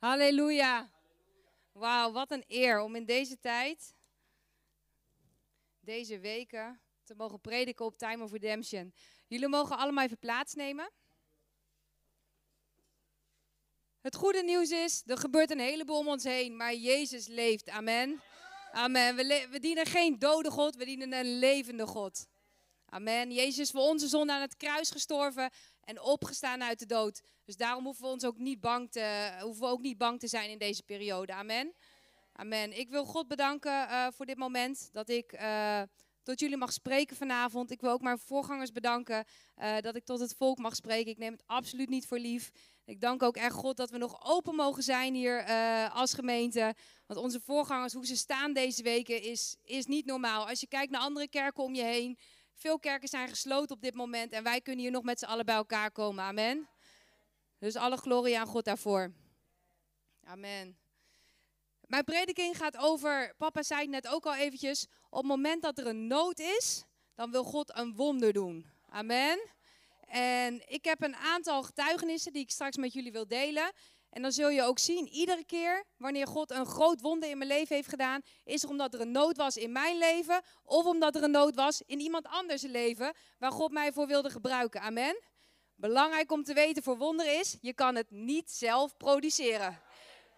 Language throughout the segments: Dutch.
Halleluja. Wauw, wat een eer om in deze tijd, deze weken, te mogen prediken op Time of Redemption. Jullie mogen allemaal even plaatsnemen. Het goede nieuws is, er gebeurt een heleboel om ons heen, maar Jezus leeft. Amen. Amen. We, we dienen geen dode God, we dienen een levende God. Amen. Jezus voor onze zonde aan het kruis gestorven en opgestaan uit de dood. Dus daarom hoeven we ons ook niet bang te, hoeven ook niet bang te zijn in deze periode. Amen. Amen. Ik wil God bedanken uh, voor dit moment dat ik uh, tot jullie mag spreken vanavond. Ik wil ook mijn voorgangers bedanken uh, dat ik tot het volk mag spreken. Ik neem het absoluut niet voor lief. Ik dank ook echt God dat we nog open mogen zijn hier als gemeente. Want onze voorgangers, hoe ze staan deze weken, is, is niet normaal. Als je kijkt naar andere kerken om je heen, veel kerken zijn gesloten op dit moment en wij kunnen hier nog met z'n allen bij elkaar komen. Amen. Dus alle glorie aan God daarvoor. Amen. Mijn prediking gaat over, papa zei het net ook al eventjes, op het moment dat er een nood is, dan wil God een wonder doen. Amen. En ik heb een aantal getuigenissen die ik straks met jullie wil delen. En dan zul je ook zien, iedere keer wanneer God een groot wonder in mijn leven heeft gedaan, is er omdat er een nood was in mijn leven of omdat er een nood was in iemand anders leven waar God mij voor wilde gebruiken. Amen. Belangrijk om te weten voor wonderen is, je kan het niet zelf produceren.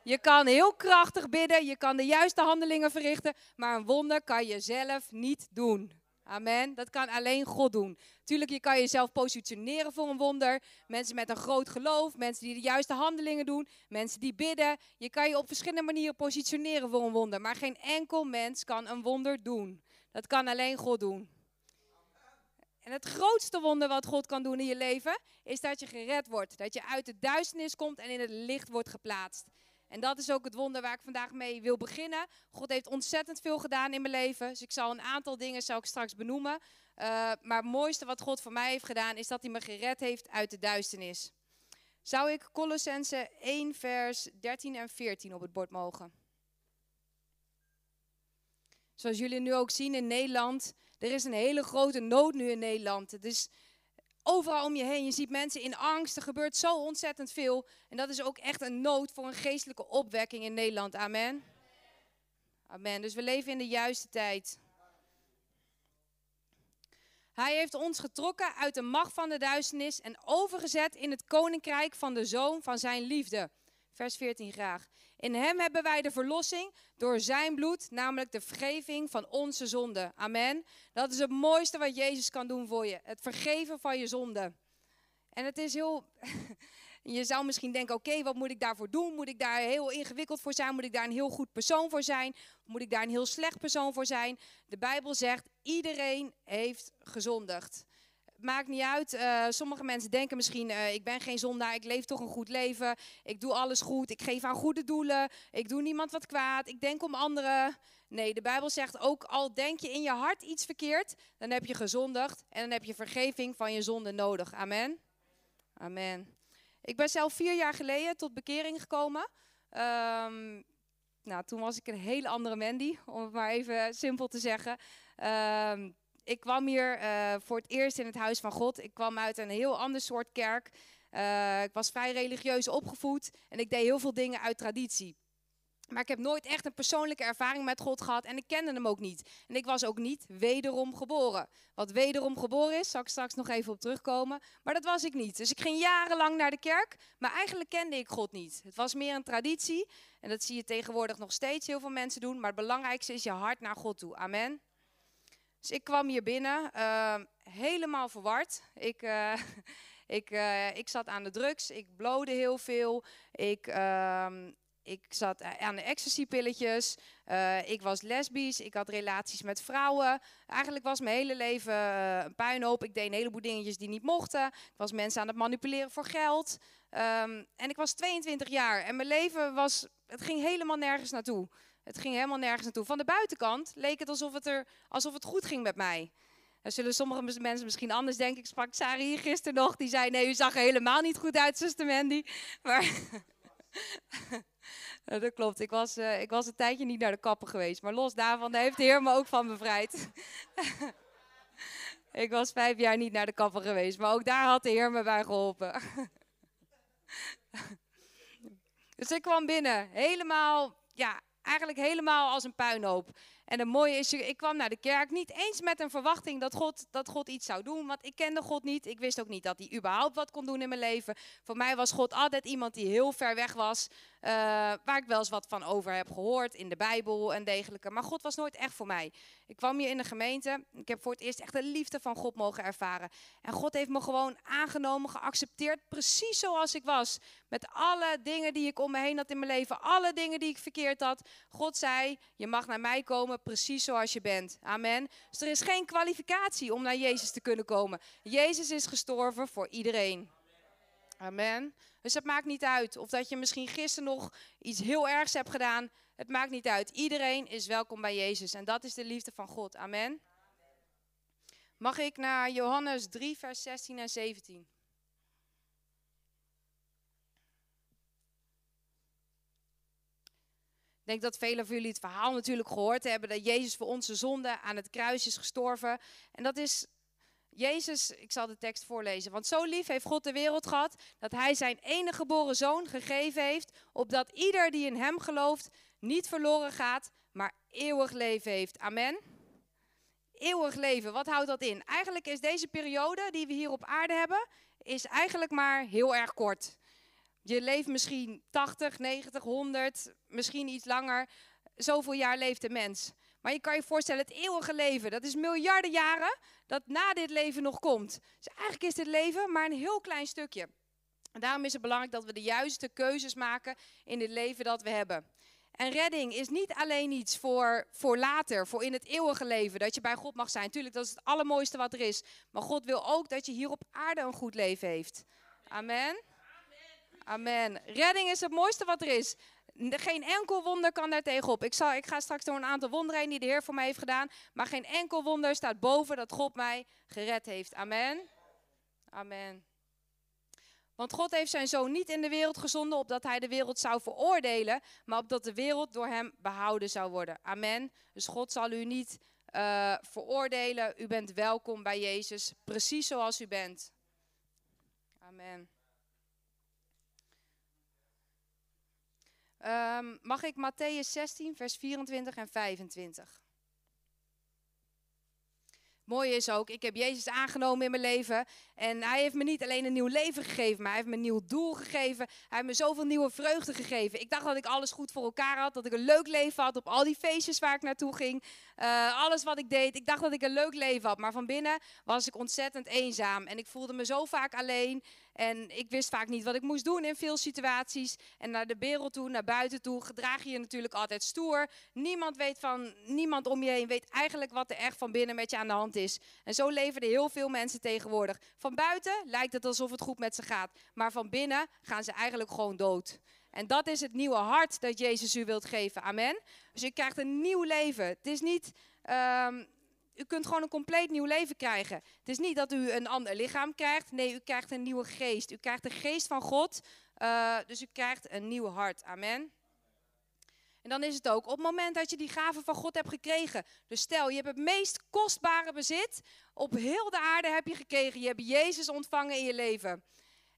Je kan heel krachtig bidden, je kan de juiste handelingen verrichten, maar een wonder kan je zelf niet doen. Amen. Dat kan alleen God doen. Tuurlijk, je kan jezelf positioneren voor een wonder. Mensen met een groot geloof, mensen die de juiste handelingen doen, mensen die bidden. Je kan je op verschillende manieren positioneren voor een wonder. Maar geen enkel mens kan een wonder doen. Dat kan alleen God doen. En het grootste wonder wat God kan doen in je leven, is dat je gered wordt. Dat je uit de duisternis komt en in het licht wordt geplaatst. En dat is ook het wonder waar ik vandaag mee wil beginnen. God heeft ontzettend veel gedaan in mijn leven. Dus ik zal een aantal dingen zal ik straks benoemen. Uh, maar het mooiste wat God voor mij heeft gedaan, is dat hij me gered heeft uit de duisternis. Zou ik Colossense 1, vers 13 en 14 op het bord mogen? Zoals jullie nu ook zien in Nederland, er is een hele grote nood nu in Nederland. Het is overal om je heen. Je ziet mensen in angst. Er gebeurt zo ontzettend veel. En dat is ook echt een nood voor een geestelijke opwekking in Nederland. Amen. Amen. Dus we leven in de juiste tijd. Hij heeft ons getrokken uit de macht van de duisternis en overgezet in het koninkrijk van de zoon van zijn liefde. Vers 14 graag. In hem hebben wij de verlossing door zijn bloed, namelijk de vergeving van onze zonden. Amen. Dat is het mooiste wat Jezus kan doen voor je. Het vergeven van je zonden. En het is heel. Je zou misschien denken: oké, wat moet ik daarvoor doen? Moet ik daar heel ingewikkeld voor zijn? Moet ik daar een heel goed persoon voor zijn? Moet ik daar een heel slecht persoon voor zijn? De Bijbel zegt: iedereen heeft gezondigd maakt niet uit. Uh, sommige mensen denken misschien, uh, ik ben geen zondaar, ik leef toch een goed leven. Ik doe alles goed, ik geef aan goede doelen. Ik doe niemand wat kwaad, ik denk om anderen. Nee, de Bijbel zegt ook, al denk je in je hart iets verkeerd, dan heb je gezondigd. En dan heb je vergeving van je zonde nodig. Amen. Amen. Ik ben zelf vier jaar geleden tot bekering gekomen. Um, nou, toen was ik een hele andere Mandy, om het maar even simpel te zeggen. Um, ik kwam hier uh, voor het eerst in het huis van God. Ik kwam uit een heel ander soort kerk. Uh, ik was vrij religieus opgevoed en ik deed heel veel dingen uit traditie. Maar ik heb nooit echt een persoonlijke ervaring met God gehad en ik kende hem ook niet. En ik was ook niet wederom geboren. Wat wederom geboren is, zal ik straks nog even op terugkomen. Maar dat was ik niet. Dus ik ging jarenlang naar de kerk, maar eigenlijk kende ik God niet. Het was meer een traditie en dat zie je tegenwoordig nog steeds heel veel mensen doen. Maar het belangrijkste is je hart naar God toe. Amen. Dus ik kwam hier binnen, uh, helemaal verward. Ik, uh, ik, uh, ik zat aan de drugs, ik blode heel veel. Ik, ehm, ik zat aan de ecstasy-pilletjes. Eh, ik was lesbisch, ik had relaties met vrouwen. Eigenlijk was mijn hele leven een puinhoop. Ik deed een heleboel dingetjes die niet mochten. Ik was mensen aan het manipuleren voor geld. Um, en ik was 22 jaar en mijn leven was, het ging helemaal nergens naartoe. Het ging helemaal nergens naartoe. Van de buitenkant leek het alsof het, er, alsof het goed ging met mij. Er zullen sommige mensen misschien anders denken. Ik sprak Sarah hier gisteren nog. Die zei, nee, u zag er helemaal niet goed uit, zuster Mandy. Maar dat klopt. Ik was, uh, ik was een tijdje niet naar de kapper geweest. Maar los daarvan, daar heeft de Heer me ook van bevrijd. ik was vijf jaar niet naar de kapper geweest. Maar ook daar had de Heer me bij geholpen. Dus ik kwam binnen, helemaal, ja, eigenlijk helemaal als een puinhoop. En het mooie is, ik kwam naar de kerk niet eens met een verwachting dat God, dat God iets zou doen. Want ik kende God niet. Ik wist ook niet dat hij überhaupt wat kon doen in mijn leven. Voor mij was God altijd iemand die heel ver weg was. Uh, waar ik wel eens wat van over heb gehoord in de Bijbel en dergelijke. Maar God was nooit echt voor mij. Ik kwam hier in de gemeente. Ik heb voor het eerst echt de liefde van God mogen ervaren. En God heeft me gewoon aangenomen, geaccepteerd, precies zoals ik was. Met alle dingen die ik om me heen had in mijn leven, alle dingen die ik verkeerd had. God zei: Je mag naar mij komen precies zoals je bent. Amen. Dus er is geen kwalificatie om naar Jezus te kunnen komen. Jezus is gestorven voor iedereen. Amen. Dus het maakt niet uit of dat je misschien gisteren nog iets heel ergs hebt gedaan. Het maakt niet uit. Iedereen is welkom bij Jezus. En dat is de liefde van God. Amen. Mag ik naar Johannes 3, vers 16 en 17? Ik denk dat velen van jullie het verhaal natuurlijk gehoord hebben dat Jezus voor onze zonde aan het kruis is gestorven. En dat is Jezus, ik zal de tekst voorlezen. Want zo lief heeft God de wereld gehad dat hij zijn enige geboren zoon gegeven heeft, opdat ieder die in hem gelooft niet verloren gaat, maar eeuwig leven heeft. Amen. Eeuwig leven, wat houdt dat in? Eigenlijk is deze periode die we hier op aarde hebben, is eigenlijk maar heel erg kort. Je leeft misschien 80, 90, 100, misschien iets langer. Zoveel jaar leeft de mens. Maar je kan je voorstellen, het eeuwige leven, dat is miljarden jaren dat na dit leven nog komt. Dus eigenlijk is dit leven maar een heel klein stukje. En daarom is het belangrijk dat we de juiste keuzes maken in dit leven dat we hebben. En redding is niet alleen iets voor, voor later, voor in het eeuwige leven, dat je bij God mag zijn. Tuurlijk, dat is het allermooiste wat er is. Maar God wil ook dat je hier op aarde een goed leven heeft. Amen. Amen. Redding is het mooiste wat er is. Geen enkel wonder kan daar tegenop. Ik, zal, ik ga straks door een aantal wonderen heen die de Heer voor mij heeft gedaan. Maar geen enkel wonder staat boven dat God mij gered heeft. Amen. Amen. Want God heeft zijn zoon niet in de wereld gezonden opdat hij de wereld zou veroordelen, maar opdat de wereld door hem behouden zou worden. Amen. Dus God zal u niet uh, veroordelen. U bent welkom bij Jezus, precies zoals u bent. Amen. Um, mag ik Matthäus 16, vers 24 en 25? Mooi is ook, ik heb Jezus aangenomen in mijn leven. En hij heeft me niet alleen een nieuw leven gegeven, maar hij heeft me een nieuw doel gegeven. Hij heeft me zoveel nieuwe vreugde gegeven. Ik dacht dat ik alles goed voor elkaar had, dat ik een leuk leven had op al die feestjes waar ik naartoe ging. Uh, alles wat ik deed, ik dacht dat ik een leuk leven had. Maar van binnen was ik ontzettend eenzaam. En ik voelde me zo vaak alleen. En ik wist vaak niet wat ik moest doen in veel situaties. En naar de wereld toe, naar buiten toe, gedraag je je natuurlijk altijd stoer. Niemand weet van, niemand om je heen weet eigenlijk wat er echt van binnen met je aan de hand is. En zo leven er heel veel mensen tegenwoordig. Van buiten lijkt het alsof het goed met ze gaat. Maar van binnen gaan ze eigenlijk gewoon dood. En dat is het nieuwe hart dat Jezus u wilt geven. Amen. Dus je krijgt een nieuw leven. Het is niet um, u kunt gewoon een compleet nieuw leven krijgen. Het is niet dat u een ander lichaam krijgt. Nee, u krijgt een nieuwe geest. U krijgt de geest van God. Uh, dus u krijgt een nieuw hart. Amen. En dan is het ook op het moment dat je die gave van God hebt gekregen. Dus stel, je hebt het meest kostbare bezit op heel de aarde heb je gekregen. Je hebt Jezus ontvangen in je leven.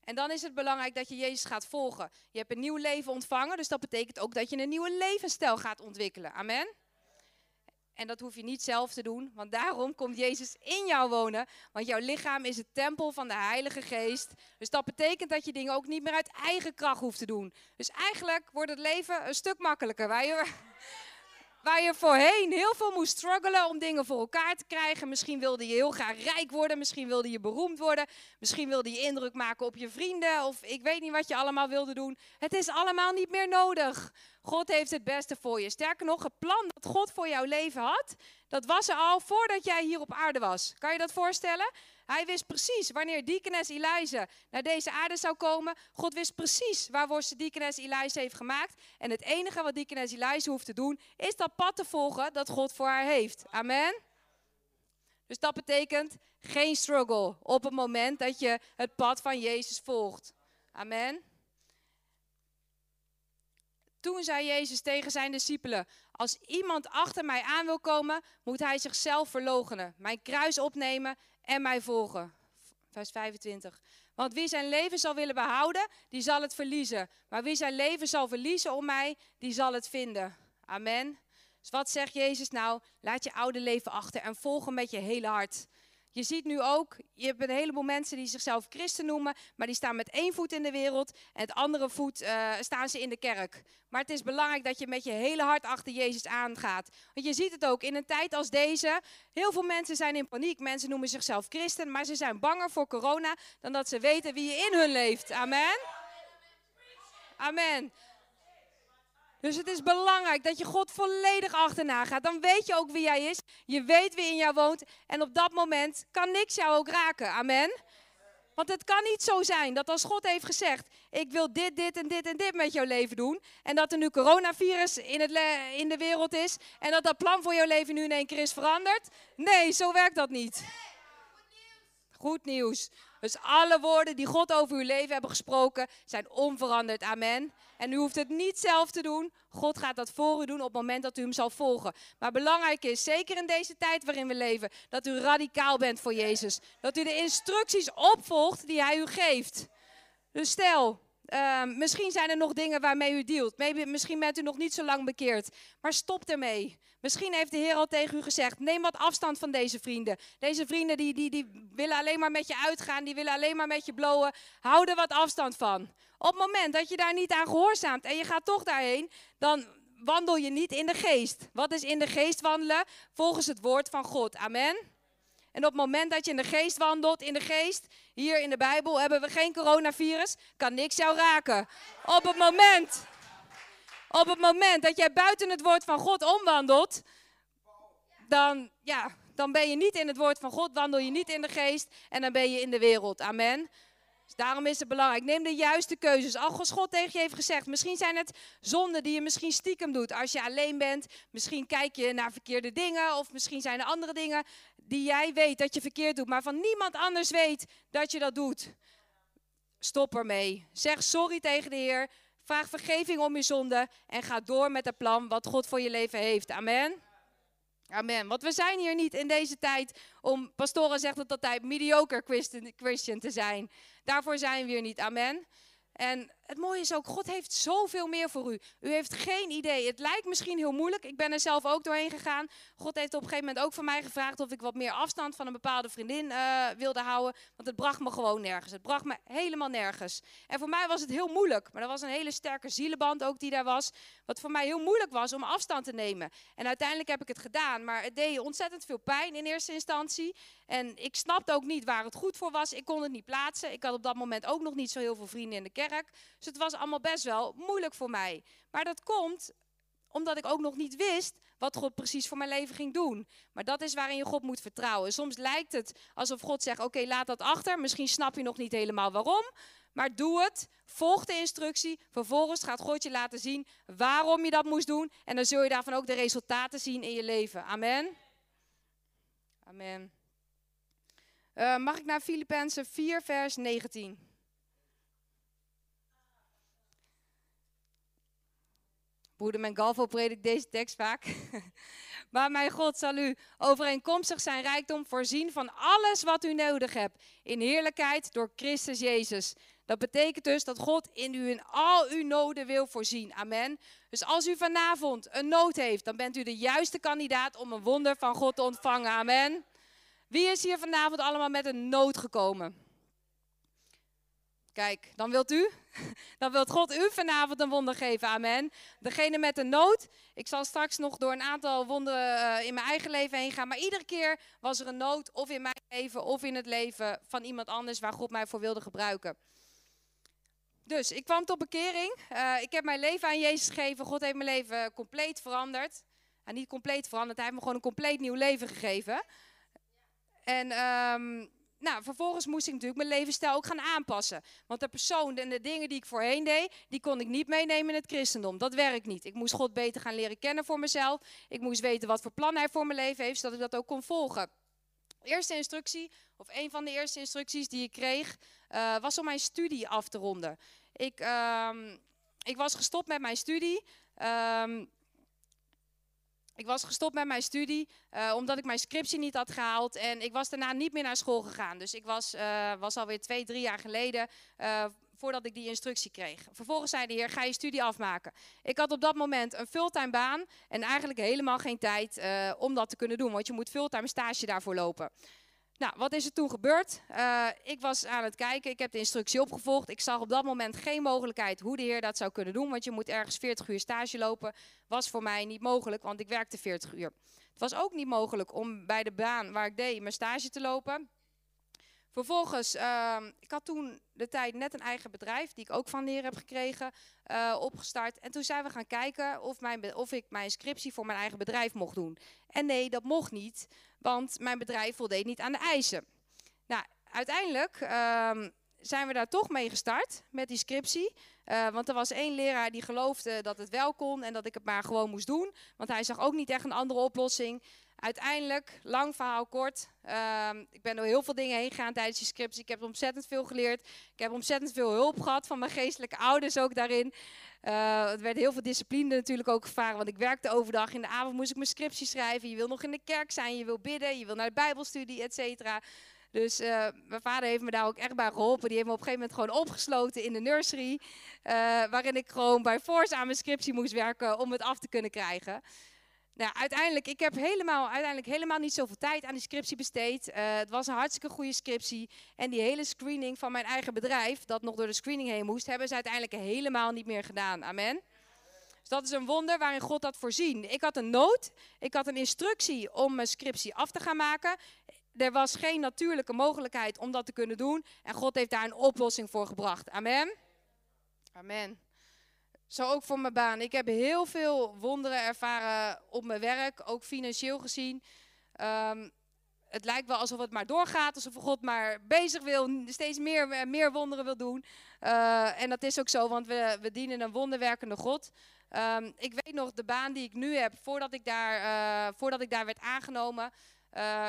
En dan is het belangrijk dat je Jezus gaat volgen. Je hebt een nieuw leven ontvangen, dus dat betekent ook dat je een nieuwe levensstijl gaat ontwikkelen. Amen. En dat hoef je niet zelf te doen, want daarom komt Jezus in jou wonen. Want jouw lichaam is het tempel van de Heilige Geest. Dus dat betekent dat je dingen ook niet meer uit eigen kracht hoeft te doen. Dus eigenlijk wordt het leven een stuk makkelijker. Je, waar je voorheen heel veel moest struggelen om dingen voor elkaar te krijgen. Misschien wilde je heel graag rijk worden, misschien wilde je beroemd worden. Misschien wilde je indruk maken op je vrienden of ik weet niet wat je allemaal wilde doen. Het is allemaal niet meer nodig. God heeft het beste voor je. Sterker nog, het plan dat God voor jouw leven had, dat was er al voordat jij hier op aarde was. Kan je dat voorstellen? Hij wist precies wanneer diekenes Elijah naar deze aarde zou komen. God wist precies waarvoor ze diekenes Elijah heeft gemaakt. En het enige wat diekenes Elijah hoeft te doen, is dat pad te volgen dat God voor haar heeft. Amen. Dus dat betekent geen struggle op het moment dat je het pad van Jezus volgt. Amen. Toen zei Jezus tegen zijn discipelen: Als iemand achter mij aan wil komen, moet hij zichzelf verloochenen, mijn kruis opnemen en mij volgen. Vers 25. Want wie zijn leven zal willen behouden, die zal het verliezen. Maar wie zijn leven zal verliezen om mij, die zal het vinden. Amen. Dus wat zegt Jezus nou? Laat je oude leven achter en volg hem met je hele hart. Je ziet nu ook, je hebt een heleboel mensen die zichzelf christen noemen, maar die staan met één voet in de wereld en het andere voet uh, staan ze in de kerk. Maar het is belangrijk dat je met je hele hart achter Jezus aangaat. Want je ziet het ook in een tijd als deze. Heel veel mensen zijn in paniek. Mensen noemen zichzelf christen, maar ze zijn banger voor corona dan dat ze weten wie in hun leeft. Amen. Amen. Dus het is belangrijk dat je God volledig achterna gaat. Dan weet je ook wie Hij is. Je weet wie in jou woont. En op dat moment kan niks jou ook raken. Amen. Want het kan niet zo zijn dat als God heeft gezegd: Ik wil dit, dit en dit en dit met jouw leven doen. En dat er nu coronavirus in, het in de wereld is. En dat dat plan voor jouw leven nu in één keer is veranderd. Nee, zo werkt dat niet. Goed nieuws. Dus alle woorden die God over uw leven hebben gesproken zijn onveranderd. Amen. En u hoeft het niet zelf te doen. God gaat dat voor u doen op het moment dat u hem zal volgen. Maar belangrijk is, zeker in deze tijd waarin we leven, dat u radicaal bent voor Jezus. Dat u de instructies opvolgt die hij u geeft. Dus stel, Ehm, misschien zijn er nog dingen waarmee u dealt. Maybe, misschien bent u nog niet zo lang bekeerd. Maar stop ermee. Misschien heeft de Heer al tegen u gezegd: neem wat afstand van deze vrienden. Deze vrienden die, die, die willen alleen maar met je uitgaan, die willen alleen maar met je blowen. Hou er wat afstand van. Op het moment dat je daar niet aan gehoorzaamt en je gaat toch daarheen, dan wandel je niet in de geest. Wat is in de geest wandelen? Volgens het woord van God. Amen. En op het moment dat je in de geest wandelt, in de geest, hier in de Bijbel hebben we geen coronavirus, kan niks jou raken. Op het moment, op het moment dat jij buiten het woord van God omwandelt, dan, ja, dan ben je niet in het woord van God, wandel je niet in de geest en dan ben je in de wereld. Amen. Dus daarom is het belangrijk. Neem de juiste keuzes. Als God tegen je heeft gezegd, misschien zijn het zonden die je misschien stiekem doet als je alleen bent. Misschien kijk je naar verkeerde dingen of misschien zijn er andere dingen die jij weet dat je verkeerd doet, maar van niemand anders weet dat je dat doet. Stop ermee. Zeg sorry tegen de Heer. Vraag vergeving om je zonde en ga door met het plan wat God voor je leven heeft. Amen. Amen. Want we zijn hier niet in deze tijd om, pastoren zegt het altijd, mediocre Christian te zijn. Daarvoor zijn we hier niet. Amen. En het mooie is ook, God heeft zoveel meer voor u. U heeft geen idee. Het lijkt misschien heel moeilijk. Ik ben er zelf ook doorheen gegaan. God heeft op een gegeven moment ook van mij gevraagd of ik wat meer afstand van een bepaalde vriendin uh, wilde houden. Want het bracht me gewoon nergens. Het bracht me helemaal nergens. En voor mij was het heel moeilijk. Maar er was een hele sterke zielenband ook die daar was. Wat voor mij heel moeilijk was om afstand te nemen. En uiteindelijk heb ik het gedaan. Maar het deed ontzettend veel pijn in eerste instantie. En ik snapte ook niet waar het goed voor was. Ik kon het niet plaatsen. Ik had op dat moment ook nog niet zo heel veel vrienden in de kerk. Dus het was allemaal best wel moeilijk voor mij. Maar dat komt omdat ik ook nog niet wist wat God precies voor mijn leven ging doen. Maar dat is waarin je God moet vertrouwen. Soms lijkt het alsof God zegt: Oké, laat dat achter. Misschien snap je nog niet helemaal waarom. Maar doe het. Volg de instructie. Vervolgens gaat God je laten zien waarom je dat moest doen. En dan zul je daarvan ook de resultaten zien in je leven. Amen. Amen. Uh, mag ik naar Filippenzen 4, vers 19? Broeder Mengalvo predikt deze tekst vaak. maar mijn God zal u overeenkomstig zijn rijkdom voorzien van alles wat u nodig hebt. In heerlijkheid door Christus Jezus. Dat betekent dus dat God in u in al uw noden wil voorzien. Amen. Dus als u vanavond een nood heeft, dan bent u de juiste kandidaat om een wonder van God te ontvangen. Amen. Wie is hier vanavond allemaal met een nood gekomen? Kijk, dan wilt u, dan wilt God u vanavond een wonder geven. Amen. Degene met een nood. Ik zal straks nog door een aantal wonderen eh, in mijn eigen leven heen gaan. Maar iedere keer was er een nood, of in mijn leven, of in het leven van iemand anders waar God mij voor wilde gebruiken. Dus ik kwam tot bekering. Uh, ik heb mijn leven aan Jezus gegeven. God heeft mijn leven compleet veranderd. En niet compleet veranderd, hij heeft me gewoon een compleet nieuw leven gegeven. En um, nou, vervolgens moest ik natuurlijk mijn levensstijl ook gaan aanpassen. Want de persoon en de dingen die ik voorheen deed, die kon ik niet meenemen in het christendom. Dat werkt niet. Ik moest God beter gaan leren kennen voor mezelf. Ik moest weten wat voor plan hij voor mijn leven heeft, zodat ik dat ook kon volgen. Eerste instructie, of een van de eerste instructies die ik kreeg, uh, was om mijn studie af te ronden. Ik, um, ik was gestopt met mijn studie. Um, ik was gestopt met mijn studie uh, omdat ik mijn scriptie niet had gehaald. En ik was daarna niet meer naar school gegaan. Dus ik was, uh, was alweer twee, drie jaar geleden uh, voordat ik die instructie kreeg. Vervolgens zei de heer, ga je studie afmaken. Ik had op dat moment een fulltime baan en eigenlijk helemaal geen tijd om dat te kunnen doen. Want je moet fulltime stage daarvoor lopen. Nou, wat is er toen gebeurd? Uh, ik was aan het kijken, ik heb de instructie opgevolgd. Ik zag op dat moment geen mogelijkheid hoe de heer dat zou kunnen doen. Want je moet ergens 40 uur stage lopen. Was voor mij niet mogelijk, want ik werkte 40 uur. Het was ook niet mogelijk om bij de baan waar ik deed mijn stage te lopen. Vervolgens, uh, ik had toen de tijd net een eigen bedrijf, die ik ook van heer heb gekregen, uh, opgestart. En toen zijn we gaan kijken of, mijn, of ik mijn scriptie voor mijn eigen bedrijf mocht doen. En nee, dat mocht niet, want mijn bedrijf voldeed niet aan de eisen. Nou, uiteindelijk uh, zijn we daar toch mee gestart met die scriptie. Uh, want er was één leraar die geloofde dat het wel kon en dat ik het maar gewoon moest doen. Want hij zag ook niet echt een andere oplossing. Uiteindelijk, lang verhaal kort, uh, ik ben door heel veel dingen heen gegaan tijdens die scriptie. Ik heb ontzettend veel geleerd. Ik heb ontzettend veel hulp gehad van mijn geestelijke ouders ook daarin. Er werd heel veel discipline natuurlijk ook gevraagd, want ik werkte overdag. In de avond moest ik mijn scriptie schrijven. Je wil nog in de kerk zijn, je wil bidden, je wil naar de bijbelstudie, et cetera. Dus uh, mijn vader heeft me daar ook echt bij geholpen. Die heeft me op een gegeven moment gewoon opgesloten in de nursery. Uh, waarin ik gewoon bij force aan mijn scriptie moest werken om het af te kunnen krijgen. Nou, uiteindelijk, ik heb helemaal, uiteindelijk helemaal niet zoveel tijd aan die scriptie besteed. Uh, het was een hartstikke goede scriptie. En die hele screening van mijn eigen bedrijf, dat nog door de screening heen moest, hebben ze uiteindelijk helemaal niet meer gedaan. Amen. Dus dat is een wonder waarin God dat voorzien. Ik had een nood, ik had een instructie om mijn scriptie af te gaan maken. Er was geen natuurlijke mogelijkheid om dat te kunnen doen. En God heeft daar een oplossing voor gebracht. Amen. Amen. Zo ook voor mijn baan. Ik heb heel veel wonderen ervaren op mijn werk, ook financieel gezien. Um, het lijkt wel alsof het maar doorgaat, alsof God maar bezig wil, steeds meer, meer wonderen wil doen. Uh, en dat is ook zo, want we, we dienen een wonderwerkende God. Um, ik weet nog de baan die ik nu heb, voordat ik daar, uh, voordat ik daar werd aangenomen.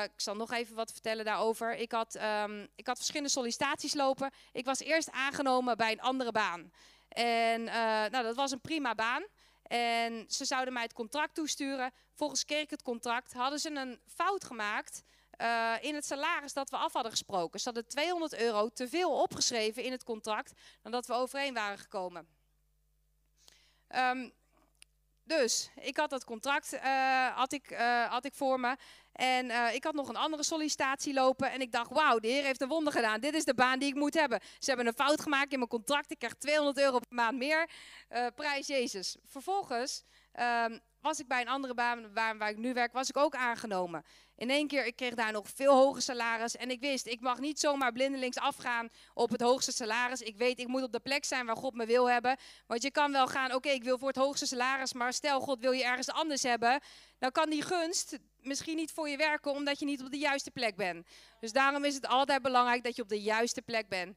Ik zal nog even wat vertellen daarover. Ik had, um, ik had verschillende sollicitaties lopen. Ik was eerst aangenomen bij een andere baan. En uh, nou, dat was een prima baan. En ze zouden mij het contract toesturen. Volgens ik het contract. Hadden ze een fout gemaakt uh, in het salaris dat we af hadden gesproken. Ze hadden 200 euro te veel opgeschreven in het contract dan dat we overeen waren gekomen. Um, dus ik had dat contract uh, had ik, uh, had ik voor me. En uh, ik had nog een andere sollicitatie lopen. En ik dacht, wauw, de Heer heeft een wonder gedaan. Dit is de baan die ik moet hebben. Ze hebben een fout gemaakt in mijn contract. Ik krijg 200 euro per maand meer. prijs Jezus. Vervolgens um, was ik bij een andere baan waar, waar ik nu werk, was ik ook aangenomen. In één keer, ik kreeg daar nog veel hoger salaris. En ik wist, ik mag niet zomaar blindelings afgaan op het hoogste salaris. Ik weet, ik moet op de plek zijn waar God me wil hebben. Want je kan wel gaan, oké, ik wil voor het hoogste salaris. Maar stel, God wil je ergens anders hebben. Dan kan die gunst misschien niet voor je werken, omdat je niet op de juiste plek bent. Dus daarom is het altijd belangrijk dat je op de juiste plek bent.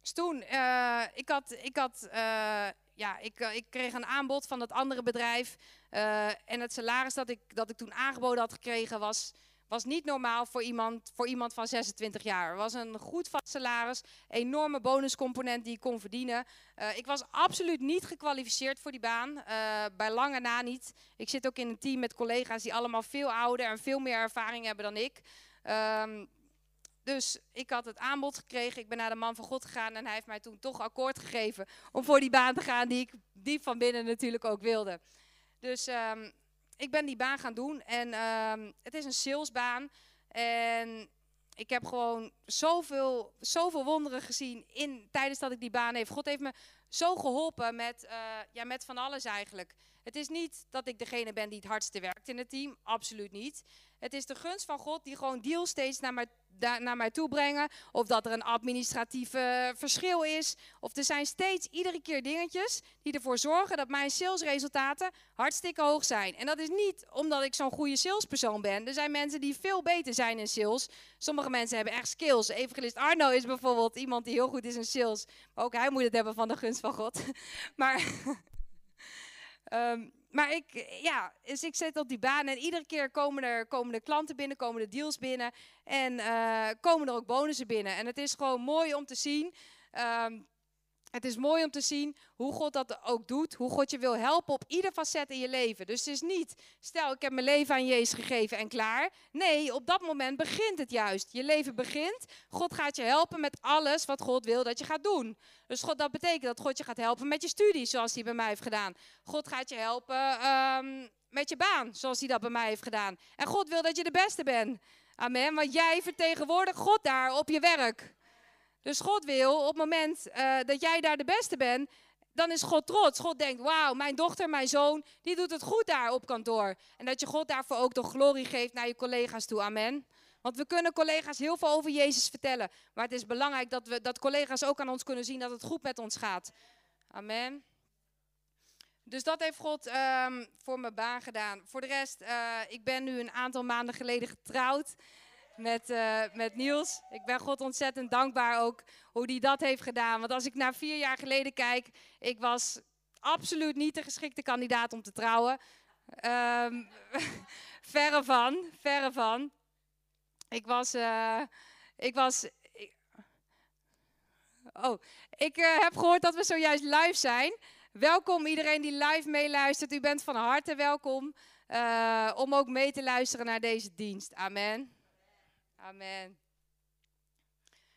Dus toen, uh, ik had, ik had uh, ja, ik, uh, ik kreeg een aanbod van dat andere bedrijf. Uh, en het salaris dat ik, dat ik toen aangeboden had gekregen was, was niet normaal voor iemand, voor iemand van 26 jaar. Het was een goed vast salaris, enorme bonuscomponent die ik kon verdienen. Uh, ik was absoluut niet gekwalificeerd voor die baan, bij lange na niet. Ik zit ook in een team met collega's die allemaal veel ouder en veel meer ervaring hebben dan ik. Um, dus ik had het aanbod gekregen. Ik ben naar de man van God gegaan en hij heeft mij toen toch akkoord gegeven om voor die baan te gaan die ik diep van binnen natuurlijk ook wilde. Dus um, ik ben die baan gaan doen en um, het is een salesbaan. En ik heb gewoon zoveel, zoveel wonderen gezien in, tijdens dat ik die baan heb. God heeft me zo geholpen met, uh, ja, met van alles eigenlijk. Het is niet dat ik degene ben die het hardste werkt in het team, absoluut niet. Het is de gunst van God die gewoon deals steeds naar mij, naar mij toe brengen. Of dat er een administratief uh, verschil is. Of er zijn steeds iedere keer dingetjes die ervoor zorgen dat mijn salesresultaten hartstikke hoog zijn. En dat is niet omdat ik zo'n goede salespersoon ben. Er zijn mensen die veel beter zijn in sales. Sommige mensen hebben echt skills. Evangelist Arno is bijvoorbeeld iemand die heel goed is in sales. Maar ook hij moet het hebben van de gunst van God. maar... um, maar ik, ja, dus ik zit op die baan en iedere keer komen er, komen klanten binnen, komen er deals binnen en uh, komen er ook bonussen binnen. En het is gewoon mooi om te zien. Um, het is mooi om te zien hoe God dat ook doet. Hoe God je wil helpen op ieder facet in je leven. Dus het is niet, stel ik heb mijn leven aan Jezus gegeven en klaar. Nee, op dat moment begint het juist. Je leven begint. God gaat je helpen met alles wat God wil dat je gaat doen. Dus God, dat betekent dat God je gaat helpen met je studie, zoals hij bij mij heeft gedaan. God gaat je helpen ehm, met je baan, zoals hij dat bij mij heeft gedaan. En God wil dat je de beste bent. Amen. Want jij vertegenwoordigt God daar op je werk. Dus God wil op het moment uh, dat jij daar de beste bent, dan is God trots. God denkt, wauw, mijn dochter, mijn zoon, die doet het goed daar op kantoor. En dat je God daarvoor ook de glorie geeft naar je collega's toe. Amen. Want we kunnen collega's heel veel over Jezus vertellen. Maar het is belangrijk dat, we, dat collega's ook aan ons kunnen zien dat het goed met ons gaat. Amen. Dus dat heeft God um, voor mijn baan gedaan. Voor de rest, uh, ik ben nu een aantal maanden geleden getrouwd met, uh, met Niels. Ik ben God ontzettend dankbaar ook hoe hij dat heeft gedaan. Want als ik naar vier jaar geleden kijk, ik was absoluut niet de geschikte kandidaat om te trouwen. Um, verre van, verre van. Ik was, uh, ik was, oh, ik uh, heb gehoord dat we zojuist live zijn. Welkom iedereen die live meeluistert. U bent van harte welkom om ook mee te luisteren naar deze dienst. Amen. Amen.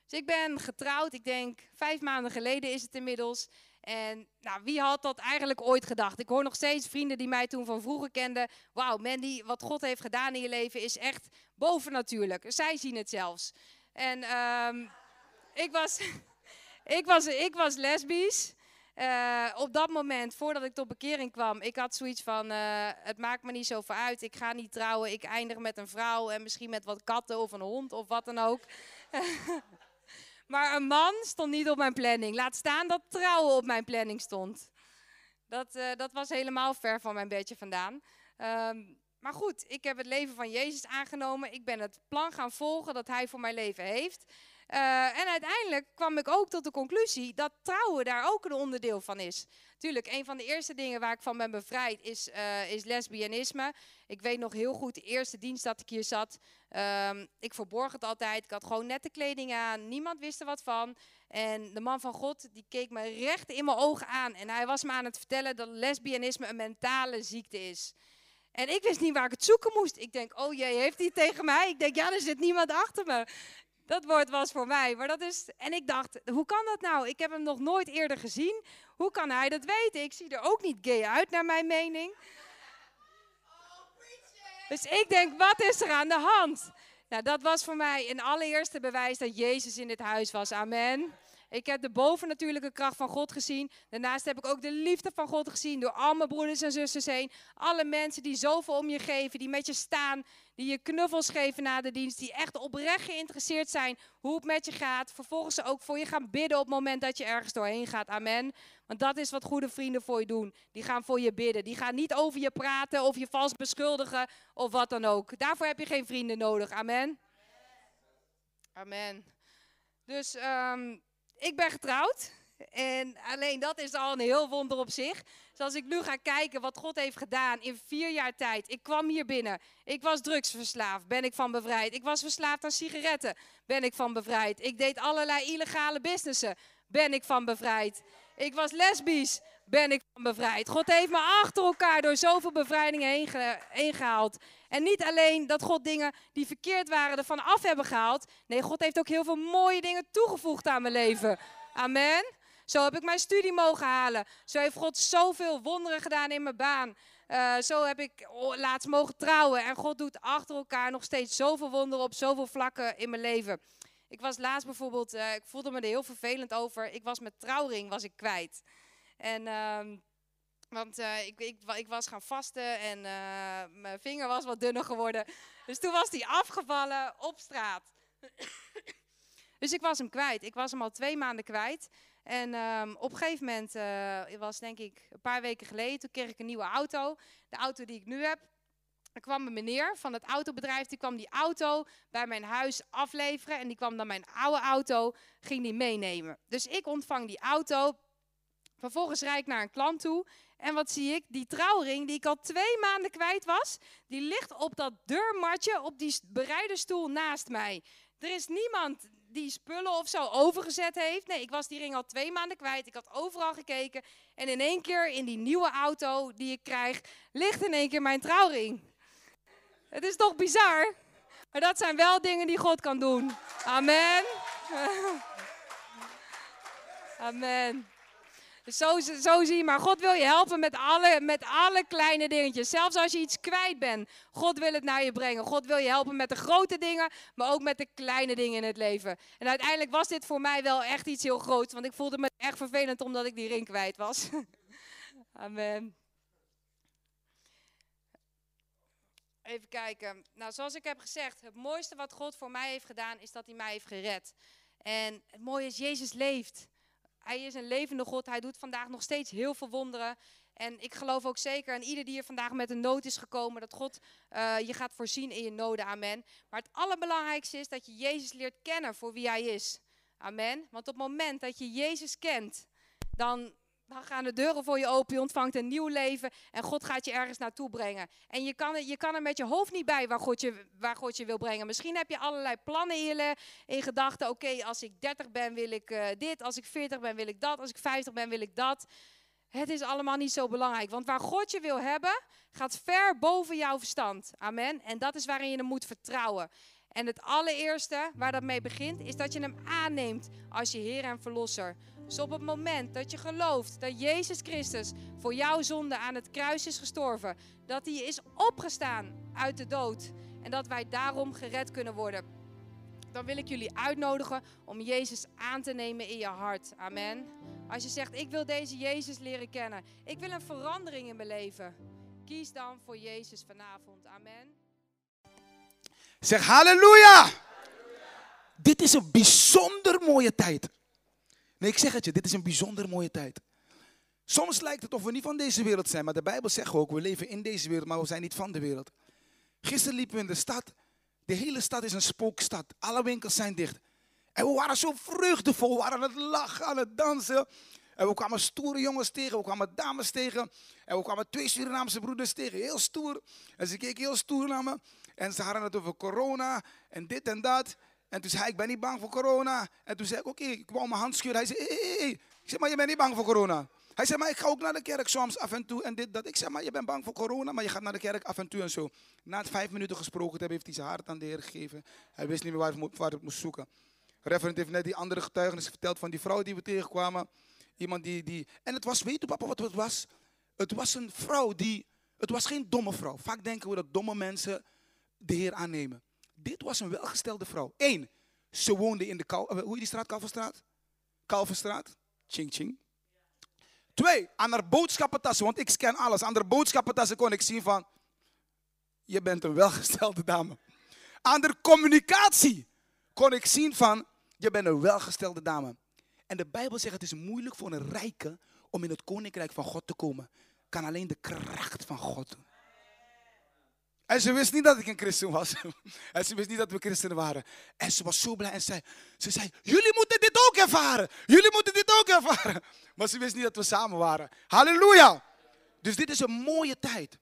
Dus ik ben getrouwd, ik denk vijf maanden geleden is het inmiddels. En nou, wie had dat eigenlijk ooit gedacht? Ik hoor nog steeds vrienden die mij toen van vroeger kenden. Wauw, Mandy, wat God heeft gedaan in je leven is echt bovennatuurlijk. Zij zien het zelfs. En um, ik, was, ik, was, ik was lesbisch. Uh, op dat moment, voordat ik tot bekering kwam, ik had zoiets van: uh, het maakt me niet zoveel uit. Ik ga niet trouwen. Ik eindig met een vrouw en misschien met wat katten of een hond of wat dan ook. maar een man stond niet op mijn planning. Laat staan dat trouwen op mijn planning stond. Dat, uh, dat was helemaal ver van mijn bedje vandaan. Um, maar goed, ik heb het leven van Jezus aangenomen. Ik ben het plan gaan volgen dat Hij voor mijn leven heeft. Uh, en uiteindelijk kwam ik ook tot de conclusie dat trouwen daar ook een onderdeel van is. Tuurlijk, een van de eerste dingen waar ik van ben bevrijd is, uh, is lesbianisme. Ik weet nog heel goed de eerste dienst dat ik hier zat. Um, ik verborg het altijd. Ik had gewoon nette kleding aan. Niemand wist er wat van. En de man van God die keek me recht in mijn ogen aan. En hij was me aan het vertellen dat lesbianisme een mentale ziekte is. En ik wist niet waar ik het zoeken moest. Ik denk, oh jee, heeft hij tegen mij? Ik denk, ja, er zit niemand achter me. Dat woord was voor mij. Maar dat is, en ik dacht, hoe kan dat nou? Ik heb hem nog nooit eerder gezien. Hoe kan hij dat weten? Ik zie er ook niet gay uit, naar mijn mening. Dus ik denk, wat is er aan de hand? Nou, dat was voor mij een allereerste bewijs dat Jezus in dit huis was. Amen. Ik heb de bovennatuurlijke kracht van God gezien. Daarnaast heb ik ook de liefde van God gezien door al mijn broeders en zusters heen. Alle mensen die zoveel om je geven, die met je staan, die je knuffels geven na de dienst, die echt oprecht geïnteresseerd zijn hoe het met je gaat. Vervolgens ook voor je gaan bidden op het moment dat je ergens doorheen gaat. Amen. Want dat is wat goede vrienden voor je doen. Die gaan voor je bidden. Die gaan niet over je praten of je vals beschuldigen of wat dan ook. Daarvoor heb je geen vrienden nodig. Amen. Amen. Dus um, ik ben getrouwd. En alleen dat is al een heel wonder op zich. Dus als ik nu ga kijken wat God heeft gedaan in vier jaar tijd. Ik kwam hier binnen. Ik was drugsverslaafd. Ben ik van bevrijd. Ik was verslaafd aan sigaretten. Ben ik van bevrijd. Ik deed allerlei illegale businessen. Ben ik van bevrijd. Ik was lesbisch. Ben ik van bevrijd. God heeft me achter elkaar door zoveel bevrijdingen heen, heen gehaald. En niet alleen dat God dingen die verkeerd waren ervan af hebben gehaald. Nee, God heeft ook heel veel mooie dingen toegevoegd aan mijn leven. Amen. Zo heb ik mijn studie mogen halen. Zo heeft God zoveel wonderen gedaan in mijn baan. Uh, zo heb ik laatst mogen trouwen. En God doet achter elkaar nog steeds zoveel wonderen op zoveel vlakken in mijn leven. Ik was laatst bijvoorbeeld, uh, ik voelde me er heel vervelend over. Ik was mijn trouwring was ik kwijt. En... Uh, want uh, ik, ik, ik, was gaan vasten en uh, mijn vinger was wat dunner geworden. Dus toen was die afgevallen op straat. dus ik was hem kwijt. Ik was hem al twee maanden kwijt. En um, op een gegeven moment, uh, het was denk ik een paar weken geleden, toen kreeg ik een nieuwe auto. De auto die ik nu heb. Er kwam een meneer van het autobedrijf, die kwam die auto bij mijn huis afleveren. En die kwam dan mijn oude auto, ging die meenemen. Dus ik ontvang die auto. Vervolgens rijd ik naar een klant toe. En wat zie ik? Die trouwring die ik al twee maanden kwijt was, die ligt op dat deurmatje op die bereiderstoel naast mij. Er is niemand die spullen of zo overgezet heeft. Nee, ik was die ring al twee maanden kwijt. Ik had overal gekeken. En in één keer in die nieuwe auto die ik krijg, ligt in één keer mijn trouwring. Het is toch bizar? Maar dat zijn wel dingen die God kan doen. Amen. Amen. Zo, zo zie je maar. God wil je helpen met alle, met alle kleine dingetjes. Zelfs als je iets kwijt bent. God wil het naar je brengen. God wil je helpen met de grote dingen, maar ook met de kleine dingen in het leven. En uiteindelijk was dit voor mij wel echt iets heel groots. Want ik voelde me echt vervelend omdat ik die ring kwijt was. Amen. Even kijken. Nou, zoals ik heb gezegd, het mooiste wat God voor mij heeft gedaan, is dat hij mij heeft gered. En het mooie is, Jezus leeft. Hij is een levende God. Hij doet vandaag nog steeds heel veel wonderen. En ik geloof ook zeker aan ieder die er vandaag met een nood is gekomen, dat God uh, je gaat voorzien in je noden. Amen. Maar het allerbelangrijkste is dat je Jezus leert kennen voor wie hij is. Amen. Want op het moment dat je Jezus kent, dan dan gaan de deuren voor je open, je ontvangt een nieuw leven en God gaat je ergens naartoe brengen. En je kan, je kan er met je hoofd niet bij waar God je, waar God je wil brengen. Misschien heb je allerlei plannen in, in gedachten. Oké, als ik 30 ben wil ik uh, dit, als ik 40 ben wil ik dat, als ik 50 ben wil ik dat. Het is allemaal niet zo belangrijk, want waar God je wil hebben, gaat ver boven jouw verstand. Amen. En dat is waarin je hem moet vertrouwen. En het allereerste waar dat mee begint, is dat je hem aanneemt als je Heer en Verlosser. Dus op het moment dat je gelooft dat Jezus Christus voor jouw zonde aan het kruis is gestorven, dat hij is opgestaan uit de dood en dat wij daarom gered kunnen worden, dan wil ik jullie uitnodigen om Jezus aan te nemen in je hart. Amen. Als je zegt, ik wil deze Jezus leren kennen, ik wil een verandering in mijn leven, kies dan voor Jezus vanavond. Amen. Zeg halleluja! Dit is een bijzonder mooie tijd. Nee, ik zeg het je, dit is een bijzonder mooie tijd. Soms lijkt het of we niet van deze wereld zijn, maar de Bijbel zegt ook, we leven in deze wereld, maar we zijn niet van de wereld. Gisteren liepen we in de stad, de hele stad is een spookstad, alle winkels zijn dicht. En we waren zo vreugdevol, we waren aan het lachen, aan het dansen. En we kwamen stoere jongens tegen, we kwamen dames tegen. En we kwamen twee Surinaamse broeders tegen, heel stoer. En ze keken heel stoer naar me. En ze hadden het over corona en dit en dat. En toen zei hij, ik ben niet bang voor corona. En toen zei ik, oké, ik wou mijn hand schudden. Hij zei, hey, hey, hey. Ik zei, maar je bent niet bang voor corona. Hij zei, maar ik ga ook naar de kerk soms af en toe en dit, dat. Ik zei, maar je bent bang voor corona, maar je gaat naar de kerk af en toe en zo. Na het vijf minuten gesproken te hebben, heeft hij zijn hart aan de Heer gegeven. Hij wist niet meer waar, het moest zoeken. Reverend heeft net die andere getuigenis verteld van die vrouw die we tegenkwamen. Iemand die, die... En het was, weet je papa wat het was? Het was een vrouw die... Het was geen domme vrouw. Vaak denken we dat domme mensen de Heer aannemen. Dit was een welgestelde vrouw. Eén, ze woonde in de Kal, eh, hoe die straat, Kalverstraat? Kalverstraat. Ching ching. Twee, aan haar boodschappentassen, want ik scan alles. Aan haar boodschappentassen kon ik zien van, je bent een welgestelde dame. Aan haar communicatie kon ik zien van, je bent een welgestelde dame. En de Bijbel zegt, het is moeilijk voor een rijke om in het koninkrijk van God te komen. Kan alleen de kracht van God doen. En ze wist niet dat ik een christen was. En ze wist niet dat we christenen waren. En ze was zo blij en zei, ze zei, jullie moeten dit ook ervaren. Jullie moeten dit ook ervaren. Maar ze wist niet dat we samen waren. Halleluja. Dus dit is een mooie tijd.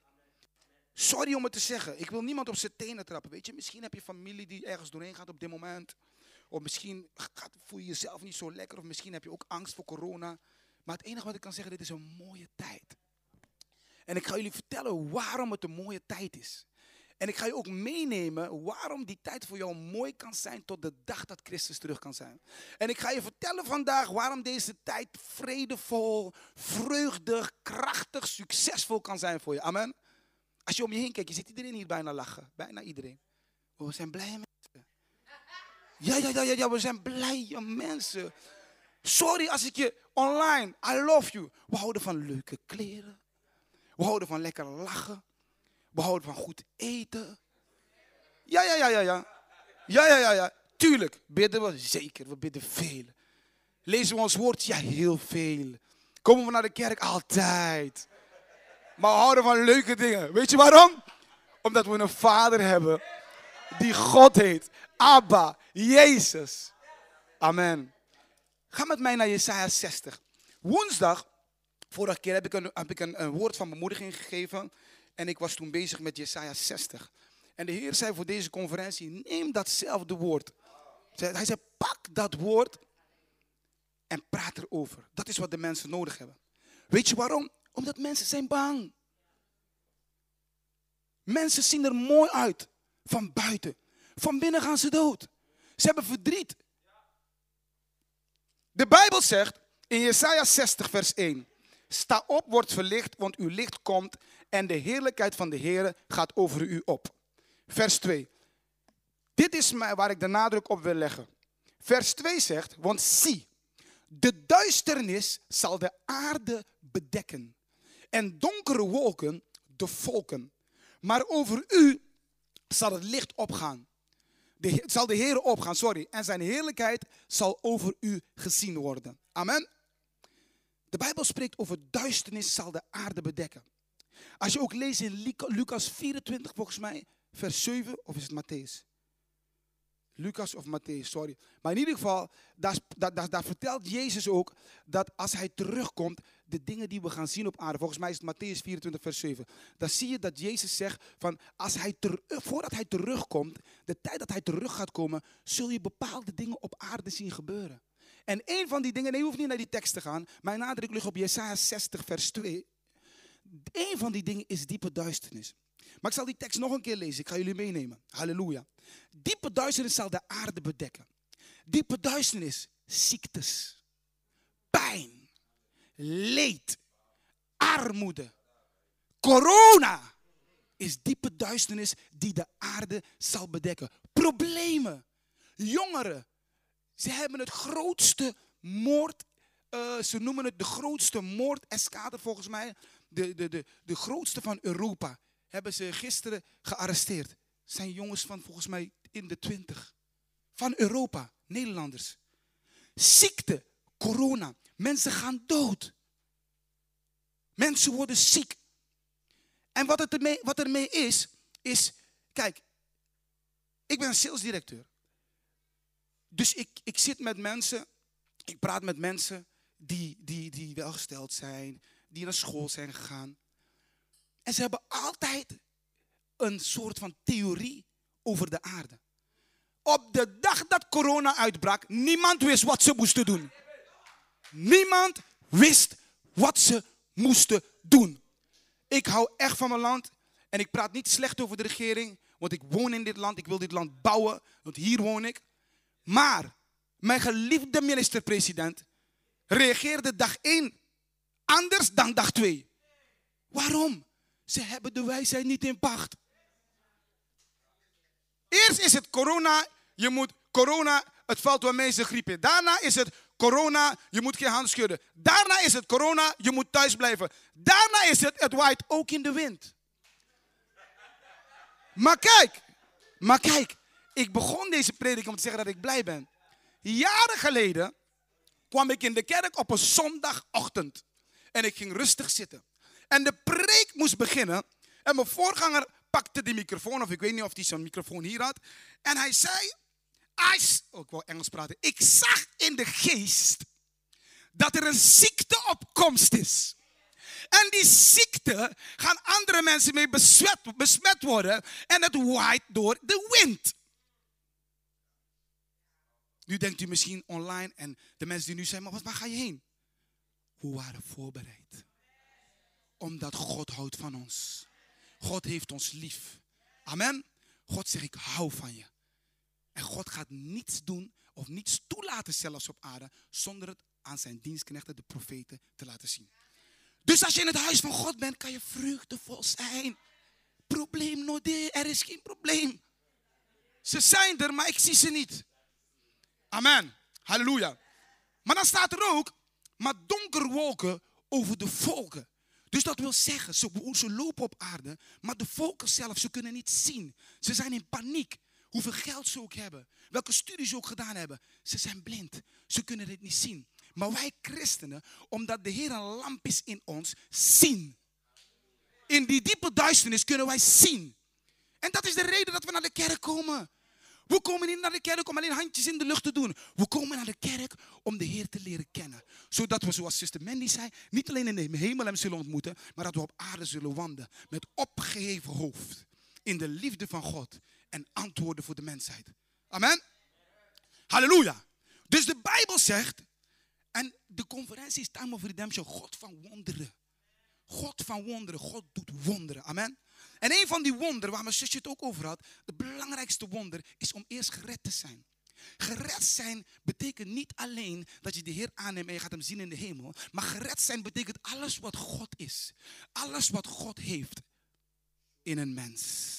Sorry om het te zeggen. Ik wil niemand op zijn tenen trappen. Weet je, misschien heb je familie die ergens doorheen gaat op dit moment. Of misschien voel je jezelf niet zo lekker. Of misschien heb je ook angst voor corona. Maar het enige wat ik kan zeggen, dit is een mooie tijd. En ik ga jullie vertellen waarom het een mooie tijd is. En ik ga je ook meenemen waarom die tijd voor jou mooi kan zijn tot de dag dat Christus terug kan zijn. En ik ga je vertellen vandaag waarom deze tijd vredevol, vreugdig, krachtig, succesvol kan zijn voor je. Amen. Als je om je heen kijkt, je ziet iedereen hier bijna lachen. Bijna iedereen. Oh, we zijn blije mensen. Ja, ja, ja, ja, ja, we zijn blije mensen. Sorry als ik je online, I love you. We houden van leuke kleren. We houden van lekker lachen. We houden van goed eten. Ja, ja, ja, ja, ja. Ja, ja, ja, ja. Tuurlijk, bidden we zeker. We bidden veel. Lezen we ons woord? Ja, heel veel. Komen we naar de kerk? Altijd. Maar we houden van leuke dingen. Weet je waarom? Omdat we een vader hebben die God heet. Abba, Jezus. Amen. Ga met mij naar Jesaja 60. Woensdag, vorige keer heb ik een, heb ik een woord van bemoediging gegeven. En ik was toen bezig met Jesaja 60. En de Heer zei voor deze conferentie, neem datzelfde woord. Hij zei, pak dat woord en praat erover. Dat is wat de mensen nodig hebben. Weet je waarom? Omdat mensen zijn bang. Mensen zien er mooi uit van buiten. Van binnen gaan ze dood. Ze hebben verdriet. De Bijbel zegt in Jesaja 60 vers 1. Sta op, wordt verlicht, want uw licht komt en de heerlijkheid van de Heer gaat over u op. Vers 2. Dit is waar ik de nadruk op wil leggen. Vers 2 zegt, want zie, de duisternis zal de aarde bedekken en donkere wolken de volken. Maar over u zal het licht opgaan. De, zal de Heer opgaan, sorry. En zijn heerlijkheid zal over u gezien worden. Amen. De Bijbel spreekt over duisternis zal de aarde bedekken. Als je ook leest in Lucas 24, volgens mij, vers 7, of is het Matthäus? Lucas of Matthäus, sorry. Maar in ieder geval, daar, vertelt Jezus ook dat als hij terugkomt, de dingen die we gaan zien op aarde, volgens mij is het Matthäus 24, vers 7. Dan zie je dat Jezus zegt van, als hij voordat hij terugkomt, de tijd dat hij terug gaat komen, zul je bepaalde dingen op aarde zien gebeuren. En een van die dingen, nee, je hoeft niet naar die tekst te gaan. Mijn nadruk ligt op Jesaja 60, vers 2. Een van die dingen is diepe duisternis. Maar ik zal die tekst nog een keer lezen. Ik ga jullie meenemen. Halleluja. Diepe duisternis zal de aarde bedekken. Diepe duisternis, ziektes, pijn, leed, armoede, corona is diepe duisternis die de aarde zal bedekken. Problemen, jongeren, ze hebben het grootste moord, uh, ze noemen het de grootste moordeskade volgens mij, de, de, de, de grootste van Europa hebben ze gisteren gearresteerd. Zijn jongens van volgens mij in de twintig. Van Europa, Nederlanders. Ziekte, corona. Mensen gaan dood. Mensen worden ziek. En wat, het ermee, wat ermee is, is, kijk, ik ben salesdirecteur. Dus ik, ik zit met mensen, ik praat met mensen die, die, die welgesteld zijn, die naar school zijn gegaan. En ze hebben altijd een soort van theorie over de aarde. Op de dag dat corona uitbrak, niemand wist wat ze moesten doen. Niemand wist wat ze moesten doen. Ik hou echt van mijn land en ik praat niet slecht over de regering, want ik woon in dit land, ik wil dit land bouwen, want hier woon ik. Maar mijn geliefde minister-president reageerde dag 1 anders dan dag 2. Waarom? Ze hebben de wijsheid niet in pacht. Eerst is het corona, je moet corona, het valt wel mee, ze griepen. Daarna is het corona, je moet geen hand schudden. Daarna is het corona, je moet thuis blijven. Daarna is het, het waait ook in de wind. Maar kijk, maar kijk, ik begon deze prediking om te zeggen dat ik blij ben. Jaren geleden kwam ik in de kerk op een zondagochtend. En ik ging rustig zitten. En de preek moest beginnen. En mijn voorganger pakte die microfoon, of ik weet niet of hij zo'n microfoon hier had. En hij zei, oh, ik wil Engels praten. Ik zag in de geest dat er een ziekte op komst is. En die ziekte gaan andere mensen mee besmet, besmet worden. En het waait door de wind. Nu denkt u misschien online en de mensen die nu zijn, maar waar ga je heen? We waren voorbereid. Omdat God houdt van ons. God heeft ons lief. Amen. God zegt, ik hou van je. En God gaat niets doen of niets toelaten zelfs op aarde zonder het aan zijn dienstknechten, de profeten, te laten zien. Dus als je in het huis van God bent, kan je vreugdevol zijn. Probleem nodig, er is geen probleem. Ze zijn er, maar ik zie ze niet. Amen. Halleluja. Maar dan staat er ook, maar donker wolken over de volken. Dus dat wil zeggen, ze, lopen op aarde, maar de volken zelf, ze kunnen niet zien. Ze zijn in paniek. Hoeveel geld ze ook hebben, welke studies ze ook gedaan hebben. Ze zijn blind. Ze kunnen dit niet zien. Maar wij christenen, omdat de Heer een lamp is in ons, zien. In die diepe duisternis kunnen wij zien. En dat is de reden dat we naar de kerk komen. We komen niet naar de kerk om alleen handjes in de lucht te doen. We komen naar de kerk om de Heer te leren kennen. Zodat we, zoals Sister Mandy zei, niet alleen in de hemel hem zullen ontmoeten, maar dat we op aarde zullen wandelen. Met opgeheven hoofd. In de liefde van God. En antwoorden voor de mensheid. Amen. Halleluja. Dus de Bijbel zegt, en de conferentie is Time of Redemption, God van wonderen. God van wonderen, God doet wonderen. Amen. En een van die wonderen, waar mijn zusje het ook over had, het belangrijkste wonder is om eerst gered te zijn. Gered zijn betekent niet alleen dat je de Heer aanneemt en je gaat hem zien in de hemel. Maar gered zijn betekent alles wat God is. Alles wat God heeft in een mens.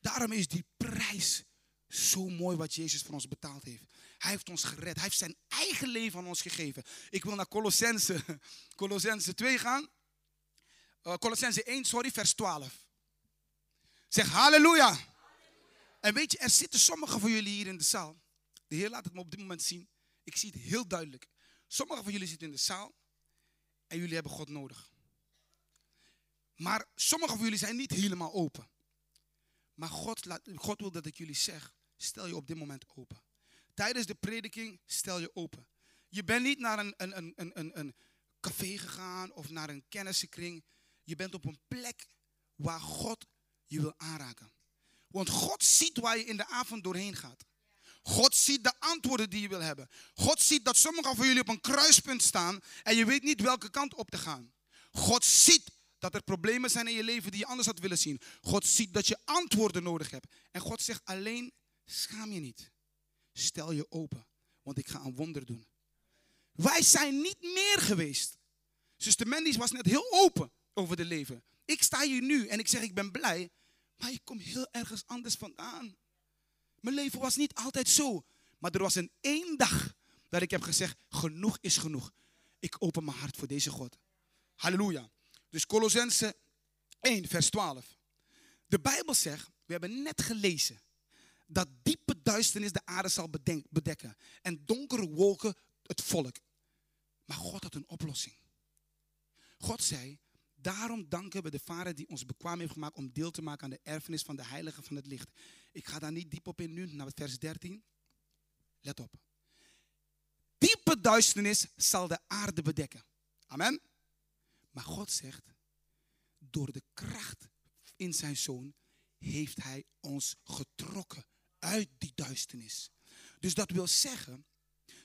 Daarom is die prijs zo mooi wat Jezus voor ons betaald heeft. Hij heeft ons gered. Hij heeft zijn eigen leven aan ons gegeven. Ik wil naar Colossense, Colossense 2 gaan. Uh, Colossense 1, sorry, vers 12. Zeg halleluja. En weet je, er zitten sommigen van jullie hier in de zaal. De Heer laat het me op dit moment zien. Ik zie het heel duidelijk. Sommigen van jullie zitten in de zaal en jullie hebben God nodig. Maar sommigen van jullie zijn niet helemaal open. Maar God, laat, God wil dat ik jullie zeg, stel je op dit moment open. Tijdens de prediking stel je open. Je bent niet naar een, een, een, een, een café gegaan of naar een kennissenkring. Je bent op een plek waar God je wil aanraken. Want God ziet waar je in de avond doorheen gaat. God ziet de antwoorden die je wil hebben. God ziet dat sommigen van jullie op een kruispunt staan en je weet niet welke kant op te gaan. God ziet dat er problemen zijn in je leven die je anders had willen zien. God ziet dat je antwoorden nodig hebt. En God zegt alleen, schaam je niet. Stel je open, want ik ga een wonder doen. Wij zijn niet meer geweest. Zuster Mandy was net heel open over de leven. Ik sta hier nu en ik zeg ik ben blij, maar ik kom heel ergens anders vandaan. Mijn leven was niet altijd zo. Maar er was een één dag dat ik heb gezegd, genoeg is genoeg. Ik open mijn hart voor deze God. Halleluja. Dus Colossense 1, vers 12. De Bijbel zegt, we hebben net gelezen, dat diepe duisternis de aarde zal bedekken en donkere wolken het volk. Maar God had een oplossing. God zei, daarom danken we de Vader die ons bekwaam heeft gemaakt om deel te maken aan de erfenis van de heiligen van het licht. Ik ga daar niet diep op in nu, naar vers 13. Let op. Diepe duisternis zal de aarde bedekken. Amen. Maar God zegt, door de kracht in zijn zoon heeft hij ons getrokken uit die duisternis. Dus dat wil zeggen,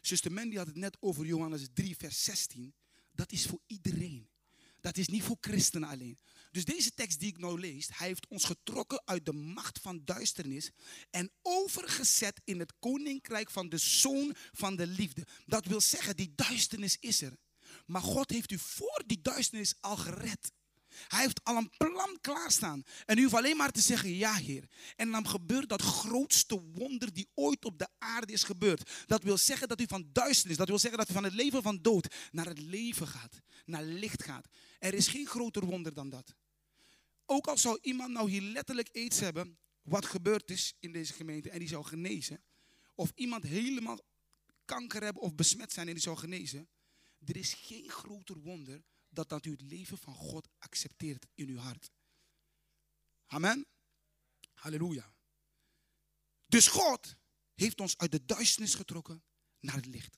zuster Mandy had het net over Johannes 3, vers 16. Dat is voor iedereen. Dat is niet voor christenen alleen. Dus deze tekst die ik nou lees, hij heeft ons getrokken uit de macht van duisternis en overgezet in het koninkrijk van de zoon van de liefde. Dat wil zeggen, die duisternis is er. Maar God heeft u voor die duisternis al gered. Hij heeft al een plan klaarstaan. En u hoeft alleen maar te zeggen, ja Heer. En dan gebeurt dat grootste wonder die ooit op de aarde is gebeurd. Dat wil zeggen dat u van duisternis, dat wil zeggen dat u van het leven van dood naar het leven gaat. Naar licht gaat. Er is geen groter wonder dan dat. Ook al zou iemand nou hier letterlijk iets hebben, wat gebeurd is in deze gemeente en die zou genezen. Of iemand helemaal kanker hebben of besmet zijn en die zou genezen. Er is geen groter wonder dat, dat u het leven van God accepteert in uw hart. Amen. Halleluja. Dus God heeft ons uit de duisternis getrokken naar het licht.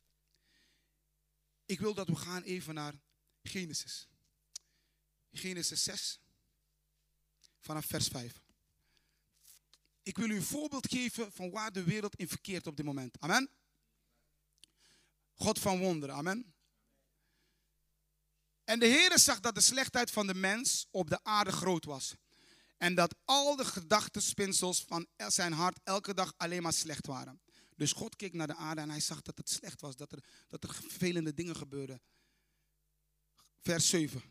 Ik wil dat we gaan even naar Genesis. Genesis 6, vanaf vers 5. Ik wil u een voorbeeld geven van waar de wereld in verkeert op dit moment. Amen. God van wonderen. Amen. En de Heere zag dat de slechtheid van de mens op de aarde groot was. En dat al de gedachtenspinsels van zijn hart elke dag alleen maar slecht waren. Dus God keek naar de aarde en hij zag dat het slecht was, dat er, dat er vervelende dingen gebeurden. Vers 7.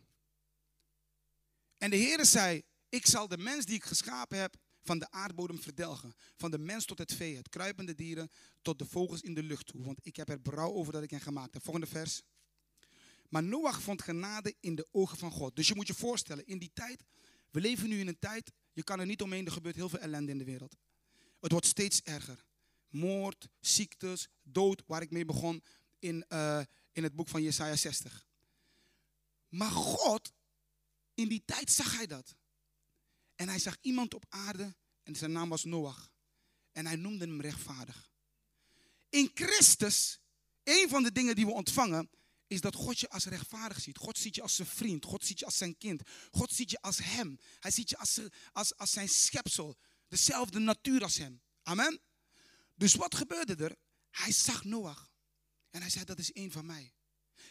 En de Heere zei, ik zal de mens die ik geschapen heb van de aardbodem verdelgen. Van de mens tot het vee, het kruipende dieren, tot de vogels in de lucht toe. Want ik heb er brouw over dat ik hen gemaakt heb. Volgende vers. Maar Noach vond genade in de ogen van God. Dus je moet je voorstellen, in die tijd, we leven nu in een tijd, je kan er niet omheen, er gebeurt heel veel ellende in de wereld. Het wordt steeds erger. Moord, ziektes, dood, waar ik mee begon in, uh, in het boek van Jesaja 60. Maar God, in die tijd zag hij dat. En hij zag iemand op aarde en zijn naam was Noach. En hij noemde hem rechtvaardig. In Christus, een van de dingen die we ontvangen, is dat God je als rechtvaardig ziet. God ziet je als zijn vriend. God ziet je als zijn kind. God ziet je als hem. Hij ziet je als, als, als zijn schepsel. Dezelfde natuur als hem. Amen. Dus wat gebeurde er? Hij zag Noach. En hij zei, dat is één van mij.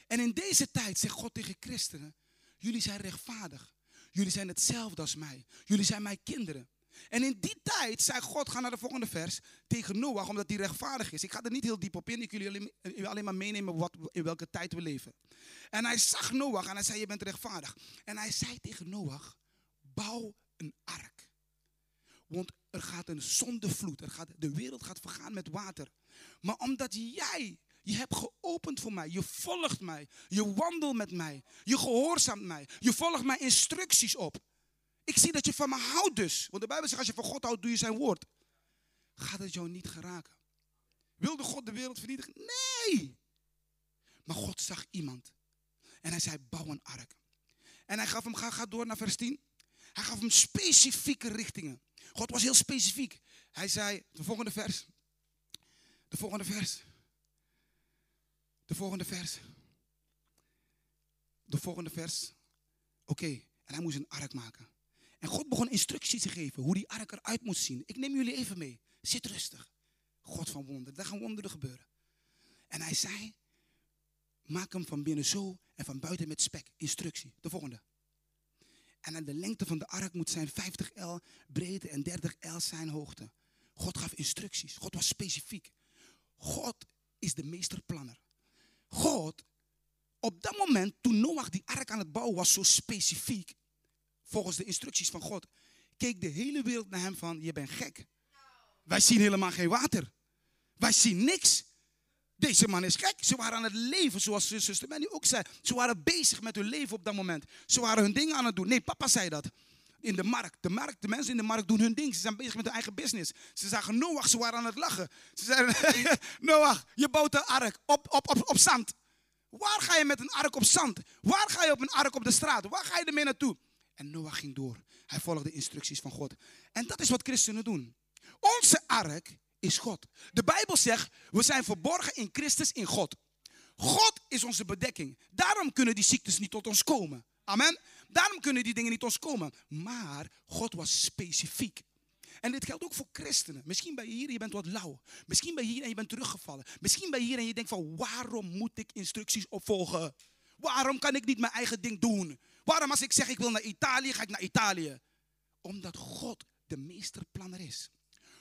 En in deze tijd zegt God tegen christenen, jullie zijn rechtvaardig. Jullie zijn hetzelfde als mij. Jullie zijn mijn kinderen. En in die tijd zei God, ga naar de volgende vers, tegen Noach, omdat hij rechtvaardig is. Ik ga er niet heel diep op in, ik wil jullie alleen, alleen maar meenemen wat, in welke tijd we leven. En hij zag Noach en hij zei, je bent rechtvaardig. En hij zei tegen Noach, bouw een ark. Want er gaat een zondevloed, er gaat, de wereld gaat vergaan met water. Maar omdat jij je hebt geopend voor mij. Je volgt mij. Je wandelt met mij. Je gehoorzaamt mij. Je volgt mijn instructies op. Ik zie dat je van me houdt dus. Want de Bijbel zegt, als je van God houdt, doe je zijn woord. Gaat het jou niet geraken? Wilde God de wereld vernietigen? Nee. Maar God zag iemand. En hij zei, bouw een ark. En hij gaf hem, ga, ga door naar vers 10. Hij gaf hem specifieke richtingen. God was heel specifiek. Hij zei, de volgende vers. De volgende vers. De volgende vers. De volgende vers. Oké, en hij moest een ark maken. En God begon instructies te geven hoe die ark eruit moest zien. Ik neem jullie even mee. Zit rustig. God van wonderen. Daar gaan wonderen gebeuren. En hij zei, maak hem van binnen zo en van buiten met spek. Instructie. De volgende. En de lengte van de ark moet zijn 50 L breedte en 30 L zijn hoogte. God gaf instructies. God was specifiek. God is de meesterplanner. God, op dat moment, toen Noach die ark aan het bouwen was, zo specifiek, volgens de instructies van God, keek de hele wereld naar hem van, je bent gek. Wij zien helemaal geen water. Wij zien niks. Deze man is gek. Ze waren aan het leven, zoals zuster Manny ook zei. Ze waren bezig met hun leven op dat moment. Ze waren hun dingen aan het doen. Nee, papa zei dat. In de markt. De markt, de mensen in de markt doen hun ding. Ze zijn bezig met hun eigen business. Ze zagen Noach, ze waren aan het lachen. Ze zeiden, Noach, je bouwt een ark op, op, op, op zand. Waar ga je met een ark op zand? Waar ga je op een ark op de straat? Waar ga je ermee naartoe? En Noach ging door. Hij volgde de instructies van God. En dat is wat christenen doen. Onze ark is God. De Bijbel zegt, we zijn verborgen in Christus in God. God is onze bedekking. Daarom kunnen die ziektes niet tot ons komen. Amen. Daarom kunnen die dingen niet tot ons komen. Maar God was specifiek. En dit geldt ook voor christenen. Misschien ben je hier en je bent wat lauw. Misschien ben je hier en je bent teruggevallen. Misschien ben je hier en je denkt van waarom moet ik instructies opvolgen? Waarom kan ik niet mijn eigen ding doen? Waarom als ik zeg ik wil naar Italië, ga ik naar Italië? Omdat God de meesterplanner is.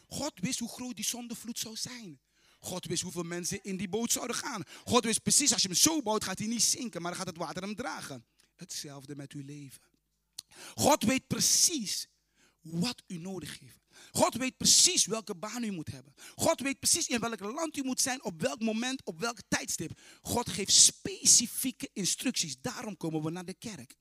God wist hoe groot die zondevloed zou zijn. God wist hoeveel mensen in die boot zouden gaan. God wist precies, als je hem zo bouwt, gaat hij niet zinken, maar dan gaat het water hem dragen. Hetzelfde met uw leven. God weet precies wat u nodig heeft. God weet precies welke baan u moet hebben. God weet precies in welk land u moet zijn, op welk moment, op welk tijdstip. God geeft specifieke instructies. Daarom komen we naar de kerk.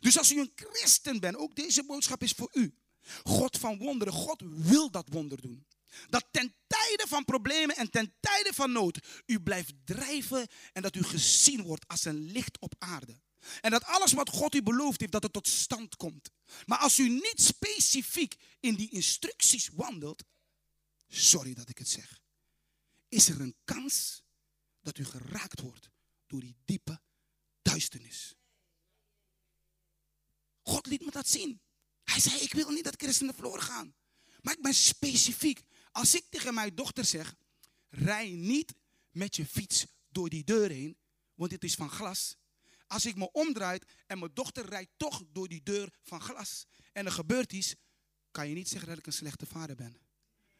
Dus als u een christen bent, ook deze boodschap is voor u. God van wonderen, God wil dat wonder doen. Dat ten tijde van problemen en ten tijde van nood u blijft drijven en dat u gezien wordt als een licht op aarde. En dat alles wat God u beloofd heeft, dat het tot stand komt. Maar als u niet specifiek in die instructies wandelt, sorry dat ik het zeg, is er een kans dat u geraakt wordt door die diepe duisternis. God liet me dat zien. Hij zei, ik wil niet dat christenen verloren gaan. Maar ik ben specifiek. Als ik tegen mijn dochter zeg, rij niet met je fiets door die deur heen, want dit is van glas. Als ik me omdraai en mijn dochter rijdt toch door die deur van glas en er gebeurt iets, kan je niet zeggen dat ik een slechte vader ben.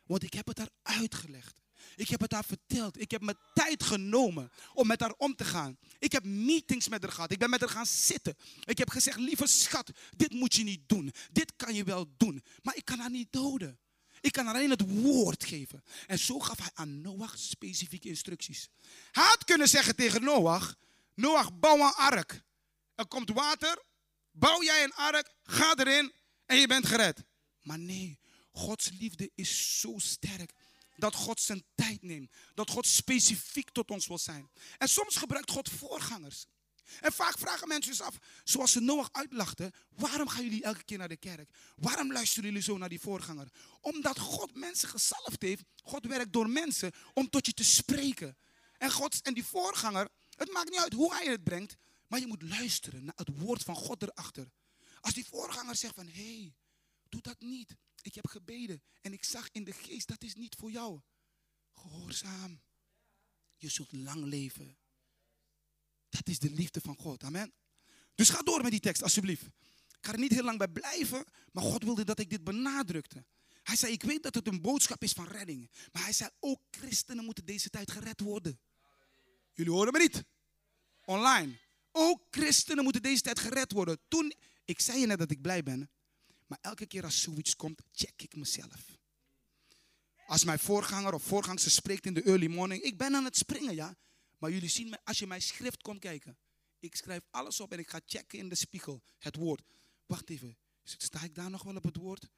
Want ik heb het haar uitgelegd. Ik heb het haar verteld. Ik heb mijn tijd genomen om met haar om te gaan. Ik heb meetings met haar gehad. Ik ben met haar gaan zitten. Ik heb gezegd, lieve schat, dit moet je niet doen. Dit kan je wel doen. Maar ik kan haar niet doden. Ik kan alleen het woord geven. En zo gaf hij aan Noach specifieke instructies. Hij had kunnen zeggen tegen Noach, Noach, bouw een ark. Er komt water, bouw jij een ark, ga erin en je bent gered. Maar nee, Gods liefde is zo sterk dat God zijn tijd neemt. Dat God specifiek tot ons wil zijn. En soms gebruikt God voorgangers. En vaak vragen mensen zich af, zoals ze Noach uitlachten, waarom gaan jullie elke keer naar de kerk? Waarom luisteren jullie zo naar die voorganger? Omdat God mensen gezalfd heeft. God werkt door mensen om tot je te spreken. En, God, en die voorganger, het maakt niet uit hoe hij het brengt, maar je moet luisteren naar het woord van God erachter. Als die voorganger zegt van, hé, hey, Doe dat niet. Ik heb gebeden en ik zag in de geest, dat is niet voor jou. Gehoorzaam. Je zult lang leven. Dat is de liefde van God. Amen. Dus ga door met die tekst, alsjeblieft. Ik ga er niet heel lang bij blijven, maar God wilde dat ik dit benadrukte. Hij zei, ik weet dat het een boodschap is van redding. Maar hij zei, ook christenen moeten deze tijd gered worden. Jullie horen me niet? Online. Ook christenen moeten deze tijd gered worden. Toen, ik zei je net dat ik blij ben. Maar elke keer als zoiets komt, check ik mezelf. Als mijn voorganger of voorgangster spreekt in de early morning. Ik ben aan het springen, ja. Maar jullie zien als je mijn schrift komt kijken. Ik schrijf alles op en ik ga checken in de spiegel. Het woord. Wacht even. Sta ik daar nog wel op het woord?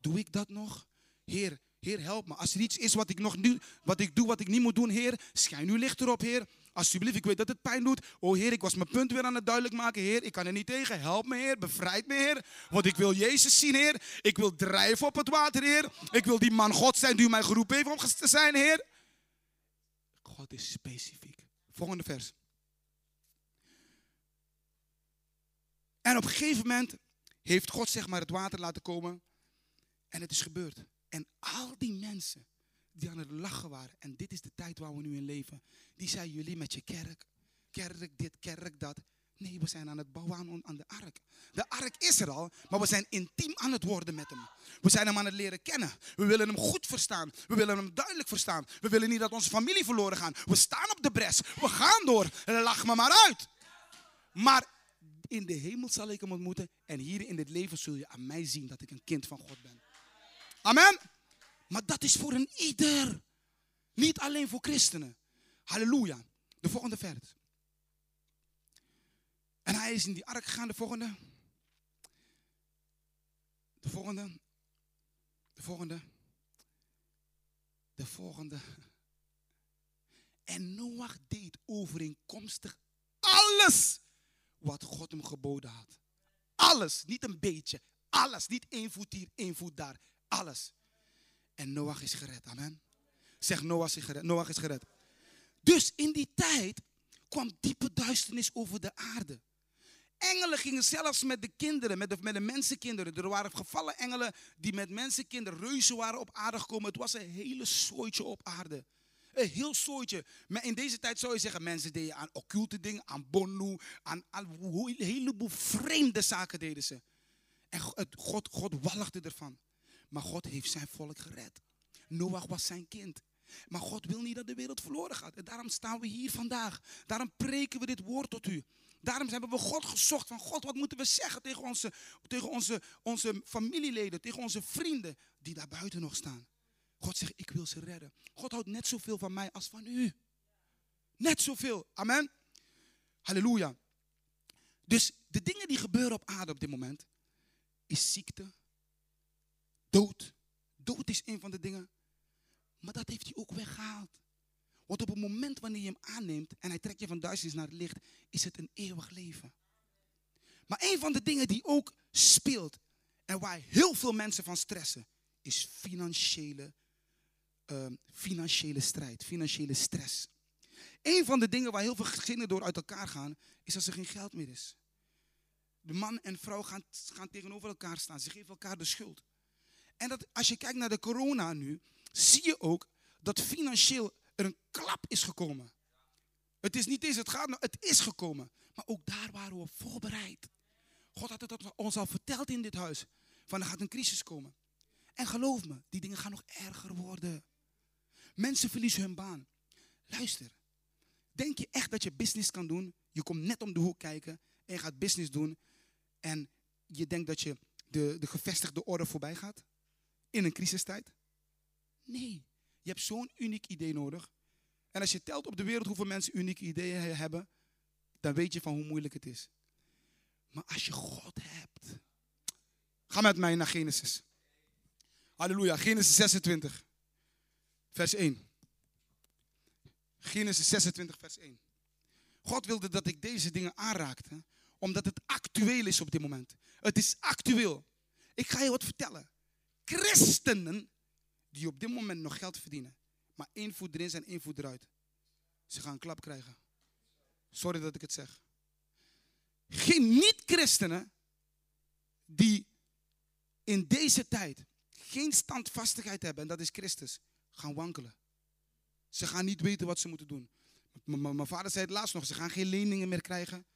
Doe ik dat nog? Heer, Heer, help me. Als er iets is wat ik nog nu, wat ik doe, wat ik niet moet doen, Heer, schijn uw licht erop, Heer. Alsjeblieft, ik weet dat het pijn doet. Oh Heer, ik was mijn punt weer aan het duidelijk maken, Heer. Ik kan er niet tegen. Help me, Heer. Bevrijd me, Heer. Want ik wil Jezus zien, Heer. Ik wil drijven op het water, Heer. Ik wil die man God zijn die mij geroepen heeft om te zijn, Heer. God is specifiek. Volgende vers. En op een gegeven moment heeft God zeg maar het water laten komen. En het is gebeurd. En al die mensen die aan het lachen waren. En dit is de tijd waar we nu in leven. Die zeiden jullie met je kerk. Kerk dit, kerk dat. Nee, we zijn aan het bouwen aan, de ark. De ark is er al, maar we zijn intiem aan het worden met hem. We zijn hem aan het leren kennen. We willen hem goed verstaan. We willen hem duidelijk verstaan. We willen niet dat onze familie verloren gaat. We staan op de bres. We gaan door. Lach me maar uit. Maar in de hemel zal ik hem ontmoeten. En hier in dit leven zul je aan mij zien dat ik een kind van God ben. Amen. Maar dat is voor een ieder. Niet alleen voor christenen. Halleluja. De volgende vers. En hij is in die ark gegaan. De volgende. De volgende. De volgende. De volgende. En Noach deed overeenkomstig alles wat God hem geboden had. Alles, niet een beetje. Alles, niet één voet hier, één voet daar. Alles. En Noach is gered. Amen. Zeg Noach is gered. Noach is gered. Dus in die tijd kwam diepe duisternis over de aarde. Engelen gingen zelfs met de kinderen, met de, met de mensenkinderen. Er waren gevallen engelen die met mensenkinderen, reuzen waren op aarde gekomen. Het was een hele soortje op aarde. Een heel soortje. Maar in deze tijd zou je zeggen, mensen deden aan occulte dingen, aan bonnu, aan, aan een heleboel vreemde zaken deden ze. En God, God walgde ervan. Maar God heeft zijn volk gered. Noach was zijn kind. Maar God wil niet dat de wereld verloren gaat. En daarom staan we hier vandaag. Daarom preken we dit woord tot u. Daarom hebben we God gezocht van God, wat moeten we zeggen tegen onze, tegen onze, onze familieleden, tegen onze vrienden die daar buiten nog staan. God zegt, ik wil ze redden. God houdt net zoveel van mij als van u. Net zoveel. Amen. Halleluja. Dus de dingen die gebeuren op aarde op dit moment, is ziekte, dood. Dood is een van de dingen. Maar dat heeft hij ook weggehaald. Want op het moment wanneer je hem aanneemt en hij trekt je van duisternis naar het licht, is het een eeuwig leven. Maar een van de dingen die ook speelt en waar heel veel mensen van stressen, is financiële, uh, financiële strijd, financiële stress. Een van de dingen waar heel veel gezinnen door uit elkaar gaan, is als er geen geld meer is. De man en vrouw gaan, gaan tegenover elkaar staan. Ze geven elkaar de schuld. En dat, als je kijkt naar de corona nu, zie je ook dat financieel er een klap is gekomen. Het is niet eens, het gaat, het is gekomen. Maar ook daar waren we voorbereid. God had het ons al verteld in dit huis. Van er gaat een crisis komen. En geloof me, die dingen gaan nog erger worden. Mensen verliezen hun baan. Luister, denk je echt dat je business kan doen? Je komt net om de hoek kijken en je gaat business doen. En je denkt dat je de, de gevestigde orde voorbij gaat? In een crisistijd? Nee. Je hebt zo'n uniek idee nodig. En als je telt op de wereld hoeveel mensen unieke ideeën hebben, dan weet je van hoe moeilijk het is. Maar als je God hebt. Ga met mij naar Genesis. Halleluja. Genesis 26, vers 1. Genesis 26, vers 1. God wilde dat ik deze dingen aanraakte, omdat het actueel is op dit moment. Het is actueel. Ik ga je wat vertellen. Christenen die op dit moment nog geld verdienen, maar één voet erin en één voet eruit. Ze gaan een klap krijgen. Sorry dat ik het zeg. Geen niet-christenen die in deze tijd geen standvastigheid hebben, en dat is Christus, gaan wankelen. Ze gaan niet weten wat ze moeten doen. Mijn vader zei het laatst nog, ze gaan geen leningen meer krijgen.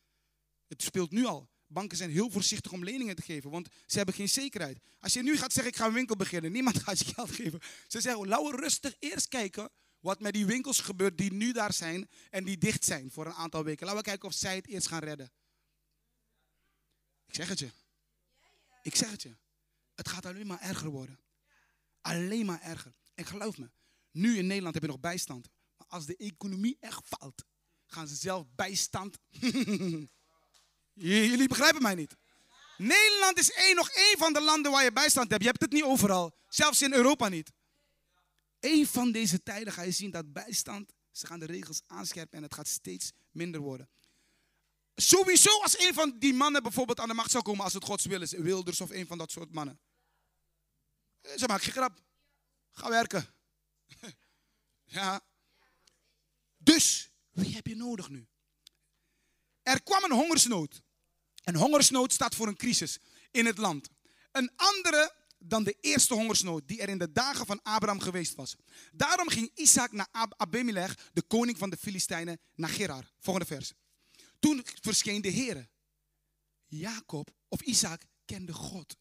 Het speelt nu al. Banken zijn heel voorzichtig om leningen te geven, want ze hebben geen zekerheid. Als je nu gaat zeggen, ik ga een winkel beginnen, niemand gaat je geld geven. Ze zeggen, laten we rustig eerst kijken wat met die winkels gebeurt die nu daar zijn en die dicht zijn voor een aantal weken. Laten we kijken of zij het eerst gaan redden. Ik zeg het je. Ik zeg het je. Het gaat alleen maar erger worden. Alleen maar erger. En geloof me, nu in Nederland heb je nog bijstand. Maar als de economie echt valt, gaan ze zelf bijstand. Jullie begrijpen mij niet. Nederland is één, nog één van de landen waar je bijstand hebt. Je hebt het niet overal. Zelfs in Europa niet. Eén van deze tijden ga je zien dat bijstand, ze gaan de regels aanscherpen en het gaat steeds minder worden. Sowieso als een van die mannen bijvoorbeeld aan de macht zou komen als het Gods wil is. Wilders of een van dat soort mannen. Ze maken geen grap. Ga werken. ja. Dus, wie heb je nodig nu? Er kwam een hongersnood. Een hongersnood staat voor een crisis in het land. Een andere dan de eerste hongersnood die er in de dagen van Abraham geweest was. Daarom ging Isaac naar Abimelech, de koning van de Filistijnen, naar Gerar. Volgende vers. Toen verscheen de Heer. Jacob of Isaac kende God.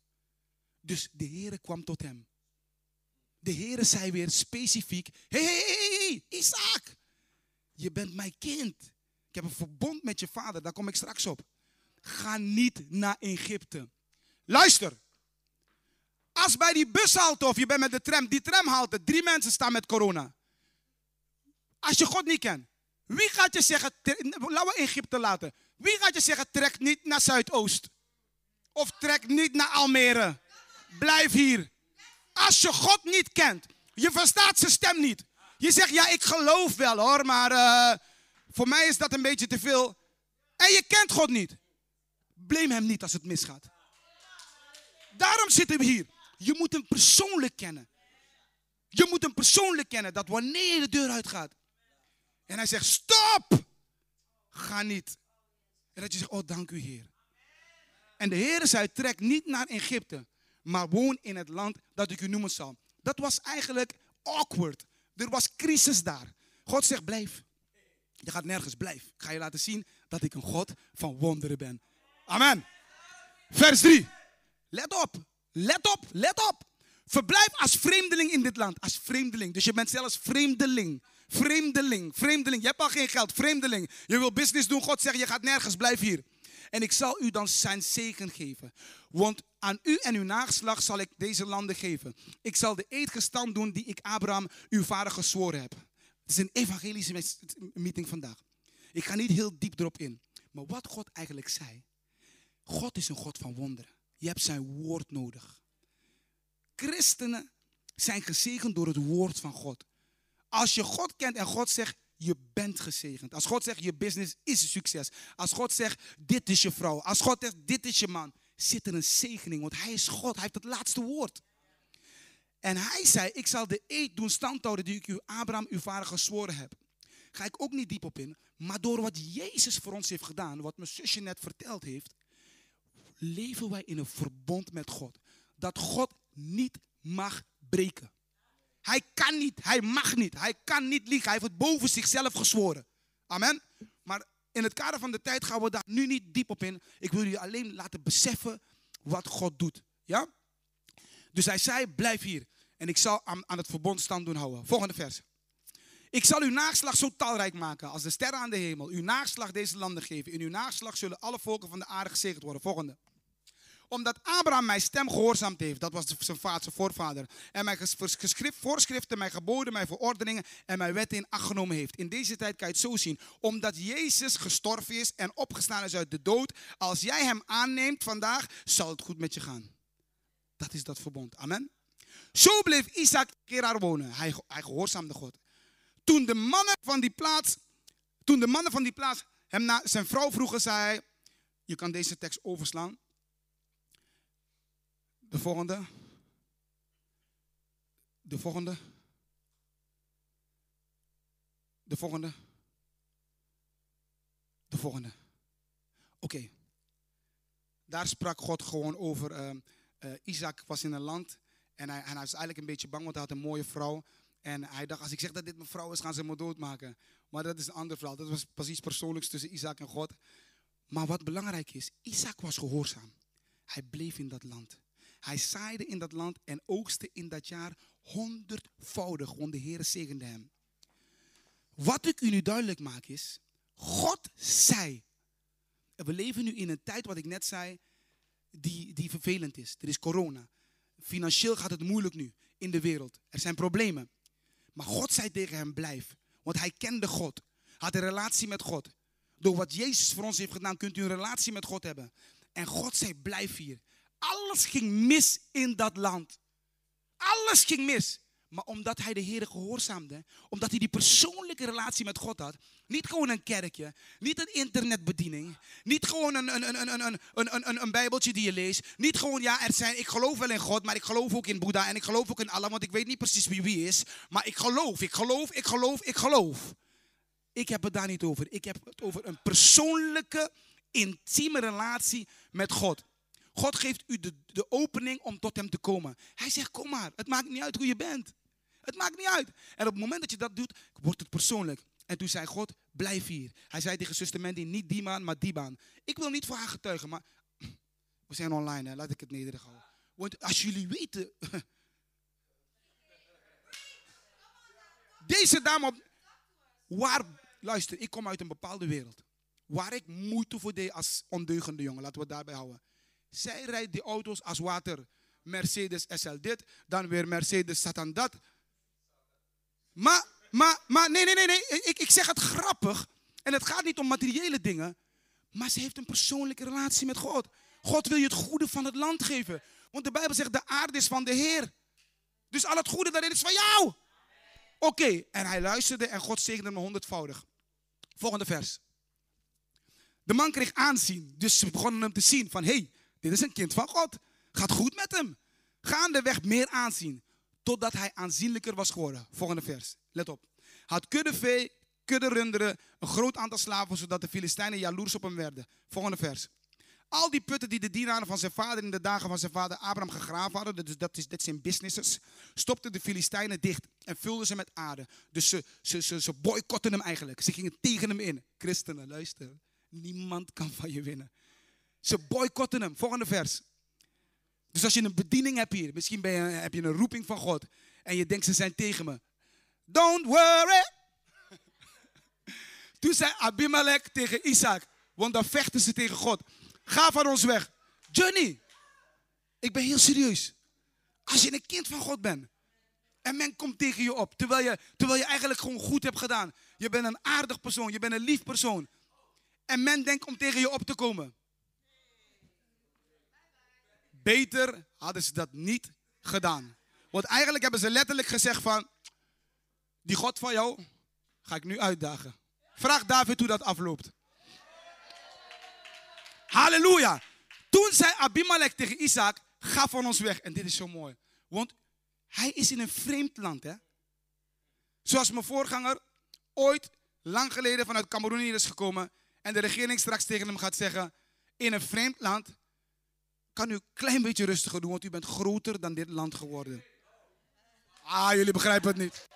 Dus de Heer kwam tot hem. De Heer zei weer specifiek: Hé, hé, hé, Isaac, je bent mijn kind. Ik heb een verbond met je vader, daar kom ik straks op. Ga niet naar Egypte. Luister. Als bij die bushalte of je bent met de tram, die tramhalte, drie mensen staan met corona. Als je God niet kent, wie gaat je zeggen, laten we Egypte laten. Wie gaat je zeggen, trek niet naar Zuidoost? Of trek niet naar Almere. Blijf hier. Als je God niet kent, je verstaat zijn stem niet. Je zegt, ja, ik geloof wel hoor, maar uh, voor mij is dat een beetje te veel. En je kent God niet. Blame hem niet als het misgaat. Daarom zitten we hier. Je moet hem persoonlijk kennen. Je moet hem persoonlijk kennen dat wanneer je de deur uitgaat. En hij zegt, stop! Ga niet. En dat je zegt, oh dank u Heer. En de Heer zei, trek niet naar Egypte, maar woon in het land dat ik u noemen zal. Dat was eigenlijk awkward. Er was crisis daar. God zegt, blijf. Je gaat nergens, blijf. Ik ga je laten zien dat ik een God van wonderen ben. Amen. Vers 3. Let op. Let op. Let op. Verblijf als vreemdeling in dit land. Als vreemdeling. Dus je bent zelfs vreemdeling. Vreemdeling. Vreemdeling. Je hebt al geen geld. Vreemdeling. Je wil business doen. God zegt je gaat nergens. Blijf hier. En ik zal u dan zijn zegen geven. Want aan u en uw nageslacht zal ik deze landen geven. Ik zal de eed gestand doen die ik Abraham, uw vader, gezworen heb. Het is een evangelische meeting vandaag. Ik ga niet heel diep erop in. Maar wat God eigenlijk zei. God is een God van wonderen. Je hebt zijn woord nodig. Christenen zijn gezegend door het woord van God. Als je God kent en God zegt, je bent gezegend. Als God zegt, je business is een succes. Als God zegt, dit is je vrouw. Als God zegt, dit is je man. Zit er een zegening, want hij is God. Hij heeft het laatste woord. En hij zei, ik zal de eed doen standhouden die ik u, Abraham, uw vader, gezworen heb. Ga ik ook niet diep op in. Maar door wat Jezus voor ons heeft gedaan, wat mijn zusje net verteld heeft, leven wij in een verbond met God. Dat God niet mag breken. Hij kan niet, hij mag niet, hij kan niet liegen. Hij heeft het boven zichzelf gezworen. Amen. Maar in het kader van de tijd gaan we daar nu niet diep op in. Ik wil jullie alleen laten beseffen wat God doet. Ja? Dus hij zei, blijf hier. En ik zal aan, het verbond stand doen houden. Volgende vers. Ik zal uw nageslag zo talrijk maken als de sterren aan de hemel. Uw nageslag deze landen geven. In uw nageslag zullen alle volken van de aarde gezegend worden. Volgende omdat Abraham mijn stem gehoorzaamd heeft. Dat was zijn vader, zijn voorvader. En mijn geschrift, voorschriften, mijn geboden, mijn verordeningen en mijn wetten in acht genomen heeft. In deze tijd kan je het zo zien. Omdat Jezus gestorven is en opgestaan is uit de dood. Als jij hem aanneemt vandaag, zal het goed met je gaan. Dat is dat verbond. Amen. Zo bleef Isaac Gerar wonen. Hij, hij gehoorzaamde God. Toen de mannen van die plaats, toen de mannen van die plaats hem naar zijn vrouw vroegen, zei hij, je kan deze tekst overslaan. De volgende. De volgende. De volgende. De volgende. Oké. Daar sprak God gewoon over uh, uh, Isaac was in een land en hij, en hij was eigenlijk een beetje bang, want hij had een mooie vrouw. En hij dacht, als ik zeg dat dit mijn vrouw is, gaan ze me doodmaken. Maar dat is een ander verhaal. Dat was precies persoonlijks tussen Isaac en God. Maar wat belangrijk is, Isaac was gehoorzaam. Hij bleef in dat land. Hij zaaide in dat land en oogste in dat jaar honderdvoudig, want de Heer zegende hem. Wat ik u nu duidelijk maak is, God zei. We leven nu in een tijd, wat ik net zei, die, die vervelend is. Er is corona. Financieel gaat het moeilijk nu in de wereld. Er zijn problemen. Maar God zei tegen hem, blijf. Want hij kende God. Had een relatie met God. Door wat Jezus voor ons heeft gedaan, kunt u een relatie met God hebben. En God zei, blijf hier. Alles ging mis in dat land. Alles ging mis. Maar omdat hij de Heer gehoorzaamde, omdat hij die persoonlijke relatie met God had, niet gewoon een kerkje, niet een internetbediening, niet gewoon een, een, een, een, een, een, een, een bijbeltje die je leest, niet gewoon, ja, er zijn, ik geloof wel in God, maar ik geloof ook in Boeddha en ik geloof ook in Allah, want ik weet niet precies wie wie is, maar ik geloof, ik geloof, ik geloof, ik geloof. Ik heb het daar niet over. Ik heb het over een persoonlijke, intieme relatie met God. God geeft u de, de opening om tot hem te komen. Hij zegt, kom maar, het maakt niet uit hoe je bent. Het maakt niet uit. En op het moment dat je dat doet, wordt het persoonlijk. En toen zei God, blijf hier. Hij zei tegen zuster Mandy, niet die baan, maar die baan. Ik wil niet voor haar getuigen, maar we zijn online, laat ik het nederig houden. Want als jullie weten... Deze dame, waar, luister, ik kom uit een bepaalde wereld. Waar ik moeite voor deed als ondeugende jongen, laten we het daarbij houden. Zij rijdt die auto's als water. Mercedes SL dit, dan weer Mercedes Satan dat. Maar, maar, maar, nee, nee, nee, nee. Ik, ik zeg het grappig. En het gaat niet om materiële dingen. Maar ze heeft een persoonlijke relatie met God. God wil je het goede van het land geven. Want de Bijbel zegt, de aarde is van de Heer. Dus al het goede daarin is van jou. Oké, en hij luisterde en God zegende hem honderdvoudig. Volgende vers. De man kreeg aanzien, dus ze begonnen hem te zien van, hé, hey, dit is een kind van God. Gaat goed met hem. Gaandeweg meer aanzien. Totdat hij aanzienlijker was geworden. Volgende vers. Let op. Had kudde vee, kudde runderen, een groot aantal slaven, zodat de Filistijnen jaloers op hem werden. Volgende vers. Al die putten die de dienaren van zijn vader in de dagen van zijn vader Abraham gegraven hadden, dus dat, is, dat zijn businesses, stopten de Filistijnen dicht en vulden ze met aarde. Dus ze, ze, ze, ze boycotten hem eigenlijk. Ze gingen tegen hem in. Christenen, luister. Niemand kan van je winnen. Ze boycotten hem. Volgende vers. Dus als je een bediening hebt hier, misschien ben je, heb je een roeping van God en je denkt ze zijn tegen me. Don't worry. Toen zei Abimelech tegen Isaac, want dan vechten ze tegen God. Ga van ons weg. Johnny, ik ben heel serieus. Als je een kind van God bent en men komt tegen je op, terwijl je, terwijl je eigenlijk gewoon goed hebt gedaan. Je bent een aardig persoon, je bent een lief persoon. En men denkt om tegen je op te komen. Beter hadden ze dat niet gedaan. Want eigenlijk hebben ze letterlijk gezegd van, die God van jou ga ik nu uitdagen. Vraag David hoe dat afloopt. Halleluja. Toen zei Abimelech tegen Isaac, ga van ons weg. En dit is zo mooi. Want hij is in een vreemd land. Hè? Zoals mijn voorganger ooit lang geleden vanuit Cameroen hier is gekomen. En de regering straks tegen hem gaat zeggen, in een vreemd land kan u een klein beetje rustiger doen, want u bent groter dan dit land geworden. Ah, jullie begrijpen het niet.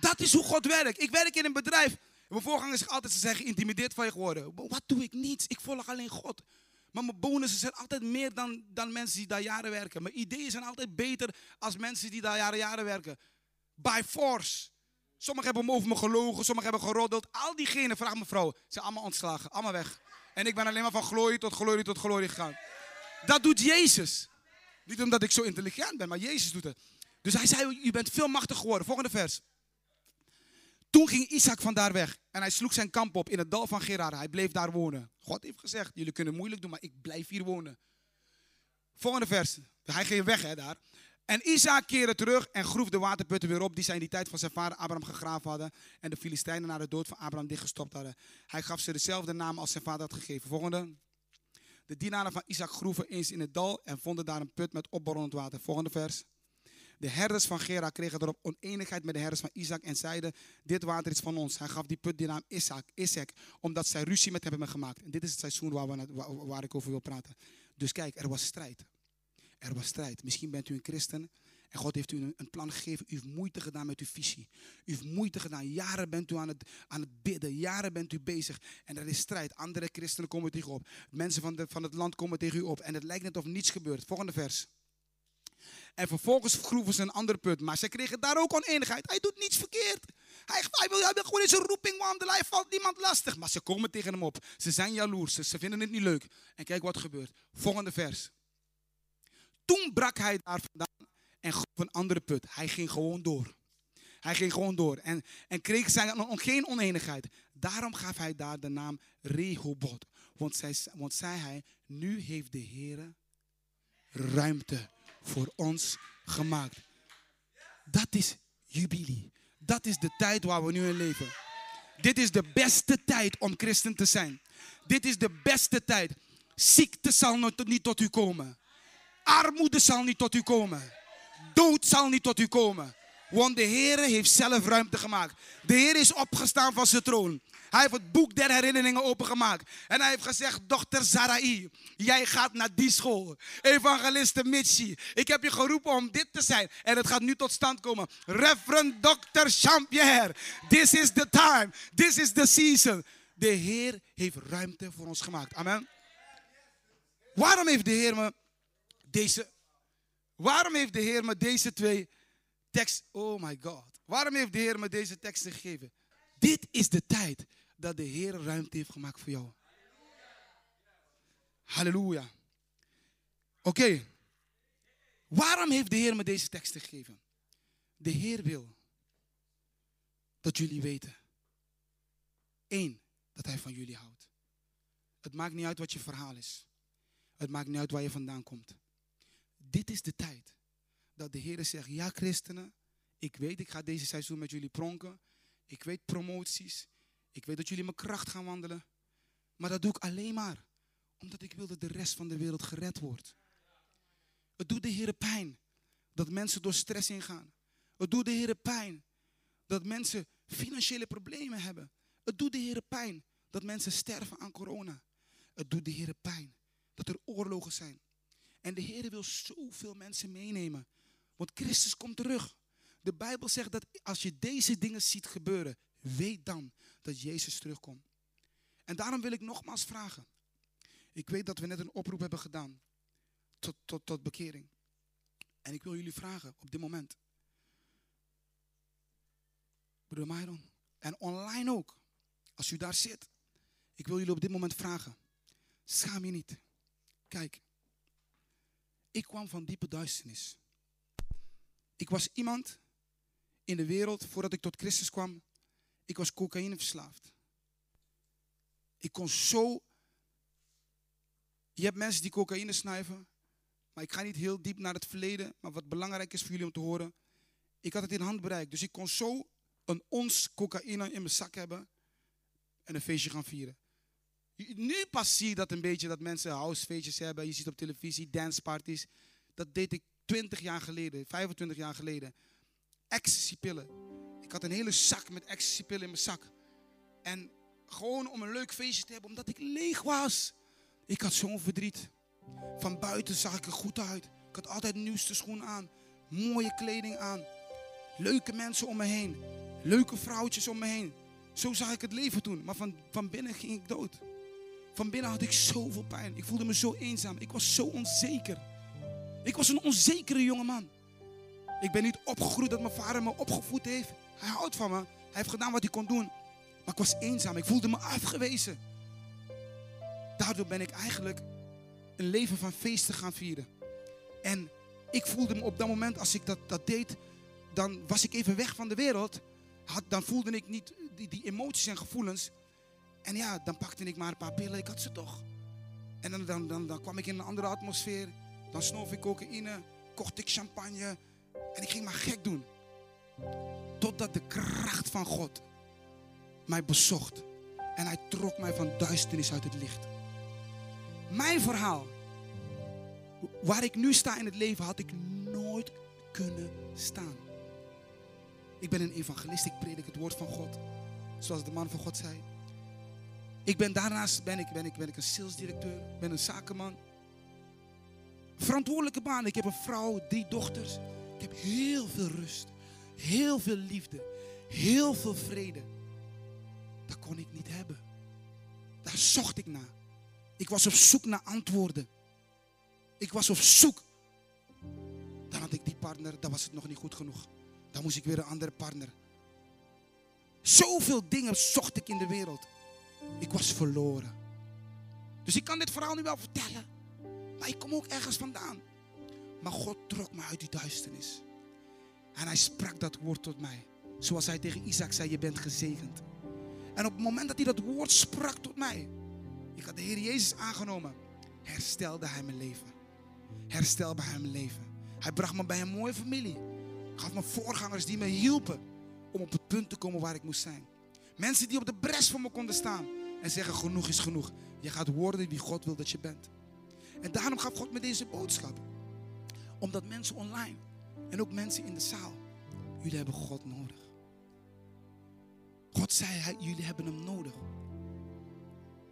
Dat is hoe God werkt. Ik werk in een bedrijf. Mijn voorgangers zeggen altijd, ze geïntimideerd van je geworden. Wat doe ik? Niets. Ik volg alleen God. Maar mijn bonussen zijn altijd meer dan, dan mensen die daar jaren werken. Mijn ideeën zijn altijd beter als mensen die daar jaren, jaren werken. By force. Sommigen hebben over me gelogen, sommigen hebben geroddeld. Al diegenen, vraag mevrouw, zijn allemaal ontslagen, allemaal weg. En ik ben alleen maar van glorie tot glorie tot glorie gegaan. Dat doet Jezus. Niet omdat ik zo intelligent ben, maar Jezus doet het. Dus hij zei, je bent veel machtiger geworden. Volgende vers. Toen ging Isaac vandaar weg en hij sloeg zijn kamp op in het dal van Gerar. Hij bleef daar wonen. God heeft gezegd, jullie kunnen moeilijk doen, maar ik blijf hier wonen. Volgende vers. Hij ging weg hè, daar. En Isaac keerde terug en groef de waterputten weer op die zij in die tijd van zijn vader Abraham gegraven hadden. En de Filistijnen na de dood van Abraham dichtgestopt hadden. Hij gaf ze dezelfde naam als zijn vader had gegeven. Volgende. De dienaren van Isaac groeven eens in het dal en vonden daar een put met opborrelend water. Volgende vers. De herders van Gera kregen erop oneenigheid met de herders van Isaac en zeiden, dit water is van ons. Hij gaf die put die naam Isaac, Isaac omdat zij ruzie met hem hebben gemaakt. En dit is het seizoen waar, we, waar ik over wil praten. Dus kijk, er was strijd. Er was strijd. Misschien bent u een christen en God heeft u een plan gegeven. U heeft moeite gedaan met uw visie. U heeft moeite gedaan. Jaren bent u aan het, aan het bidden. Jaren bent u bezig. En er is strijd. Andere christenen komen tegen u op. Mensen van, de, van het land komen tegen u op. En het lijkt net of niets gebeurt. Volgende vers. En vervolgens groeven ze een ander punt. Maar ze kregen daar ook oneenigheid. Hij doet niets verkeerd. Hij, wil, hij wil gewoon in zijn roeping wandelen. Hij valt niemand lastig. Maar ze komen tegen hem op. Ze zijn jaloers. Ze vinden het niet leuk. En kijk wat gebeurt. Volgende vers. Toen brak hij daar vandaan en gaf een andere put. Hij ging gewoon door. Hij ging gewoon door en, en kreeg zijn, geen oneenigheid. Daarom gaf hij daar de naam Rehoboth. Want, zij, want zei hij, nu heeft de Heer ruimte voor ons gemaakt. Dat is jubilee. Dat is de tijd waar we nu in leven. Dit is de beste tijd om christen te zijn. Dit is de beste tijd. Ziekte zal niet tot u komen. Armoede zal niet tot u komen. Dood zal niet tot u komen. Want de Heer heeft zelf ruimte gemaakt. De Heer is opgestaan van zijn troon. Hij heeft het boek der herinneringen opengemaakt. En hij heeft gezegd, dochter Sarai, jij gaat naar die school. Evangeliste Mitsi, ik heb je geroepen om dit te zijn. En het gaat nu tot stand komen. Reverend Dr. Champierre, this is the time. This is the season. De Heer heeft ruimte voor ons gemaakt. Amen. Waarom heeft de Heer me deze, waarom heeft de Heer me deze twee teksten, oh my God. Waarom heeft de Heer me deze teksten gegeven? Dit is de tijd dat de Heer ruimte heeft gemaakt voor jou. Halleluja. Oké. Waarom heeft de Heer me deze teksten gegeven? De Heer wil dat jullie weten. Eén, dat Hij van jullie houdt. Het maakt niet uit wat je verhaal is. Het maakt niet uit waar je vandaan komt. Dit is de tijd dat de Heer zegt, ja christenen, ik weet, ik ga deze seizoen met jullie pronken. Ik weet promoties. Ik weet dat jullie mijn kracht gaan wandelen. Maar dat doe ik alleen maar omdat ik wil dat de rest van de wereld gered wordt. Het doet de Heer pijn dat mensen door stress ingaan. Het doet de Heer pijn dat mensen financiële problemen hebben. Het doet de Heer pijn dat mensen sterven aan corona. Het doet de Heer pijn dat er oorlogen zijn. En de Heer wil zoveel mensen meenemen. Want Christus komt terug. De Bijbel zegt dat als je deze dingen ziet gebeuren, weet dan dat Jezus terugkomt. En daarom wil ik nogmaals vragen. Ik weet dat we net een oproep hebben gedaan tot, tot, tot bekering. En ik wil jullie vragen op dit moment. Broeder Myron. En online ook. Als u daar zit. Ik wil jullie op dit moment vragen. Schaam je niet. Kijk. Ik kwam van diepe duisternis. Ik was iemand in de wereld, voordat ik tot Christus kwam, ik was cocaïne verslaafd. Ik kon zo. Je hebt mensen die cocaïne snuiven, maar ik ga niet heel diep naar het verleden. Maar wat belangrijk is voor jullie om te horen, ik had het in handbereik. Dus ik kon zo een ons cocaïne in mijn zak hebben en een feestje gaan vieren. Nu pas zie je dat een beetje dat mensen housefeestjes hebben. Je ziet op televisie danceparties. Dat deed ik 20 jaar geleden, 25 jaar geleden. Ecstasy-pillen. Ik had een hele zak met ecstasy-pillen in mijn zak. En gewoon om een leuk feestje te hebben, omdat ik leeg was. Ik had zo'n verdriet. Van buiten zag ik er goed uit. Ik had altijd nieuwste schoen aan. Mooie kleding aan. Leuke mensen om me heen. Leuke vrouwtjes om me heen. Zo zag ik het leven toen. Maar van, van binnen ging ik dood. Van binnen had ik zoveel pijn. Ik voelde me zo eenzaam. Ik was zo onzeker. Ik was een onzekere jongeman. Ik ben niet opgegroeid dat mijn vader me opgevoed heeft. Hij houdt van me. Hij heeft gedaan wat hij kon doen. Maar ik was eenzaam. Ik voelde me afgewezen. Daardoor ben ik eigenlijk een leven van feesten gaan vieren. En ik voelde me op dat moment, als ik dat, dat deed, dan was ik even weg van de wereld. Had, dan voelde ik niet die, die emoties en gevoelens. En ja, dan pakte ik maar een paar pillen. Ik had ze toch. En dan, dan, dan, dan kwam ik in een andere atmosfeer. Dan snoof ik cocaïne, kocht ik champagne. En ik ging maar gek doen. Totdat de kracht van God mij bezocht. En hij trok mij van duisternis uit het licht. Mijn verhaal, waar ik nu sta in het leven, had ik nooit kunnen staan. Ik ben een evangelist, ik predik het woord van God. Zoals de man van God zei. Ik ben daarnaast ben ik, ben ik, ben ik een salesdirecteur, ben een zakenman. Verantwoordelijke baan. Ik heb een vrouw, drie dochters. Ik heb heel veel rust, heel veel liefde, heel veel vrede. Dat kon ik niet hebben. Daar zocht ik naar. Ik was op zoek naar antwoorden. Ik was op zoek. Dan had ik die partner, dan was het nog niet goed genoeg. Dan moest ik weer een andere partner. Zoveel dingen zocht ik in de wereld. Ik was verloren. Dus ik kan dit verhaal nu wel vertellen. Maar ik kom ook ergens vandaan. Maar God trok me uit die duisternis. En hij sprak dat woord tot mij. Zoals hij tegen Isaac zei, je bent gezegend. En op het moment dat hij dat woord sprak tot mij. Ik had de Heer Jezus aangenomen. Herstelde hij mijn leven. Herstelde hij mijn leven. Hij bracht me bij een mooie familie. Gaf me voorgangers die me hielpen om op het punt te komen waar ik moest zijn. Mensen die op de bres voor me konden staan en zeggen genoeg is genoeg. Je gaat worden wie God wil dat je bent. En daarom gaf God me deze boodschap. Omdat mensen online en ook mensen in de zaal, jullie hebben God nodig. God zei, jullie hebben hem nodig.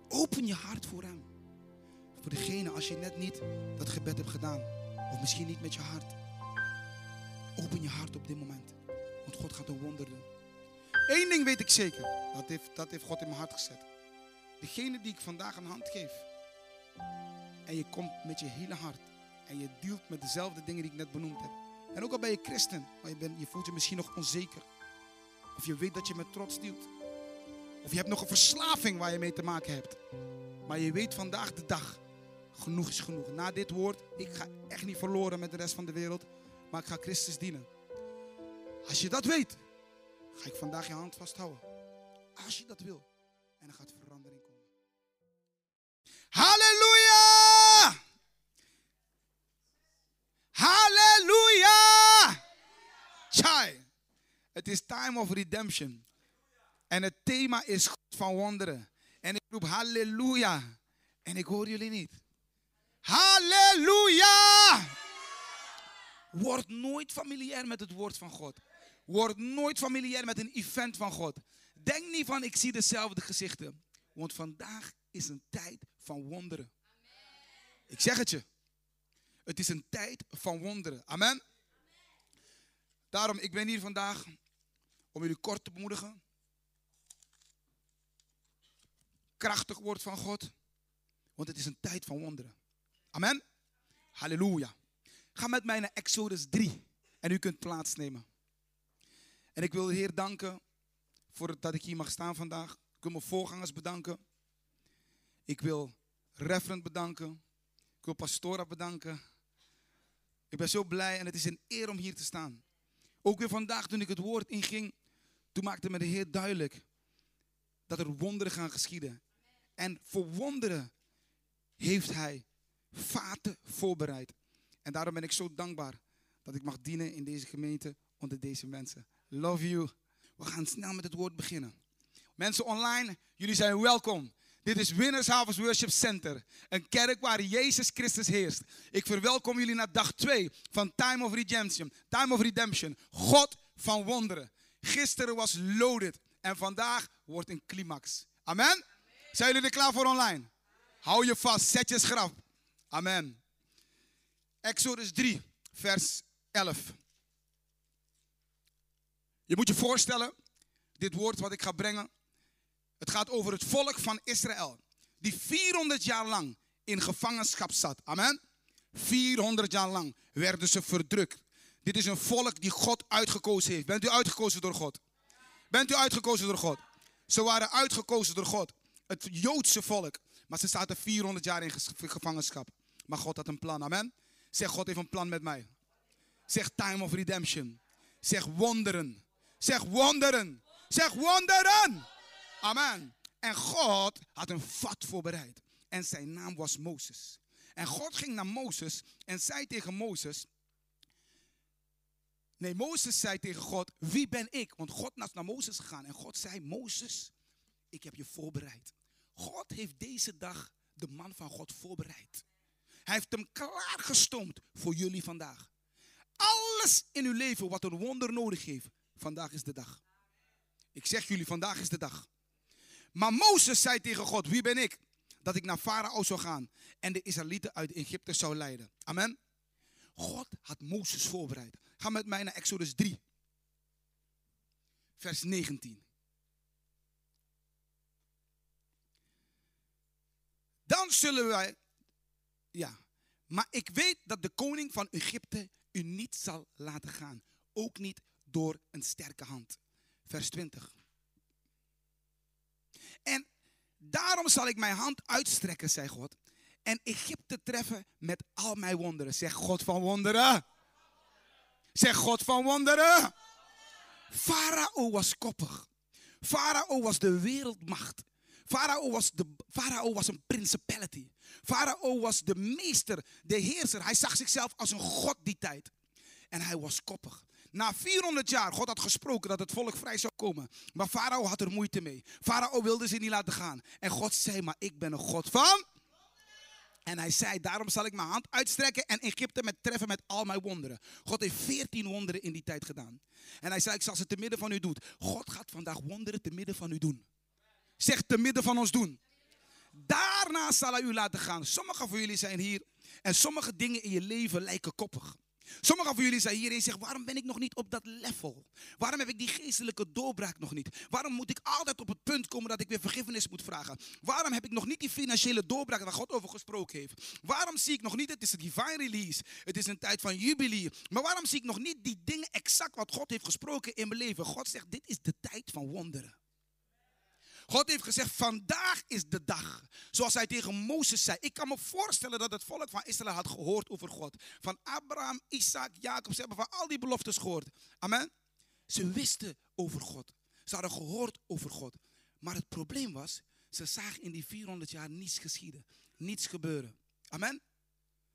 Open je hart voor hem. Voor degene als je net niet dat gebed hebt gedaan. Of misschien niet met je hart. Open je hart op dit moment. Want God gaat een wonder doen. Eén ding weet ik zeker. Dat heeft, dat heeft God in mijn hart gezet. Degene die ik vandaag een hand geef. En je komt met je hele hart. En je dealt met dezelfde dingen die ik net benoemd heb. En ook al ben je christen. Maar je, bent, je voelt je misschien nog onzeker. Of je weet dat je met trots dealt. Of je hebt nog een verslaving waar je mee te maken hebt. Maar je weet vandaag de dag. Genoeg is genoeg. Na dit woord. Ik ga echt niet verloren met de rest van de wereld. Maar ik ga Christus dienen. Als je dat weet. Ga ik vandaag je hand vasthouden. Als je dat wil. En dan gaat verandering komen. Halleluja! Halleluja! Chai. Het is time of redemption. En het thema is God van wonderen. En ik roep halleluja. En ik hoor jullie niet. Halleluja! Word nooit familiair met het woord van God. Word nooit familiair met een event van God. Denk niet van ik zie dezelfde gezichten. Want vandaag is een tijd van wonderen. Ik zeg het je. Het is een tijd van wonderen. Amen. Daarom, ik ben hier vandaag om jullie kort te bemoedigen. Krachtig woord van God. Want het is een tijd van wonderen. Amen. Halleluja. Ga met mij naar Exodus 3. En u kunt plaatsnemen. En ik wil de Heer danken voor dat ik hier mag staan vandaag. Ik wil mijn voorgangers bedanken. Ik wil referent bedanken. Ik wil pastora bedanken. Ik ben zo blij en het is een eer om hier te staan. Ook weer vandaag toen ik het woord inging, toen maakte me de Heer duidelijk dat er wonderen gaan geschieden. En voor wonderen heeft Hij vaten voorbereid. En daarom ben ik zo dankbaar dat ik mag dienen in deze gemeente onder deze mensen. Love you. We gaan snel met het woord beginnen. Mensen online, jullie zijn welkom. Dit is Winners Harvest Worship Center. Een kerk waar Jezus Christus heerst. Ik verwelkom jullie naar dag 2 van Time of Redemption. Time of Redemption. God van wonderen. Gisteren was loaded. En vandaag wordt een climax. Amen? Zijn jullie er klaar voor online? Hou je vast. Zet je schrap. Amen. Exodus 3, vers 11. Je moet je voorstellen, dit woord wat ik ga brengen, het gaat over het volk van Israël, die 400 jaar lang in gevangenschap zat. Amen. 400 jaar lang werden ze verdrukt. Dit is een volk die God uitgekozen heeft. Bent u uitgekozen door God? Bent u uitgekozen door God? Ze waren uitgekozen door God. Het Joodse volk. Maar ze zaten 400 jaar in gevangenschap. Maar God had een plan. Amen. Zeg, God heeft een plan met mij. Zeg, time of redemption. Zeg, wonderen. Zeg, wonderen. Zeg, wonderen. Amen. En God had een vat voorbereid. En zijn naam was Mozes. En God ging naar Mozes en zei tegen Mozes. Nee, Mozes zei tegen God: Wie ben ik? Want God was naar Mozes gegaan. En God zei: Mozes, ik heb je voorbereid. God heeft deze dag de man van God voorbereid. Hij heeft hem klaargestoomd voor jullie vandaag. alles in uw leven wat een wonder nodig heeft, vandaag is de dag. Ik zeg jullie, vandaag is de dag. Maar Mozes zei tegen God, wie ben ik? Dat ik naar Farao zou gaan en de Israëlieten uit Egypte zou leiden. Amen. God had Mozes voorbereid. Ga met mij naar Exodus 3. Vers 19. Dan zullen wij, ja, maar ik weet dat de koning van Egypte u niet zal laten gaan. Ook niet door een sterke hand. Vers 20. En daarom zal ik mijn hand uitstrekken, zei God. En Egypte treffen met al mijn wonderen. Zeg God van wonderen. Zeg God van wonderen. Farao was koppig. Farao was de wereldmacht. Farao was, de, Farao was een principality. Farao was de meester, de heerser. Hij zag zichzelf als een god die tijd. En hij was koppig. Na 400 jaar, God had gesproken dat het volk vrij zou komen. Maar Farao had er moeite mee. Farao wilde ze niet laten gaan. En God zei, maar ik ben een God van... En hij zei, daarom zal ik mijn hand uitstrekken en Egypte met treffen met al mijn wonderen. God heeft 14 wonderen in die tijd gedaan. En hij zei, ik zal ze te midden van u doen. God gaat vandaag wonderen te midden van u doen. Zeg te midden van ons doen. Daarna zal hij u laten gaan. Sommigen van jullie zijn hier en sommige dingen in je leven lijken koppig. Sommigen van jullie zijn hier en zeggen, waarom ben ik nog niet op dat level? Waarom heb ik die geestelijke doorbraak nog niet? Waarom moet ik altijd op het punt komen dat ik weer vergiffenis moet vragen? Waarom heb ik nog niet die financiële doorbraak waar God over gesproken heeft? Waarom zie ik nog niet, het is een divine release, het is een tijd van jubilee. Maar waarom zie ik nog niet die dingen exact wat God heeft gesproken in mijn leven? God zegt, dit is de tijd van wonderen. God heeft gezegd, vandaag is de dag. Zoals hij tegen Mozes zei. Ik kan me voorstellen dat het volk van Israël had gehoord over God. Van Abraham, Isaac, Jacob. Ze hebben van al die beloftes gehoord. Amen. Ze wisten over God. Ze hadden gehoord over God. Maar het probleem was, ze zagen in die 400 jaar niets geschieden. Niets gebeuren. Amen.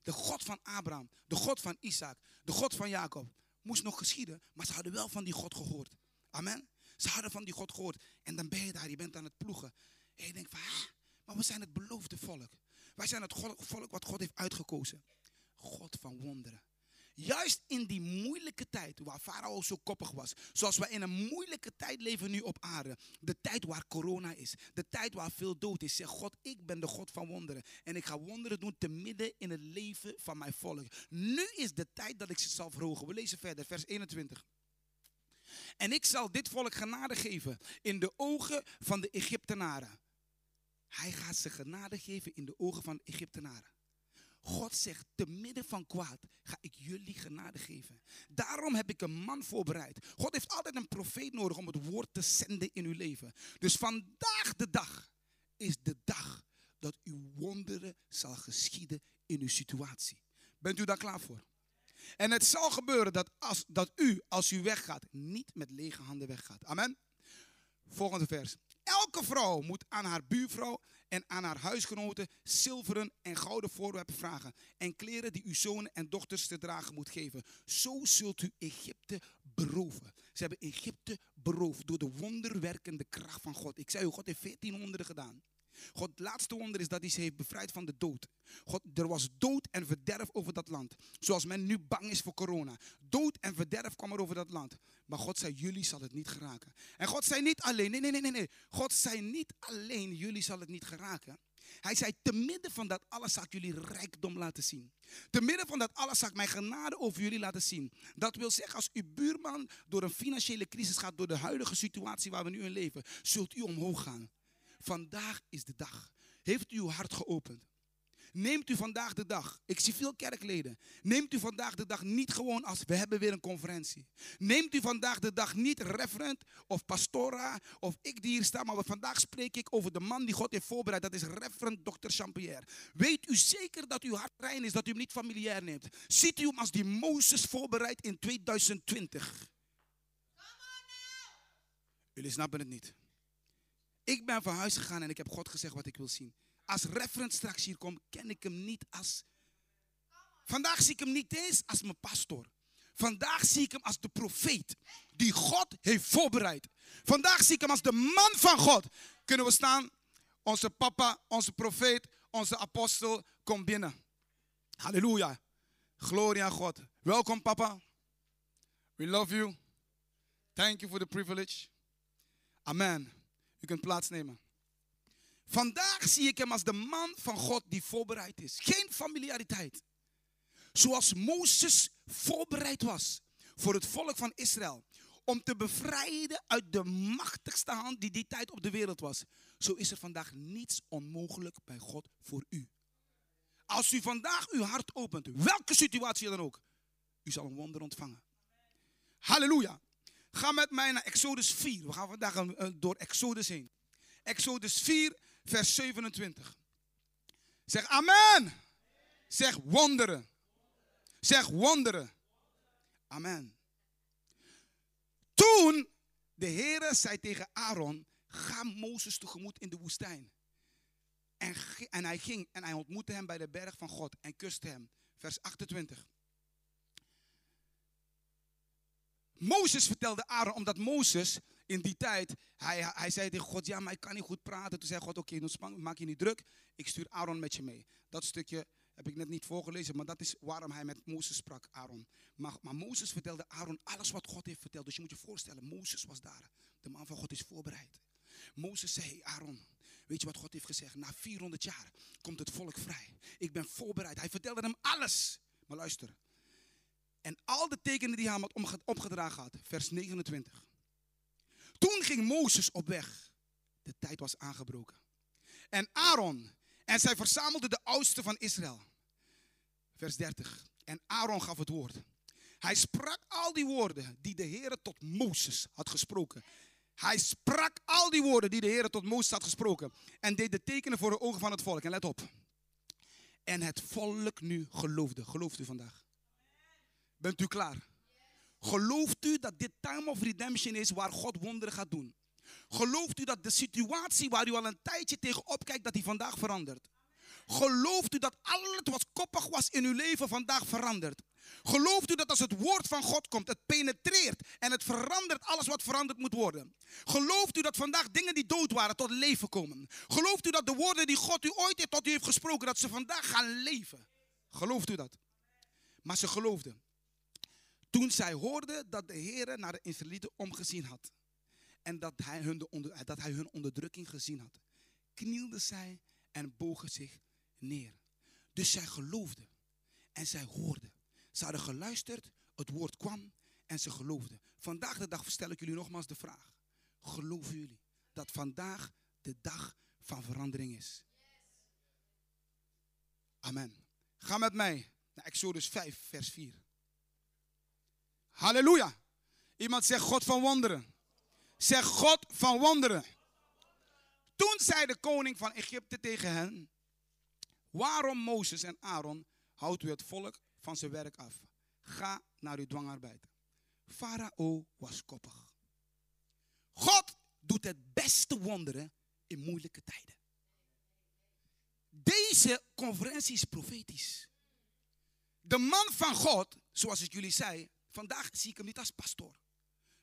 De God van Abraham, de God van Isaac, de God van Jacob moest nog geschieden. Maar ze hadden wel van die God gehoord. Amen. Ze hadden van die God gehoord. En dan ben je daar, je bent aan het ploegen. En je denkt van, maar we zijn het beloofde volk. Wij zijn het volk wat God heeft uitgekozen. God van wonderen. Juist in die moeilijke tijd waar Farao zo koppig was. Zoals wij in een moeilijke tijd leven nu op aarde. De tijd waar corona is. De tijd waar veel dood is. Zeg God, ik ben de God van wonderen. En ik ga wonderen doen te midden in het leven van mijn volk. Nu is de tijd dat ik ze zal verhogen. We lezen verder, vers 21. En ik zal dit volk genade geven in de ogen van de Egyptenaren. Hij gaat ze genade geven in de ogen van de Egyptenaren. God zegt, te midden van kwaad ga ik jullie genade geven. Daarom heb ik een man voorbereid. God heeft altijd een profeet nodig om het woord te zenden in uw leven. Dus vandaag de dag is de dag dat uw wonderen zal geschieden in uw situatie. Bent u daar klaar voor? En het zal gebeuren dat, als, dat u, als u weggaat, niet met lege handen weggaat. Amen. Volgende vers. Elke vrouw moet aan haar buurvrouw en aan haar huisgenoten zilveren en gouden voorwerpen vragen. En kleren die uw zonen en dochters te dragen moet geven. Zo zult u Egypte beroven. Ze hebben Egypte beroofd door de wonderwerkende kracht van God. Ik zei u, God heeft 14 wonderen gedaan. God laatste wonder is dat hij ze heeft bevrijd van de dood. God, er was dood en verderf over dat land. Zoals men nu bang is voor corona. Dood en verderf kwam er over dat land. Maar God zei, jullie zal het niet geraken. En God zei niet alleen, nee, nee, nee, nee, nee. God zei niet alleen, jullie zal het niet geraken. Hij zei, te midden van dat alles zal ik jullie rijkdom laten zien. Te midden van dat alles zal ik mijn genade over jullie laten zien. Dat wil zeggen, als uw buurman door een financiële crisis gaat, door de huidige situatie waar we nu in leven, zult u omhoog gaan. Vandaag is de dag. Heeft u uw hart geopend? Neemt u vandaag de dag, ik zie veel kerkleden, neemt u vandaag de dag niet gewoon als we hebben weer een conferentie. Neemt u vandaag de dag niet referent of pastora of ik die hier sta, maar vandaag spreek ik over de man die God heeft voorbereid. Dat is referent Dr. Champierre. Weet u zeker dat uw hart rein is, dat u hem niet familiair neemt. Ziet u hem als die Mozes voorbereid in 2020? Jullie snappen het niet. Ik ben van huis gegaan en ik heb God gezegd wat ik wil zien. Als referent straks hier komt, ken ik hem niet als. Vandaag zie ik hem niet eens als mijn pastor. Vandaag zie ik hem als de profeet die God heeft voorbereid. Vandaag zie ik hem als de man van God. Kunnen we staan? Onze papa, onze profeet, onze apostel, kom binnen. Halleluja. Gloria aan God. Welkom papa. We love you. Thank you for the privilege. Amen. U kunt plaatsnemen. Vandaag zie ik hem als de man van God die voorbereid is. Geen familiariteit. Zoals Mozes voorbereid was voor het volk van Israël. Om te bevrijden uit de machtigste hand die die tijd op de wereld was. Zo is er vandaag niets onmogelijk bij God voor u. Als u vandaag uw hart opent, welke situatie dan ook, u zal een wonder ontvangen. Halleluja. Ga met mij naar Exodus 4. We gaan vandaag door Exodus heen. Exodus 4, vers 27. Zeg amen. Zeg wonderen. Zeg wonderen. Amen. Toen de Heere zei tegen Aaron, ga Mozes tegemoet in de woestijn. En, en hij ging en hij ontmoette hem bij de berg van God en kuste hem. Vers 28. Mozes vertelde Aaron, omdat Mozes in die tijd, hij, hij zei tegen God, ja, maar ik kan niet goed praten. Toen zei God, oké, okay, maak je niet druk, ik stuur Aaron met je mee. Dat stukje heb ik net niet voorgelezen, maar dat is waarom hij met Mozes sprak, Aaron. Maar, maar Mozes vertelde Aaron alles wat God heeft verteld. Dus je moet je voorstellen, Mozes was daar. De man van God is voorbereid. Mozes zei, Aaron, weet je wat God heeft gezegd? Na 400 jaar komt het volk vrij. Ik ben voorbereid. Hij vertelde hem alles. Maar luister. En al de tekenen die had opgedragen had. Vers 29. Toen ging Mozes op weg. De tijd was aangebroken. En Aaron en zij verzamelden de oudsten van Israël. Vers 30. En Aaron gaf het woord. Hij sprak al die woorden die de Heer tot Mozes had gesproken. Hij sprak al die woorden die de Heer tot Mozes had gesproken. En deed de tekenen voor de ogen van het volk. En let op. En het volk nu geloofde. Gelooft u vandaag? Bent u klaar? Gelooft u dat dit time of redemption is waar God wonderen gaat doen? Gelooft u dat de situatie waar u al een tijdje tegenop kijkt, dat die vandaag verandert? Gelooft u dat alles wat koppig was in uw leven vandaag verandert? Gelooft u dat als het woord van God komt, het penetreert en het verandert alles wat veranderd moet worden? Gelooft u dat vandaag dingen die dood waren tot leven komen? Gelooft u dat de woorden die God u ooit tot u heeft gesproken, dat ze vandaag gaan leven? Gelooft u dat? Maar ze geloofden. Toen zij hoorden dat de Heer naar de Israëlieten omgezien had en dat hij, hun de onder, dat hij hun onderdrukking gezien had, knielden zij en bogen zich neer. Dus zij geloofden en zij hoorden. Ze hadden geluisterd, het woord kwam en ze geloofden. Vandaag de dag stel ik jullie nogmaals de vraag. Geloven jullie dat vandaag de dag van verandering is? Amen. Ga met mij naar Exodus 5, vers 4. Halleluja. Iemand zegt God van wonderen. Zeg God van wonderen. Toen zei de koning van Egypte tegen hen: Waarom Mozes en Aaron houdt u het volk van zijn werk af? Ga naar uw dwangarbeid. Farao was koppig. God doet het beste wonderen in moeilijke tijden. Deze conferentie is profetisch. De man van God, zoals ik jullie zei, vandaag zie ik hem niet als pastoor.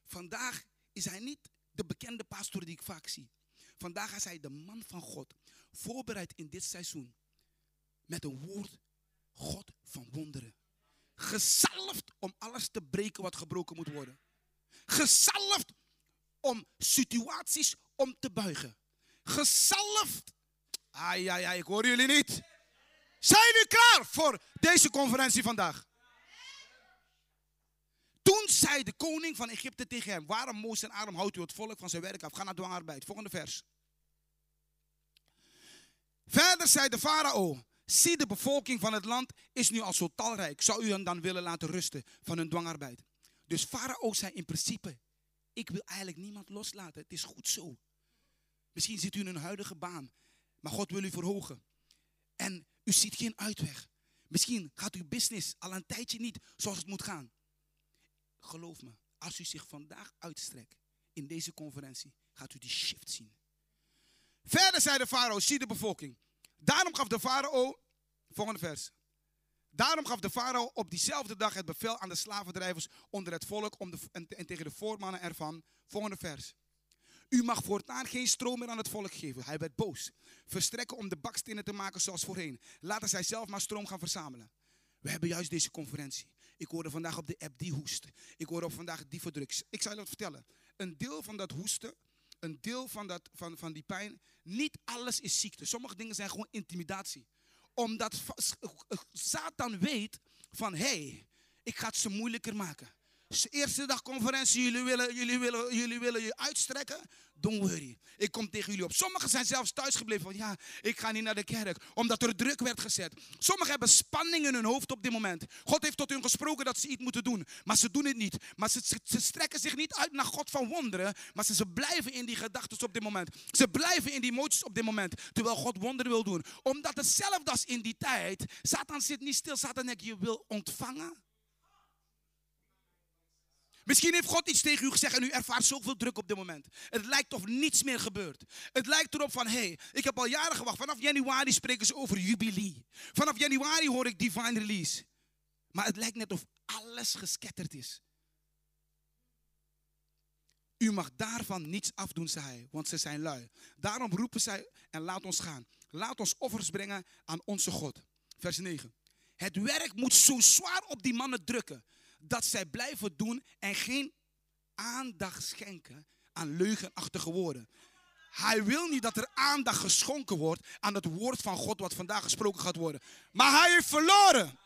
Vandaag is hij niet de bekende pastor die ik vaak zie. Vandaag is hij de man van God, voorbereid in dit seizoen met een woord God van wonderen. Gezalfd om alles te breken wat gebroken moet worden. Gezalfd om situaties om te buigen. Gezalfd. Ai, ai, ai, ik hoor jullie niet. Zijn jullie klaar voor deze conferentie vandaag? Zei de koning van Egypte tegen hem: Waarom, Mozes en Aaron, houdt u het volk van zijn werk af? Ga naar dwangarbeid. Volgende vers. Verder zei de farao: Zie, de bevolking van het land is nu al zo talrijk. Zou u hen dan willen laten rusten van hun dwangarbeid? Dus farao zei in principe: Ik wil eigenlijk niemand loslaten. Het is goed zo. Misschien zit u in een huidige baan, maar God wil u verhogen. En u ziet geen uitweg. Misschien gaat uw business al een tijdje niet zoals het moet gaan. Geloof me, als u zich vandaag uitstrekt in deze conferentie, gaat u die shift zien. Verder zei de farao, zie de bevolking. Daarom gaf de farao, volgende vers. Daarom gaf de farao op diezelfde dag het bevel aan de slavendrijvers onder het volk om de, en, en tegen de voormannen ervan. Volgende vers. U mag voortaan geen stroom meer aan het volk geven. Hij werd boos. Verstrekken om de bakstenen te maken zoals voorheen. Laten zij zelf maar stroom gaan verzamelen. We hebben juist deze conferentie. Ik hoorde vandaag op de app die hoest. Ik hoorde op vandaag die verdrukt. Ik zal je wat vertellen. Een deel van dat hoesten, een deel van, dat, van, van die pijn, niet alles is ziekte. Sommige dingen zijn gewoon intimidatie. Omdat Satan weet van, hé, hey, ik ga het ze moeilijker maken. Eerste dag conferentie, jullie willen, jullie, willen, jullie willen je uitstrekken. Don't worry. Ik kom tegen jullie op. Sommigen zijn zelfs thuisgebleven van ja, ik ga niet naar de kerk. Omdat er druk werd gezet. Sommigen hebben spanning in hun hoofd op dit moment. God heeft tot hun gesproken dat ze iets moeten doen. Maar ze doen het niet. Maar ze, ze, strekken zich niet uit naar God van wonderen. Maar ze, blijven in die gedachten op dit moment. Ze blijven in die emoties op dit moment. Terwijl God wonderen wil doen. Omdat hetzelfde als in die tijd. Satan zit niet stil. Satan denkt je wil ontvangen. Misschien heeft God iets tegen u gezegd en u ervaart zoveel druk op dit moment. Het lijkt of niets meer gebeurt. Het lijkt erop van, hé, hey, ik heb al jaren gewacht. Vanaf januari spreken ze over jubilee. Vanaf januari hoor ik divine release. Maar het lijkt net of alles gesketterd is. U mag daarvan niets afdoen, zei hij, want ze zijn lui. Daarom roepen zij en laat ons gaan. Laat ons offers brengen aan onze God. Vers 9. Het werk moet zo zwaar op die mannen drukken dat zij blijven doen en geen aandacht schenken aan leugenachtige woorden. Hij wil niet dat er aandacht geschonken wordt aan het woord van God wat vandaag gesproken gaat worden. Maar hij heeft verloren.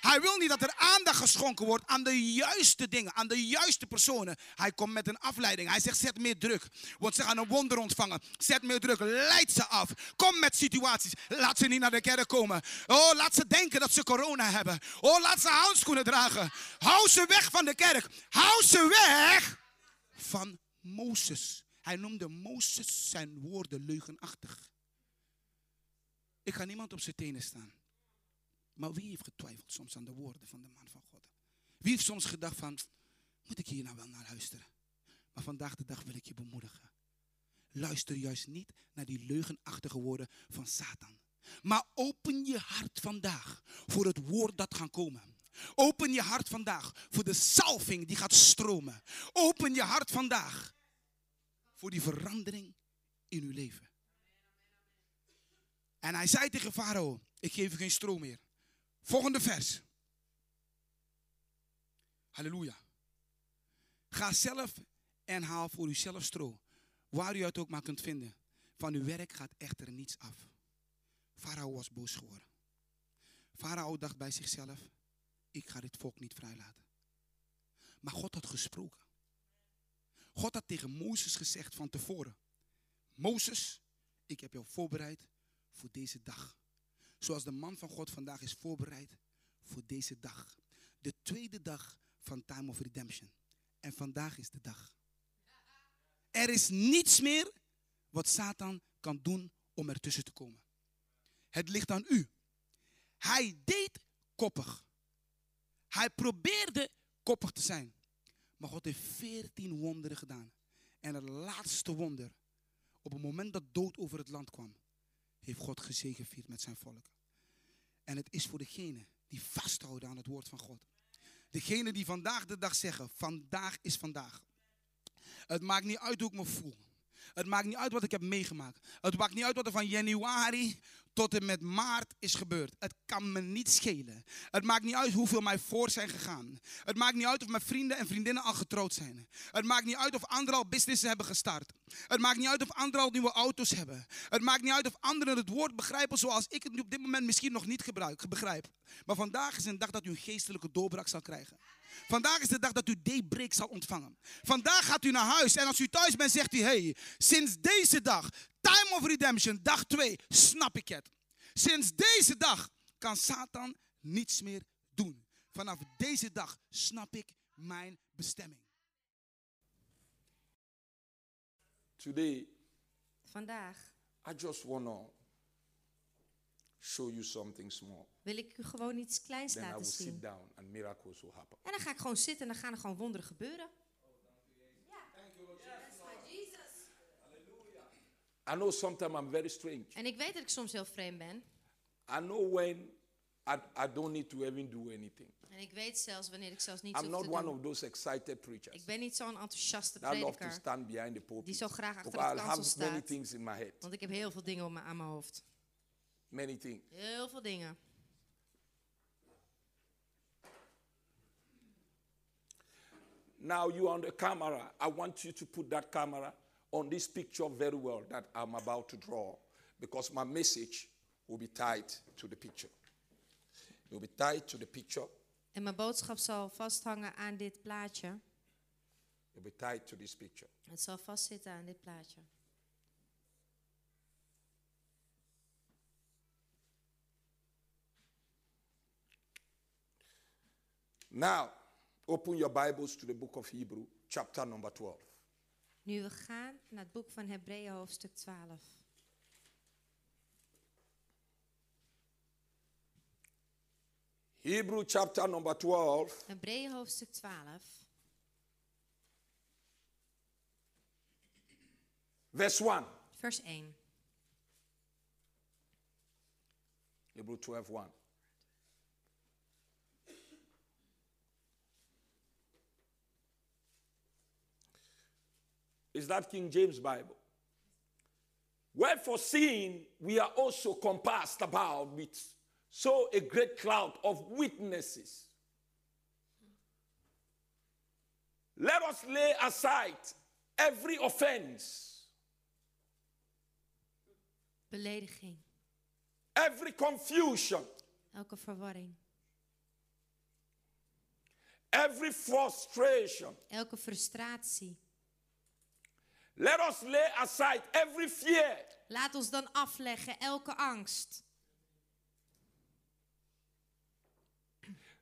Hij wil niet dat er aandacht geschonken wordt aan de juiste dingen, aan de juiste personen. Hij komt met een afleiding. Hij zegt: zet meer druk, want ze gaan een wonder ontvangen. Zet meer druk, leid ze af. Kom met situaties. Laat ze niet naar de kerk komen. Oh, laat ze denken dat ze corona hebben. Oh, laat ze handschoenen dragen. Hou ze weg van de kerk. Hou ze weg van Mozes. Hij noemde Mozes zijn woorden leugenachtig. Ik ga niemand op zijn tenen staan. Maar wie heeft getwijfeld soms aan de woorden van de man van God? Wie heeft soms gedacht van, moet ik hier nou wel naar luisteren? Maar vandaag de dag wil ik je bemoedigen. Luister juist niet naar die leugenachtige woorden van Satan. Maar open je hart vandaag voor het woord dat gaat komen. Open je hart vandaag voor de salving die gaat stromen. Open je hart vandaag voor die verandering in uw leven. En hij zei tegen Farao, ik geef u geen stroom meer. Volgende vers. Halleluja. Ga zelf en haal voor uzelf stro. Waar u het ook maar kunt vinden. Van uw werk gaat echter niets af. Farao was boos geworden. Farao dacht bij zichzelf: ik ga dit volk niet vrijlaten. Maar God had gesproken. God had tegen Mozes gezegd van tevoren: Mozes, ik heb jou voorbereid voor deze dag. Zoals de man van God vandaag is voorbereid voor deze dag. De tweede dag van Time of Redemption. En vandaag is de dag. Er is niets meer wat Satan kan doen om ertussen te komen. Het ligt aan u. Hij deed koppig. Hij probeerde koppig te zijn. Maar God heeft veertien wonderen gedaan. En het laatste wonder, op het moment dat dood over het land kwam, heeft God gezegevierd met zijn volk. En het is voor degene die vasthouden aan het woord van God. Degene die vandaag de dag zeggen, vandaag is vandaag. Het maakt niet uit hoe ik me voel. Het maakt niet uit wat ik heb meegemaakt. Het maakt niet uit wat er van januari tot en met maart is gebeurd. Het kan me niet schelen. Het maakt niet uit hoeveel mij voor zijn gegaan. Het maakt niet uit of mijn vrienden en vriendinnen al getrouwd zijn. Het maakt niet uit of anderen al businessen hebben gestart. Het maakt niet uit of anderen al nieuwe auto's hebben. Het maakt niet uit of anderen het woord begrijpen zoals ik het nu op dit moment misschien nog niet gebruik, begrijp. Maar vandaag is een dag dat u een geestelijke doorbraak zal krijgen. Vandaag is de dag dat u daybreak zal ontvangen. Vandaag gaat u naar huis en als u thuis bent zegt u, hey, sinds deze dag, time of redemption, dag 2, snap ik het. Sinds deze dag kan Satan niets meer doen. Vanaf deze dag snap ik mijn bestemming. Today, Vandaag I just want to show you something small. wil ik u gewoon iets kleins Then I will laten sit zien. down and miracles will happen. En dan ga ik gewoon zitten en dan gaan er gewoon wonderen gebeuren. I know sometimes I'm very strange. En ik weet dat ik soms heel vreemd ben. I know when I, I don't need to even do anything. En ik weet zelfs wanneer ik zelfs niet I'm hoef not te one doen. of those excited preachers Ik ben niet zo'n enthousiaste that love to prediker. stand behind the pulpit. Die zo graag achter de kansel have many staat. things in my head. Want ik heb heel veel dingen op mijn- aan mijn hoofd. Many things. Heel veel dingen. Now you on the camera. I want you to put that camera on this picture very well that I'm about to draw because my message will be tied to the picture. It will be tied to the picture. En mijn boodschap zal vasthangen aan dit plaatje. It will be tied to this picture. Het zal vastzitten aan dit plaatje. Now, open your Bibles to the book of Hebrew, chapter number 12. Nu we gaan naar het boek van Hebreeën hoofdstuk 12. Hebrew chapter number 12, Hebreeën hoofdstuk 12. verse 1. Vers 1. Hebrew 12, 1. Is that King James Bible? Wherefore, seeing we are also compassed about with so a great cloud of witnesses, let us lay aside every offense, Belediging. every confusion, Elke verwarring. every frustration. Elke frustratie. Let us lay aside every fear. Laat ons dan afleggen elke angst.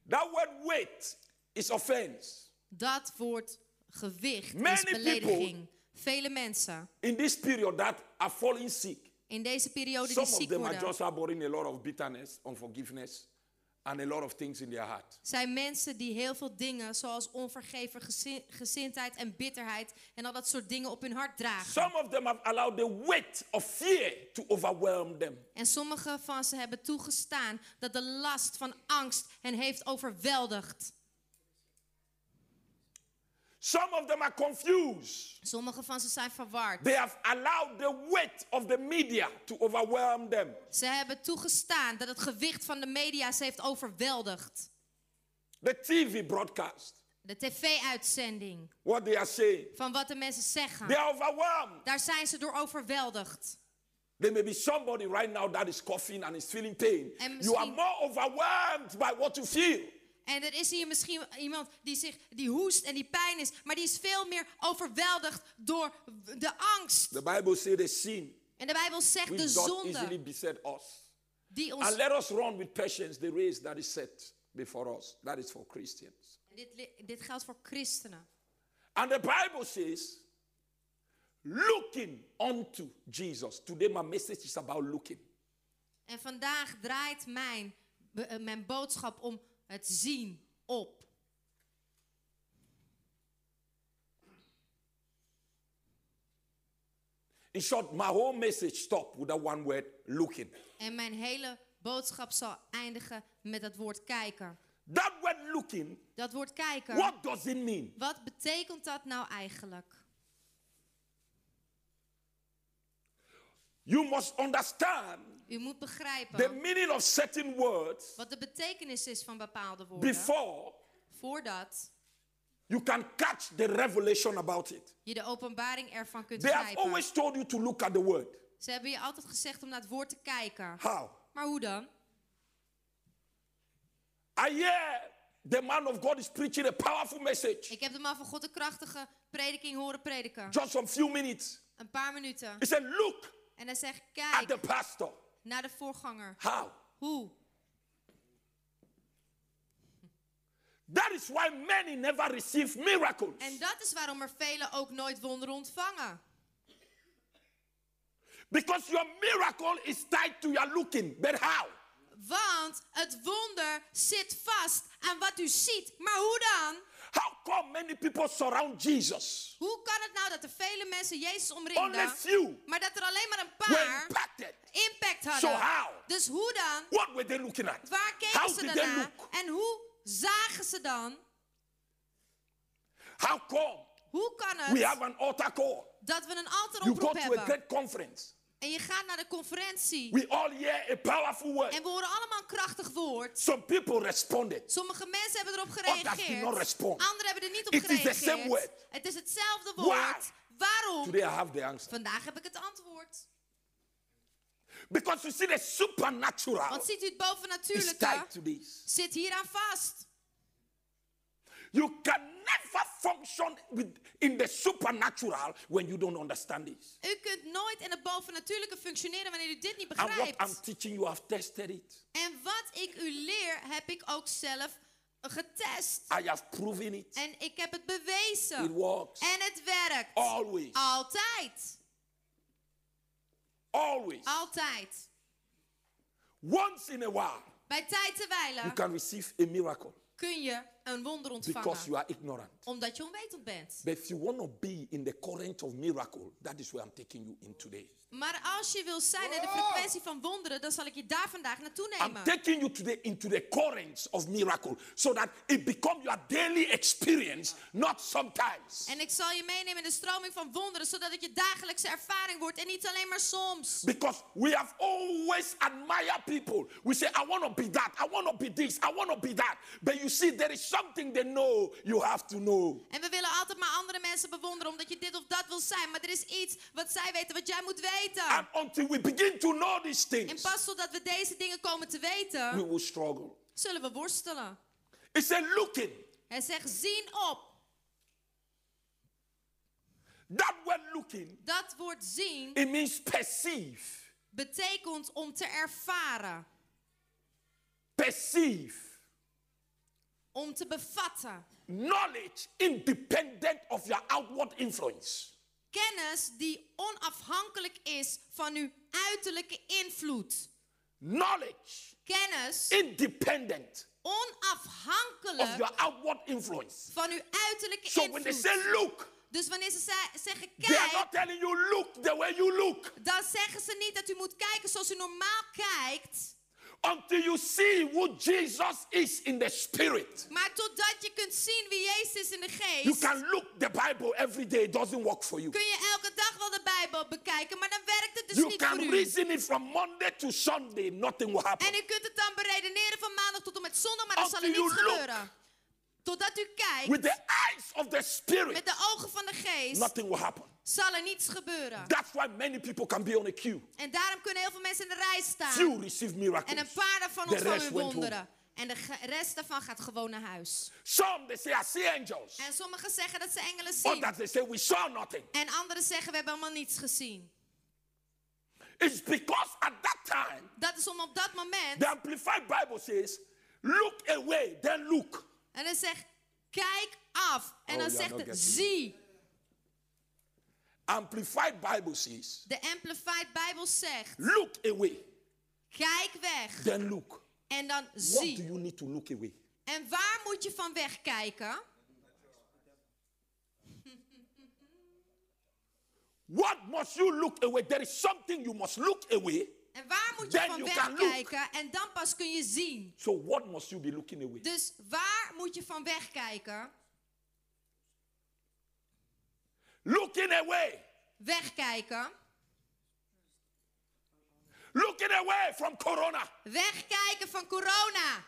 That word weight is offense. Dat woord gewicht is Many belediging. Vele mensen In this period that are falling sick, in deze periode die some of ziek them are worden, just harboring a lot of bitterness, unforgiveness, and a lot of things in their heart. zijn mensen die heel veel dingen zoals onvergeven gezi- gezindheid en bitterheid en al dat soort dingen op hun hart dragen. Some of them have allowed the weight of fear to overwhelm them. En sommige van ze hebben toegestaan dat de last van angst hen heeft overweldigd. Some of them are confused. Sommige van ze zijn verward. They have allowed the weight of the media to overwhelm them. Ze hebben toegestaan dat het gewicht van de media ze heeft overweldigd. The TV broadcast, De tv-uitzending what they are saying, van wat de mensen they zeggen. are overwhelmed. Daar zijn ze door overweldigd. There may be somebody right now that is coughing and is feeling pain. You are more overwhelmed by what you feel. En er is hier misschien iemand die, zich, die hoest en die pijn is, maar die is veel meer overweldigd door de angst. The Bible says the sin En de Bijbel zegt de does easily zonde beset us. die And ons. let us run with patience the race that is set before us. That is for Christians. Dit, li- dit geldt voor christenen. And the Bible says, looking unto Jesus. Today my message is about looking. En vandaag draait mijn, eh, mijn boodschap om het zien op. In short, my whole message stopped with that one word, looking. En mijn hele boodschap zal eindigen met dat woord kijken. That word looking, Dat woord kijken, what does it mean? wat betekent dat nou eigenlijk? You must understand U moet the begrijpen meaning of certain words wat de betekenis is van bepaalde woorden. before Voordat you can catch the revelation about it. je de openbaring ervan kunt They have begrijpen. always told you to look at the word. Ze hebben je altijd gezegd om naar het woord te kijken. How? Maar hoe dan? I hear the man of God is preaching a powerful message. Ik heb de man van God een krachtige prediking horen prediken. Just some few minutes. Een paar minuten. He said, Look En hij zegt, at the kijk pastor. Naar de voorganger. How? Hoe? That is why many never receive miracles. En dat is waarom er velen ook nooit wonderen ontvangen. Because your miracle is tied to your looking. But how? Want het wonder zit vast aan wat u ziet. Maar hoe dan? How come many people surround Jesus? Hoe kan het nou dat er vele mensen Jezus Only omringden, few maar dat er alleen maar een paar impacted. impact So hadden? how? Dus hoe dan? What were they looking at? Waar keken How ze did they daarna? look? En hoe zagen ze dan? How come Hoe kan we het have an altar call? dat we een You go altaroproep to a hebben? great conference En je gaat naar de conferentie. We all hear a powerful word. En we horen allemaal een krachtig woord. Some people responded. Sommige mensen hebben erop not gereageerd. respond. Anderen hebben er niet op It is the same word. gereageerd. Het is hetzelfde Why? woord. Waarom? Today I have the answer. Vandaag heb ik het antwoord. Because you see, the supernatural Want ziet u het is bovennatuurlijke tied to this. zit hieraan vast. You can never function with, in the supernatural when you don't understand this. U kunt nooit in het bovennatuurlijke functioneren wanneer u dit niet And what I'm begrijpt. teaching you, I've tested it. En wat ik u leer, heb ik ook zelf getest. I have proven it. En ik heb het It bewezen. works. En het werkt. Always. Altijd. Always. Altijd. Once in a while, Bij tijd te you wijlen can receive a miracle kun je een wonder because you are ignorant. Omdat je onwetend bent. But if you want to be in the current of miracle, that is where I'm taking you in today. Maar als je wil zijn in de frequentie van wonderen, dan zal ik je daar vandaag naartoe I'm nemen. taking you today into the currents of miracle so that it becomes your daily experience, not sometimes. En ik zal je meenemen in de stroming van wonderen, zodat het je dagelijkse ervaring wordt en niet alleen maar soms. Because we have always admired people. We say, I want to be that, I want to be this, I want to be that. But you see, there is something they know you have to know. En we willen altijd maar andere mensen bewonderen omdat je dit of dat wil zijn. Maar er is iets wat zij weten, wat jij moet weten. And until we begin to know these En things, pas totdat we deze dingen komen te we weten, will struggle. zullen we worstelen. He said, looking. Hij zegt, zien op. That word looking, Dat woord zien it means perceive. betekent om te ervaren. Perceive. Om te bevatten. Knowledge independent of your outward influence. Kennis die onafhankelijk is van uw uiterlijke invloed. Knowledge Kennis independent of onafhankelijk your outward influence. van uw uiterlijke So when they say invloed. look, Dus wanneer ze ze- zeggen they are kijk, not telling you look the way you look dan zeggen ze niet dat u moet kijken zoals u normaal kijkt. Until you see who Jesus is in the spirit. Maar totdat je kunt zien wie Jezus is in de You geest, can look the Bible every day, it doesn't work for you. kun je elke dag wel de Bijbel bekijken, maar dan werkt het dus You niet voor can u. reason it from Monday to Sunday, nothing will happen. En u kunt het dan beredeneren van maandag tot en met zondag, maar dan zal er niets you gebeuren. Totdat u With kijkt the eyes of the spirit, met de ogen van de geest, nothing will happen. Zal er niets gebeuren. That's why many people can be on a queue. En daarom kunnen heel veel mensen in de rij staan. Few receive En miracles. een paar daarvan ontvangen wonderen. En de rest daarvan gaat gewoon naar huis. Some they say I see angels. En sommigen zeggen dat ze engelen zien. Others they say we saw nothing. En anderen zeggen we hebben helemaal niets gezien. It's because at that time Dat is om op dat moment. the Amplified Bible says, look away, then look. En dan zegt kijk af. En Oh, dan zegt het zie. Amplified Bible says, De Amplified Bijbel zegt look away, kijk weg. then look. En dan What do zie. you need to look away? En waar moet je van wegkijken? What must you look away? There is something you must look away. En waar moet je Then van wegkijken? En dan pas kun je zien. So what must you be looking away? Dus waar moet je van wegkijken? Looking away. Wegkijken. Looking away from corona. Wegkijken van corona.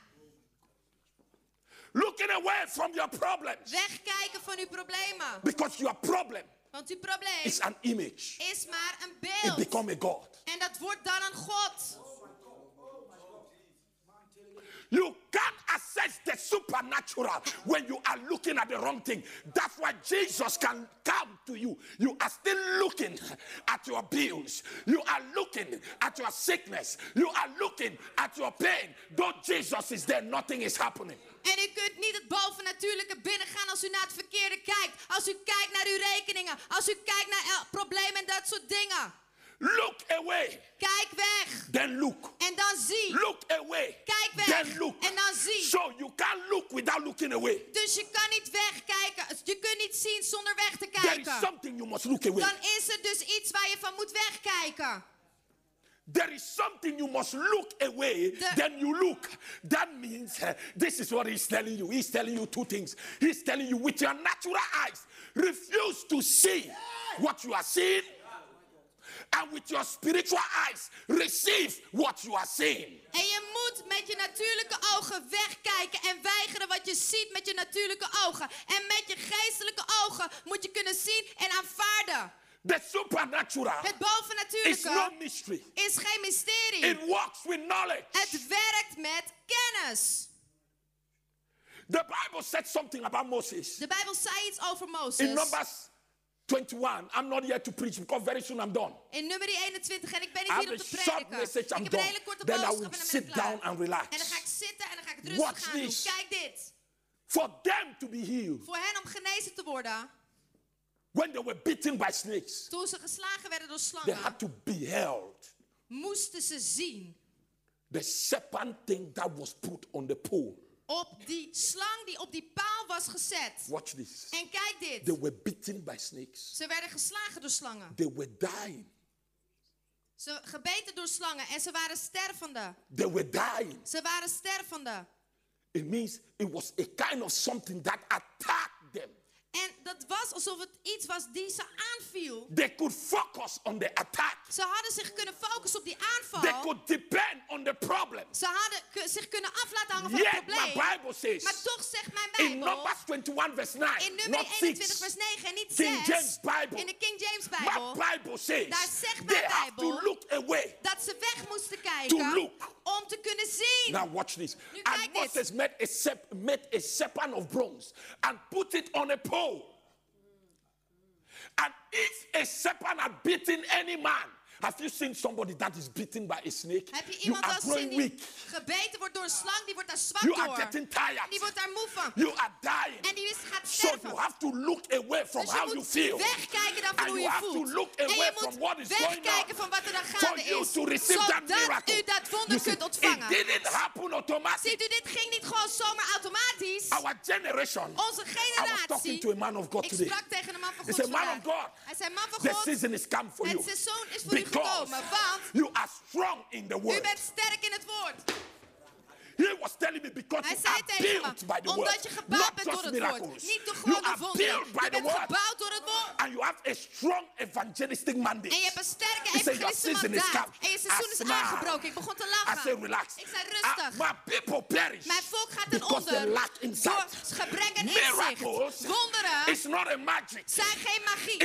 Looking away from your problems. Wegkijken van uw problemen. Because your problem Want uw probleem is an image. is maar een It beeld. become a God. En dat wordt dan een God. You can't assess the supernatural when you are looking at the wrong thing. That's why Jesus can come to you. You are still looking at your bills. You are looking at your sickness. You are looking at your pain. Though Jesus is there, nothing is happening. En u kunt niet het bovennatuurlijke binnengaan als u naar het verkeerde kijkt. Als u kijkt naar uw rekeningen. Als u kijkt naar el- problemen en dat soort dingen. Look away, Kijk weg. then look. En dan zie. Look away, Kijk weg. then look. En dan zie. So you can't look without looking away. Dus je kan niet wegkijken. Je kunt niet zien zonder weg te There is kijken. something you must look away. Dan is er dus iets waar je van moet wegkijken. There is something you must look away, The- then you look. That means uh, this is what he's telling you. He's telling you two things. He's telling you with your natural eyes, refuse to see what you are seeing And with your spiritual eyes, receive what you are seeing. En je moet met je natuurlijke ogen wegkijken en weigeren wat je ziet met je natuurlijke ogen. En met je geestelijke ogen moet je kunnen zien en aanvaarden. The supernatural Het is no bovennatuurlijke mystery. is geen mysterie. It works with knowledge. Het werkt met kennis. The Bible said something about Moses. De Bijbel zei iets over In Mozes. Numbers 21, I'm not here to preach because very soon I'm done. In nummer 21 en ik ben I niet hier om te prediken. message, Ik I'm heb een done. hele korte Then I boodschap will en dan ben sit ik down and relax. En dan ga ik zitten en dan ga ik het Watch rustig gaan this. doen. Kijk dit. For them to be healed Voor hen om genezen te worden, when they were bitten by snakes, toen ze geslagen werden door they slangen, had to beheld moesten ze zien the serpent thing that was put on the pole. Op die slang die op die paal was gezet. Watch this. En kijk dit. They were bitten by snakes. Ze werden geslagen door slangen. They were dying. Ze gebeten door slangen en ze waren stervende. They were dying. Ze waren stervende. It means it was a kind of something that attacked them. En dat was alsof het iets was die ze aanviel. They could focus on the attack. Ze hadden zich kunnen focussen op die They aanval. could depend on the problem. Ze hadden zich kunnen af laten hangen van Yet het my probleem. Bible says Maar toch zegt mijn in Bijbel, Numbers 21 verse 9, in nummer not 21 6. vers 9 en niet King 6, James Bible. in de King James My Bijbel, Bible says Daar zegt they mijn have to Bijbel look away. dat ze weg moesten To kijken look. om te kunnen zien. Now watch this. Nu And dit. Moses made a, sep- made a serpent of bronze and put it on a pole. And if a serpent had bitten any man, have you seen somebody that is bitten by a snake? Heb je You iemand are al gezien growing die weak. gebeten wordt door een slang, die wordt daar zwak You are door. getting tired. Die wordt daar moe van. You are dying. En die is- gaat So sterven. you have to look away from Dus how you moet feel. wegkijken dan van And hoe you je have voelt. to look En away from what is going wegkijken van wat er dan gaande you is. to receive that Zodat u dat wonder You kunt ontvangen. It didn't happen automatically. Ziet u, dit ging niet gewoon zomaar automatisch. Our generation. Onze I was talking generatie. to a man of God Ik today. sprak tegen een man van God Hij zei, man van the God, season is come for het you. seizoen is voor u Because you are strong in the word. He was telling me because Hij you zei are tegen built me, by the word. omdat je gebouwd bent door het miracles. woord. Niet door are wonderen. built by Je bent gebouwd door het woord. And you have a strong evangelistic mandate. En je hebt een sterke evangelistische mandaat. En je seizoen is aangebroken. Ik begon te lachen. Ik zei Ah, rustig. my people perish Mijn volk gaat ten onder door gebrek en inzicht. Wonderen It's not a magic. zijn geen magie.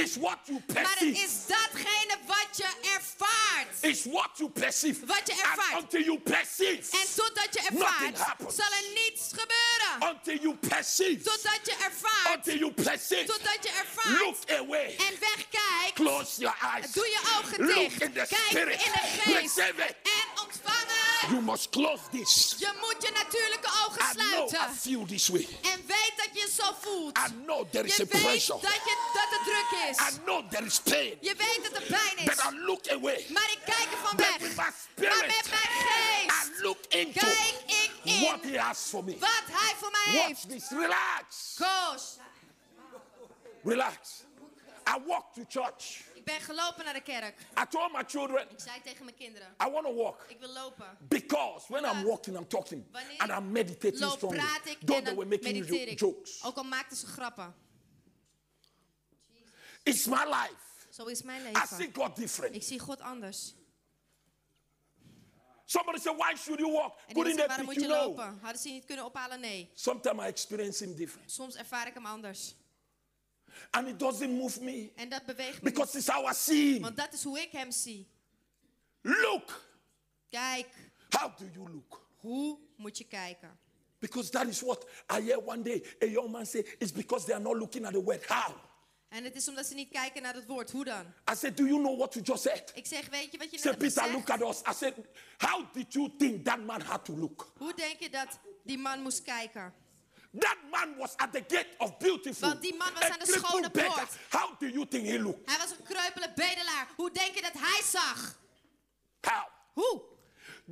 Maar het is datgene wat je ervaart. It's what you perceive. Wat je ervaart. And until you perceive. En totdat je ervaart, happens. zal er niets gebeuren. Until you perceive. Totdat je ervaart, Until you perceive. totdat je ervaart Look away. en wegkijkt. Close your eyes. Doe je ogen Look dicht. in the Kijk spirit. in de geest. En ontvang het. You must close this. Je moet je natuurlijke ogen I know I sluiten. feel this way. En weet dat je zo voelt. I know there is Je a weet pressure. dat, je, dat het druk is. I know there is pain. Je weet dat er pijn But is. I look away. Maar ik kijk er van But weg. with my Maar met mijn geest I look into kijk ik what in He has for me. wat hij voor mij Watch heeft. this. Relax. Koos, Relax. I walk to church. Ik ben gelopen naar de kerk. I told my children, Ik zei tegen mijn kinderen, I want to walk. ik wil lopen. Because when I'm walking, I'm talking. Wanneer And I'm meditating Loop, strongly. praat ik Though en dan mediteer ik. jokes. Ook al maakten ze grappen. It's my life. Zo is mijn I see leven. God different. Ik zie God anders. Somebody said, Why should you walk? En Couldn't they waarom moet je lopen? Hadden ze niet kunnen ophalen? Nee. Sometimes I experience Him different. Soms ervaar ik hem anders. And it doesn't move me. En dat beweegt me Because niet. it's how I see Him. Want dat is hoe ik hem zie. Look. Kijk, How do you look? hoe moet je kijken? Because that is what I hear one day a young man say, it's because they are not looking at the word. How? En het is omdat ze niet kijken naar het woord. Hoe dan? I said, Do you know what you just said? Ik zeg, weet je wat je net Peter, look at us. I said, How did you think that man had to look? Hoe denk je dat die man moest kijken? That man was at the gate of beautiful. Want die man was aan de schone poort. How do you think he looked? Hij was een kreupele bedelaar. Hoe denk je dat hij zag? How? Hoe?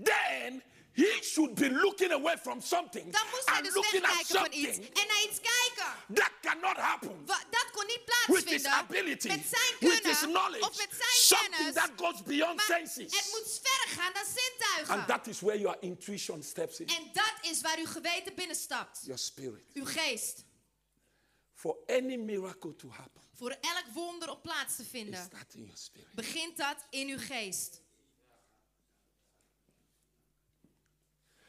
Then he should be looking away from something Dan moest hij dus wegkijken van iets en naar iets kijken. that cannot happen. Wa- Dat kon niet With his plaatsvinden ability, met zijn with kunnen his knowledge, of met zijn something kennis. that goes beyond Maar senses. het moet verder gaan dan zintuigen. And that is where your intuition steps in. En dat is waar uw geweten binnenstapt. Your spirit. Uw geest. For any miracle to happen, Voor elk wonder op plaats te vinden, Is that in your spirit? begint dat in uw geest.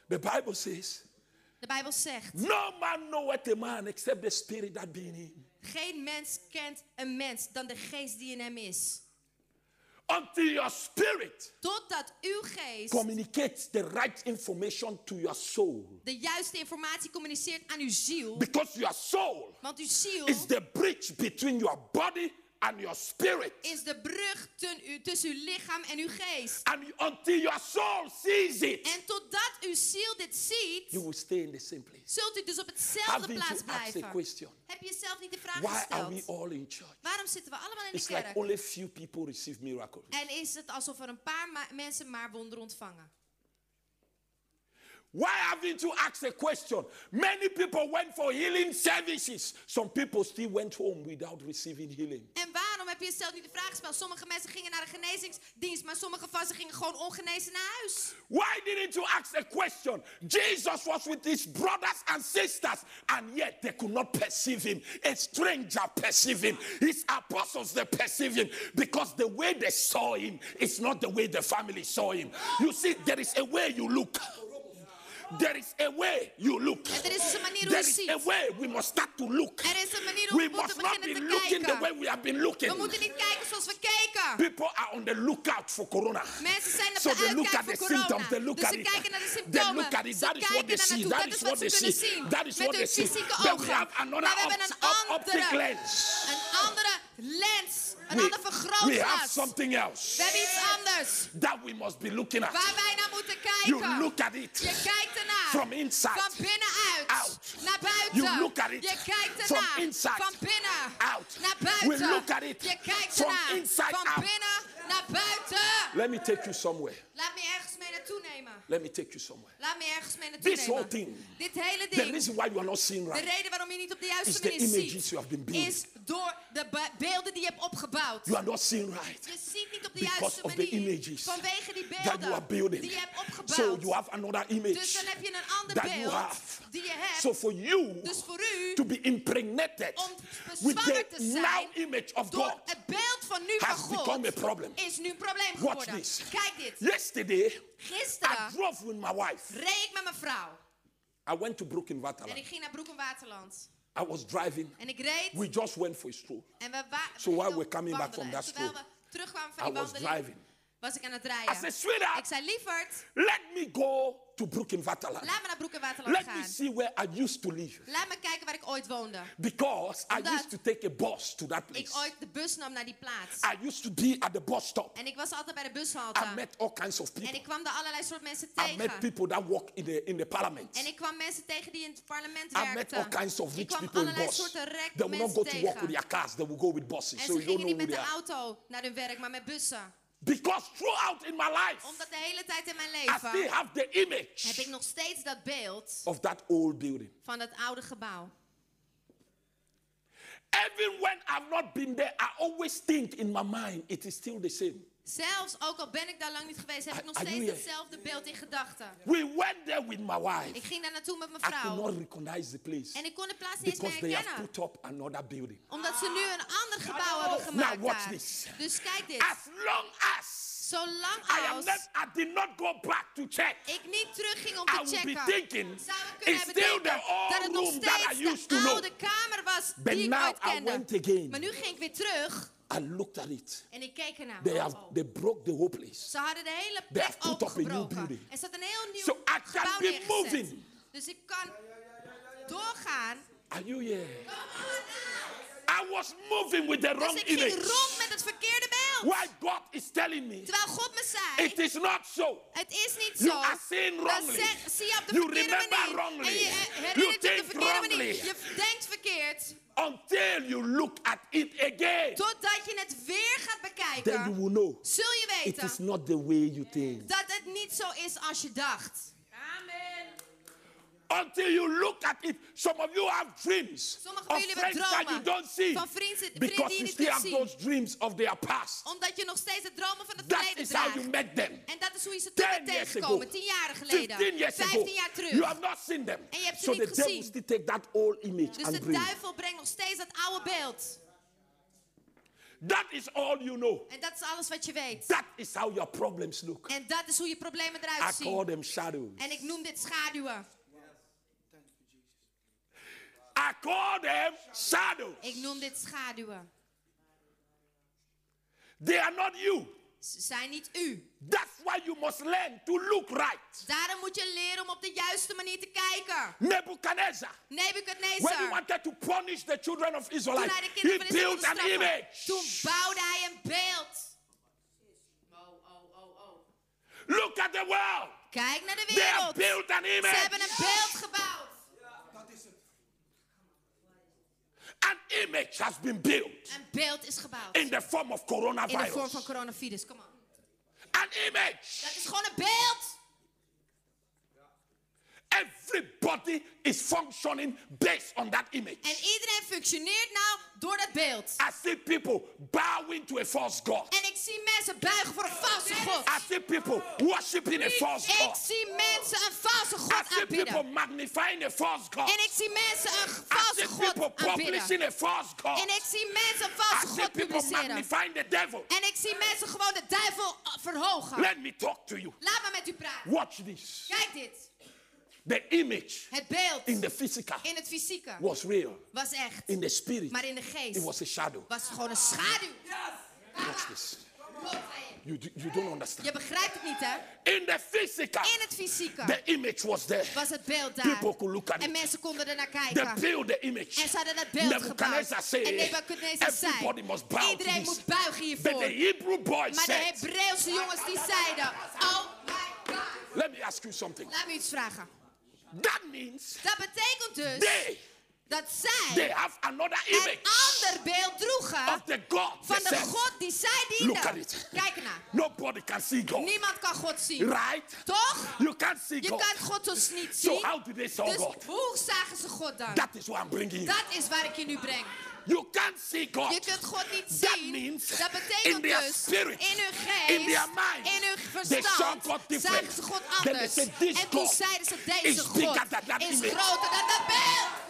The Bible says, De Bijbel zegt, No man knoweth a man except the spirit that be in him. geen mens kent een mens dan de geest die in hem is. Until your spirit Totdat uw geest communicates the right information to your soul. de juiste informatie communiceert aan uw ziel. Because your soul Want uw ziel is the bridge between your body and your spirit. is de brug ten tussen uw lichaam en uw geest. And until your soul sees it, En totdat uw ziel dit ziet, you will stay in the same place. zult u dus op hetzelfde Having plaats blijven. Heb je jezelf niet de vraag why are we gesteld? all in church? Waarom zitten we allemaal in de It's like kerk? only few people receive miracles. En is het alsof er een paar mensen maar wonderen ontvangen? Why having to ask a question? Many people went for healing services. Some people still went home without receiving healing. En waarom heb je jezelf niet de vraag gesteld? Sommige mensen gingen naar de genezingsdienst, maar sommige van ze gingen gewoon ongenezen naar huis. Why didn't you ask a question? Jesus was with his brothers and sisters, and yet they could not perceive him. A stranger perceived him. His apostles they perceived him because the way they saw him is not the way the family saw him. You see, there is a way you look. There is a way you look. En er is dus een manier hoe There je is ziet. a way we must start to look. Er is een manier hoe We we moeten must not be beginnen te looking the way kijken. we have been looking. We moeten niet kijken zoals we keken. People are on the lookout for corona. Mensen zijn op So de they look uitkijk at the voor corona. symptoms, they look dus at ze it. kijken naar de They symptomen. look at it. Ze That is what kijken they daar see. naartoe. That Dat is is what wat they ze kunnen see. zien. That is Met what they hun see. fysieke Then we ogen. have another Maar we hebben opt- een op- optic andere, lens. lens. Een We, ander we have something else We hebben iets anders. that we must be looking at. Waar wij naar moeten You look at it Je kijkt ernaar. from inside Van binnenuit. out. Naar buiten. You look at it Je kijkt from inside Van binnen. out. Naar We look at it Je kijkt from inside Van out. Naar buiten. Let me take you somewhere. Laat me ergens mee naartoe nemen. Let me take you somewhere. Laat me ergens mee naartoe This whole nemen. thing. Dit hele The reason why you are not seeing De right reden waarom je niet op de is juiste the manier images ziet, you have been building. is door de be- beelden die je hebt opgebouwd. You are not seeing right. Je ziet niet op de Because juiste of the images vanwege die that you are building. die je hebt opgebouwd. So you have another dus image dan heb je een ander that you have. die je hebt. So for you dus voor u, to be impregnated om the te now zijn image of door God het beeld van nu van has God, become a problem. Is nu een probleem Watch geworden. this. Kijk dit. Yesterday, I Gisteren drove with my wife. reed ik met mijn vrouw. I went to Brooklyn En Waterland. ik ging naar Broek en Waterland. I was driving. En ik reed. We just went for a stroll. En we So while we're coming back from that En terwijl stroll, we terugkwamen van I die was driving. was ik aan het I rijden. said, sweetheart, Ik zei, lieverd, let me go to laat me naar Broek en Waterland Let me gaan. see where I used to live. Laat me kijken waar ik ooit woonde. Because I used to take a bus to that Ik place. ooit de bus nam naar die plaats. I used to be at the bus stop. En ik was altijd bij de bushalte. I met all kinds of En people. ik kwam daar allerlei soort mensen I met tegen. people that work in the in the parliament. En ik kwam mensen tegen die in het parlement I met werkten. all kinds of ik rich people in allerlei bus. soorten rijk They will not mensen go to work with tegen. their cars. They will go with buses. En So ze gingen niet met de auto naar hun werk, maar met bussen. Because throughout in my life, Omdat de hele tijd in mijn I still leven have the heb ik image nog steeds dat beeld of that old building. van dat oude gebouw. Even when I've not been there, I always think in my mind it is still the same. Zelfs ook al ben ik daar lang niet geweest, heb ik nog steeds hetzelfde beeld in gedachten. We went there with my wife. Ik ging daar naartoe met mijn I could not vrouw. recognize the place En ik kon de plaats niet eens meer they have herkennen. put up another building. Omdat ze nu een ander gebouw hebben gemaakt Now watch this. Dus kijk dit. As long as Zolang I am als not, I did not go back to check. ik niet terugging om I te be checken, thinking zou ik kunnen it's hebben still the denken dat het old nog room that I steeds used to de oude kamer was But die ik ooit I kende. Maar nu ging ik weer terug I looked at it. en ik keek ernaar. They Oh, have they broke the whole place. Ze hadden de hele They plek have put up a new opengebroken. building. Er staat een heel nieuw So I can be moving. Dus ik kan doorgaan. Are you here? I was moving with the Dus wrong ik ging image. rond met het verkeerde beeld. Why God is telling me Terwijl God me zei, it is not so. het is niet You zo. are seeing wrongly. zie je op de You verkeerde remember manier. wrongly. En je You herinnert je op de think verkeerde wrongly. manier. Je denkt verkeerd. Until you look at it again, Totdat je het weer gaat then you bekijken, will know zul je it is weten not the way you think. dat het niet zo is als je dacht. Until you look at it, some of you have dreams Sommigen van of jullie hebben friends that you don't see van vrienden, vrienden because you still have zien. those dreams of their past. Omdat je nog steeds de dromen van het That verleden is how you draagt. met them. En dat is hoe je ze toen 10 bent years ago, tegengekomen. Tien jaar geleden. 15 years ago, Vijftien jaar terug. you have not seen them. En je hebt ze So niet the gezien. still take that old image Dus and de bring. duivel brengt nog steeds dat oude beeld. That is all you know. En dat is alles wat je weet. That is how your problems look. En dat is hoe je problemen I eruit call zien. them shadows. En ik noem dit schaduwen. I call them shadows. Ik noem dit schaduwen. They are not you. Ze zijn niet u. That's why you must learn to look right. Daarom moet je leren om op de juiste manier te kijken. Nebuchadnezzar, when he Nebuchadnezzar. wanted to punish the children of Toen Israel, hij de he kinderen van Israël built an image. Toen bouwde hij een beeld. Oh, oh, oh, oh. Look at the world. Kijk naar de They wereld. built an Ze hebben image. een beeld gebouwd. An image has been built Een beeld is gebouwd. in the form of In de vorm van coronavirus. coronavirus. Kom op. An image. Dat is gewoon een beeld. Everybody is functioning based on that image. En iedereen functioneert nou door dat beeld. I see people bowing to a false God. En ik zie mensen buigen voor een valse God. I see people worshiping a false Ik God. zie mensen een valse I God see people aanbidden. magnifying a false God. En ik zie mensen een I valse see God people aanbidden. publishing a false God. En ik zie mensen een I valse see God people publiceren. magnifying the devil. En ik zie mensen gewoon de duivel uh, verhogen. Let me talk to you. Laat me met u praten. Watch this. Kijk dit. The image Het beeld in the physical in het fysieke was real. was echt. In the spirit, Maar in de it geest was a shadow. was het gewoon een schaduw. Watch this. You, you don't understand. Je begrijpt het niet, hè? In the physical, In het fysieke the image was there. was het beeld daar. People could look at En it. mensen konden er naar They kijken. built the image. En ze hadden dat beeld gebouwd. Nebuchadnezzar said, En Nebuchadnezzar everybody zei, must bow to iedereen moet buigen But hiervoor. the Hebrew boy Maar de said, Hebreeuwse jongens die zeiden, oh my god. let me ask you something. Laat me iets vragen. That means Dat betekent dus they, dat they zij have another een image ander beeld droegen of the God van they de. God die zij Look at dienden. it. Kijk ernaar. Nobody can see God. Niemand kan God zien. Right? Toch? You can't see Je God. kan God dus niet So zien. how did they saw Dus God? hoe zagen ze God dan? That is what I'm bringing you. Dat is waar ik je nu breng. You can't see God. Je kunt God niet That zien. means Dat in betekent their dus spirit, in hun geest, in their mind, in hun verstand, God different. zagen ze God anders. said, "This En toen zeiden ze, deze God is image." groter dan dat beeld.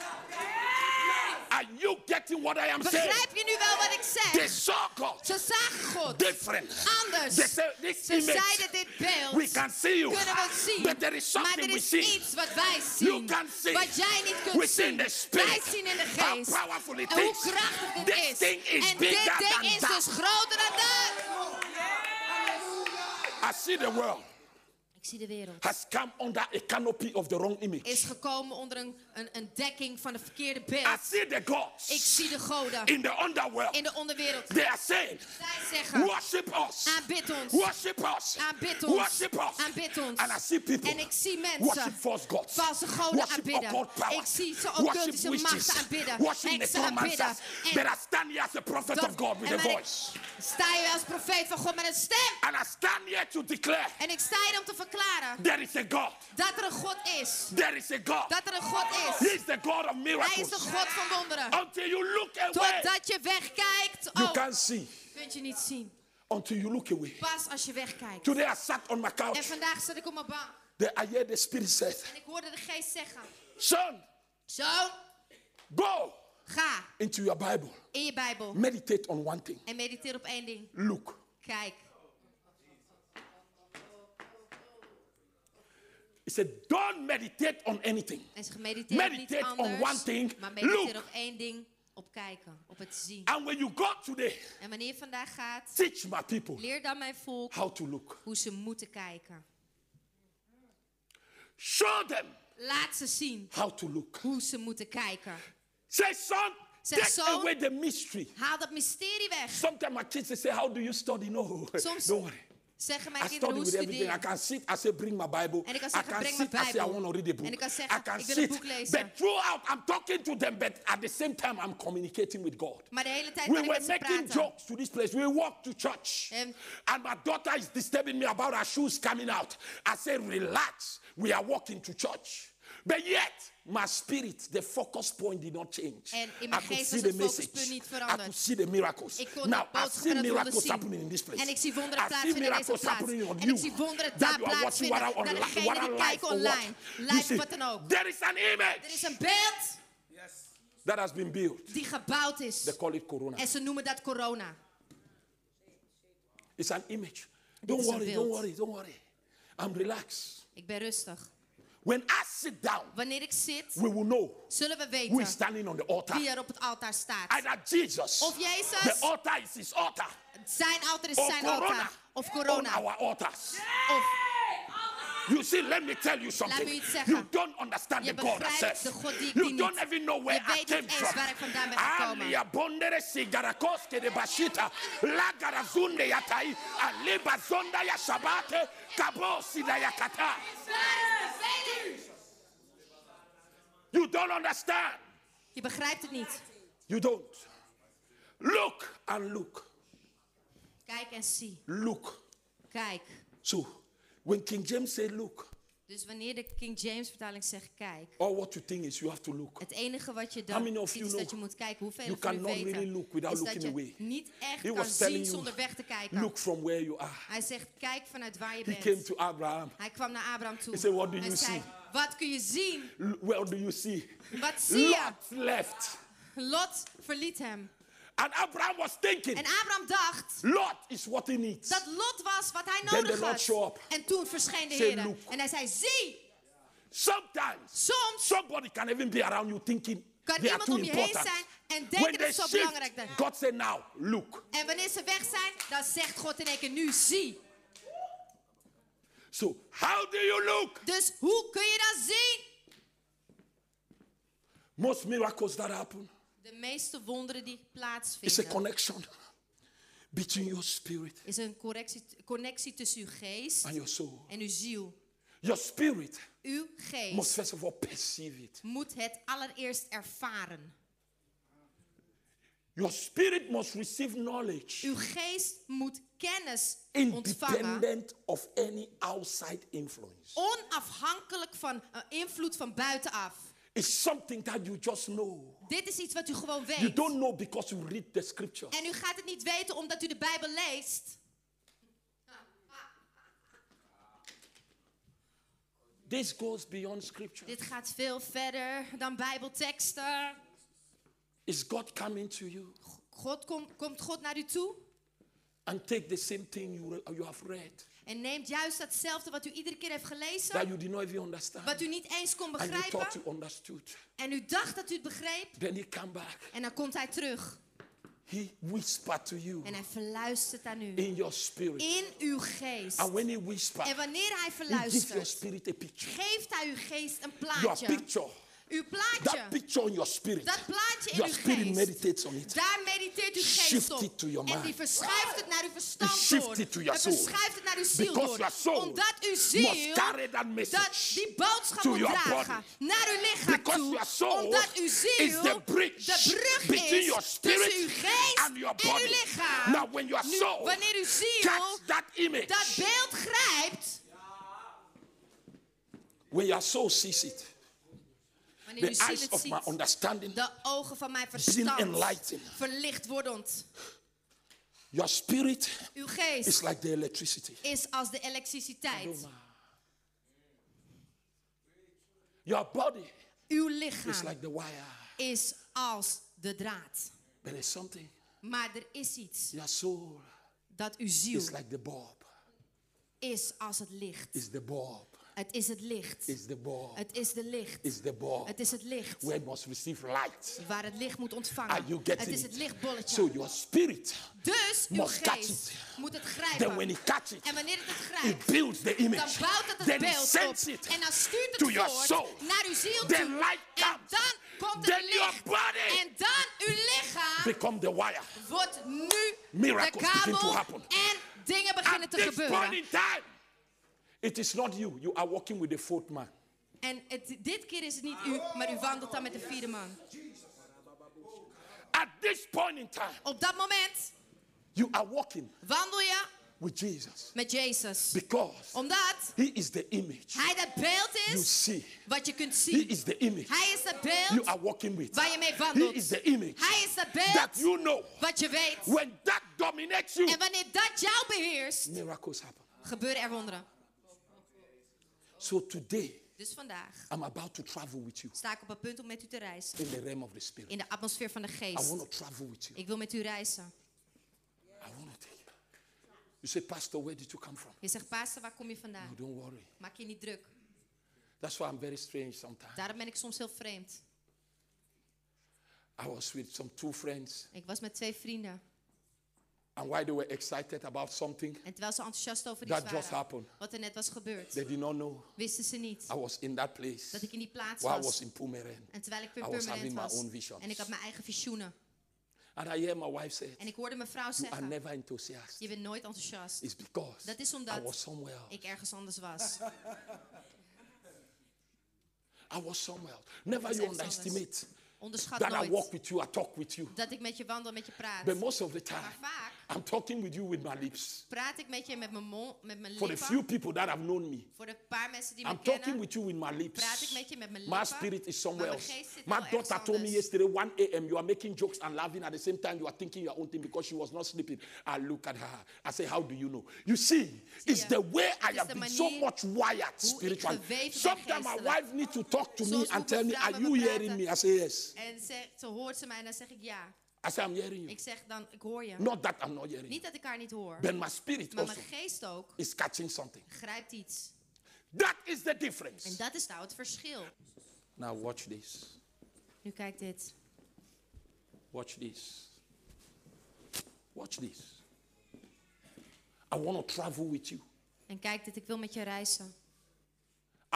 Are you getting what I am saying? Begrijp je nu wel wat ik They zeg? saw God Ze zagen God different. anders. They said, this Ze image, zeiden dit beeld. we can see you. kunnen we zien. But there is maar something er we is see. iets wat wij You zien. can see. Wat jij niet kunt We zien. the spirit. Wij zien in de How geest. powerful it en hoe is. krachtig dit This is. thing is en bigger dit ding is that. dus groter dan dat. I see the world Ik zie de wereld. has come under a canopy of the wrong image. Is gekomen onder een, een, een dekking van de verkeerde I beeld. see the gods Ik zie de goden in the underworld. in de onderwereld. They are saying, Zij zeggen, worship us. aanbid ons. Worship us. Aanbid ons. Worship us. Aanbid ons. And I see people En ik zie mensen worship false gods. valse goden worship aanbidden. occult power. Ik zie ze occultische machten aanbidden. Worship Heksen aanbidden. En But I stand here as a prophet of God with a voice. Sta je als profeet van God met een stem. And I stand here to declare En ik sta hier om te verklaren there is a God. dat er een God is. There is a God. Dat er een God He is. is the God of Hij is miracles. de God van wonderen. Until you look away, Totdat je wegkijkt, you oh, can't see. kun je niet zien. Until you look away. Pas als je wegkijkt. Today I sat on my En couch. vandaag zat ik op mijn bank. Then I heard the Spirit say, En ik hoorde de geest zeggen. Son, Zo, go ga into your Bible. in je Bijbel. Meditate on one thing. En mediteer op één ding. Look. Kijk. He said, don't meditate on anything. En ze gemediteerd niet Meditate on anders. one thing. Maar mediteer Look. op één ding. Op kijken. Op het zien. And when you go today, En wanneer je vandaag gaat, teach my people leer dan mijn volk how to look. hoe ze moeten kijken. Show them Laat ze zien how to look. hoe ze moeten kijken. Say, son, Zeg, take son. away the mystery. Haal dat mysterie weg. Sometimes my kids they say, How do you study? No, Soms don't worry. Zeggen I mijn kinderen study hoe with everything. I can sit, I say, bring my Bible. En ik kan I can breng sit, mijn I say, I want to read the book. En ik kan zeggen, I can ik wil een sit. boek lezen. But throughout, I'm talking to them, but at the same time, I'm communicating with God. Maar de hele tijd We were making jokes to this place. We walked to church. And my daughter is disturbing me about her shoes coming out. I said, Relax. We are walking to church. But yet, my spirit, the focus point did not change. En in I mijn could geest see was the het focuspunt message. niet I veranderd. could see the miracles. Ik kon Now, de I boodschap see en het wonder miracles zien. happening in this place. En ik zie wonderen I see plaatsvinden in deze miracles plaats. happening on En you. ik zie wonderen that daar you are watching what plaatsvinden. on, Naar li- degenen what die kijken or what. online. You Live, see, wat dan ook. There is an image Er is een beeld that has been built. die gebouwd is. They call it corona. En ze noemen dat corona. It's an image. Don't is een worry, beeld. don't worry, don't worry. I'm relaxed. Ik ben rustig. When I sit down, Wanneer ik zit, we will know zullen we who is standing on the altar. wie er op het altaar staat. Either Jesus, Of Jezus. the altar is his altar, Zijn altaar is zijn Corona, altaar. Of corona, on our altars. Of You see, let me tell you something. u iets zeggen. You don't understand the God I begrijpt serve. de God die ik You don't even know where I came from. waar ik vandaan ben gekomen. Alia bondere sigarakoske de bashita, la garazunde yatai, aleba zonda ya shabate, kabosi da yakata. You don't understand. Je begrijpt het niet. You don't. Look and look. Kijk en zie. Look. Kijk. So, when King James said look, Dus wanneer de King James vertaling zegt kijk. all what you think is you have to look. Het enige wat je dan ziet is dat je moet kijken. Hoeveel you van u cannot weten really look without is dat looking je away. niet echt He kan zien zonder weg te kijken. Look from where you are. Hij zegt kijk vanuit waar je He bent. came to Abraham. Hij kwam naar Abraham toe. He said, "What do Hij you zei, see?" wat kun je zien? L- Where do you see? Wat zie je? Lot left. Lot verliet hem. And Abraham was thinking, En Abraham dacht Lot is what he needs. dat Lot was wat hij Then nodig the Lord had. show up. En toen verscheen de Heer. En hij zei, zie, Sometimes soms somebody can even be around you thinking kan they iemand om je heen important. zijn en denken dat ze zo belangrijk zijn. God said, now look. En wanneer ze weg zijn, dan zegt God in één keer, nu zie. So how do you look? Dus hoe kun je dat zien? Most miracles that happen De meeste wonderen die is a plaatsvinden, connection between your spirit is een correctie, connectie tussen uw geest and your soul. en uw ziel. Your spirit Uw must geest first of all perceive it. moet het allereerst ervaren. Your spirit must receive knowledge Uw geest moet kennis ontvangen, independent of any outside influence. onafhankelijk van een invloed van buitenaf. It's something that you just know. Dit is iets wat u gewoon You weet. don't know because you read the scripture. En u gaat het niet weten omdat u de Bijbel leest. This goes beyond scripture. Dit gaat veel verder dan Bijbelteksten. Is God coming to you God komt, komt God naar u toe and take the same thing you, you have read en neemt juist datzelfde wat u iedere keer heeft that gelezen, you did not even understand wat u niet eens kon and you thought begrijpen, you understood? en u dacht dat u het begreep, Then he come back. en dan komt hij terug He whispered to you en hij verluistert aan u in your spirit. in uw geest. And when he whispered, En wanneer hij he gives your verluistert, spirit a picture. geeft hij uw geest een Your plaatje. That picture in your spirit, dat plaatje in your uw spirit geest. meditates on it. Daar mediteert uw geest Shift op. it to your En mind. die verschuift het naar uw verstand shift door. it to your soul. verschuift het naar uw ziel Because door. your soul Omdat uw must carry that message dat die boodschap to moet your dragen body. naar uw lichaam Because toe. your soul Omdat uw ziel is the bridge de brug between is your spirit tussen uw geest and your en uw body. lichaam. Now, when your Nu, soul wanneer uw ziel that image, dat beeld grijpt, when your soul sees it, the eyes of my ziet, understanding, de ogen van mijn verstand enlightened. verlicht wordend. Your spirit Uw geest is like the electricity. is als de elektriciteit. Your body Uw is lichaam like the wire. is als de draad. There is something. Maar er is iets Your soul dat uw ziel is like the bulb. is als het licht. Is the bulb. Het is het licht. Is the bulb. Het is de licht. Is the bulb. Het is het licht Where it must receive light. waar het licht moet Are ontvangen. you getting Het is het lichtbolletje. So your spirit, Dus uw must catch geest it. moet het then when grijpen. it catch it, En wanneer het het it grijpt, builds the dan bouwt het het Then beeld sends op. it En dan stuurt het to your soul. naar uw ziel Then toe. light En comes. dan komt Then het your licht. body En dan uw lichaam become the wire. wordt nu Miracles de begin to kabel happen. en dingen beginnen At te gebeuren. It is not you. You are working with the fourth man. En het, dit keer is het niet u, maar u wandelt dan met de vierde man. At this point in time, Op dat moment you are walking wandel je with Jesus met Jezus. because Omdat He is the image hij dat beeld you is see. wat je kunt He zien. is the image Hij is dat you beeld are walking with. waar je mee He wandelt. is the image Hij is dat that beeld you know. wat je weet. When that dominates you, En wanneer dat jou beheerst, miracles happen. gebeuren er wonderen. So today, Dus vandaag I'm about to travel with you sta ik op het punt om met u te reizen. in the realm of the spirit. In de atmosfeer van de I geest. want to travel with you. Ik wil met u reizen. I want to take you. You say, Pastor, where did you come from? Je zegt, pastor, waar kom je No, vandaan? don't worry. Maak je niet druk. That's why I'm very strange sometimes. Daarom ben ik soms heel vreemd. I was with some two friends, Ik was met twee vrienden. And while they were excited about something En terwijl ze enthousiast over iets that just waren, happened, wat er net was gebeurd, they did not know wisten ze niet I was in that place dat ik in die plaats while I was was. in Pumeren. En terwijl ik I weer was my was. En ik had mijn eigen visioenen. And I hear my wife say, En ik hoorde mijn vrouw You are zeggen, never enthusiastic. je bent nooit enthousiast. It's because Dat is I omdat was somewhere else. ik ergens anders was. I was somewhere else. Never was you underestimate Onderschat that I walk nooit with you, I talk with you. dat ik met je wandel, met je praat. But most of the time, Maar vaak I'm talking with you with my lips. praat ik met je met mijn mond, met mijn For the few people that have known me, Voor de paar mensen die me I'm me talking with you with my lips. praat ik met je met mijn lippen. My spirit is somewhere else. My daughter told me yesterday, 1 a.m., you are making jokes and laughing at the same time you are thinking your own thing because she was not sleeping. I look at her. I say, How do you know? You see, it's the way I have been so much wired spiritually. Sometimes my wife needs to talk to me and tell me, Are you hearing me? I say, Yes. En ze, ze hoort ze mij en dan zeg ik ja. I say, I'm hearing you. Ik zeg dan, ik hoor je. Not that I'm not hearing you. Niet dat ik haar niet hoor. But my spirit Maar also mijn geest ook is catching something. grijpt iets. That is the difference. En dat is nou het verschil. Now watch this. Nu kijk dit. Watch this. Watch this. I want to travel with you. En kijk dit, ik wil met je reizen.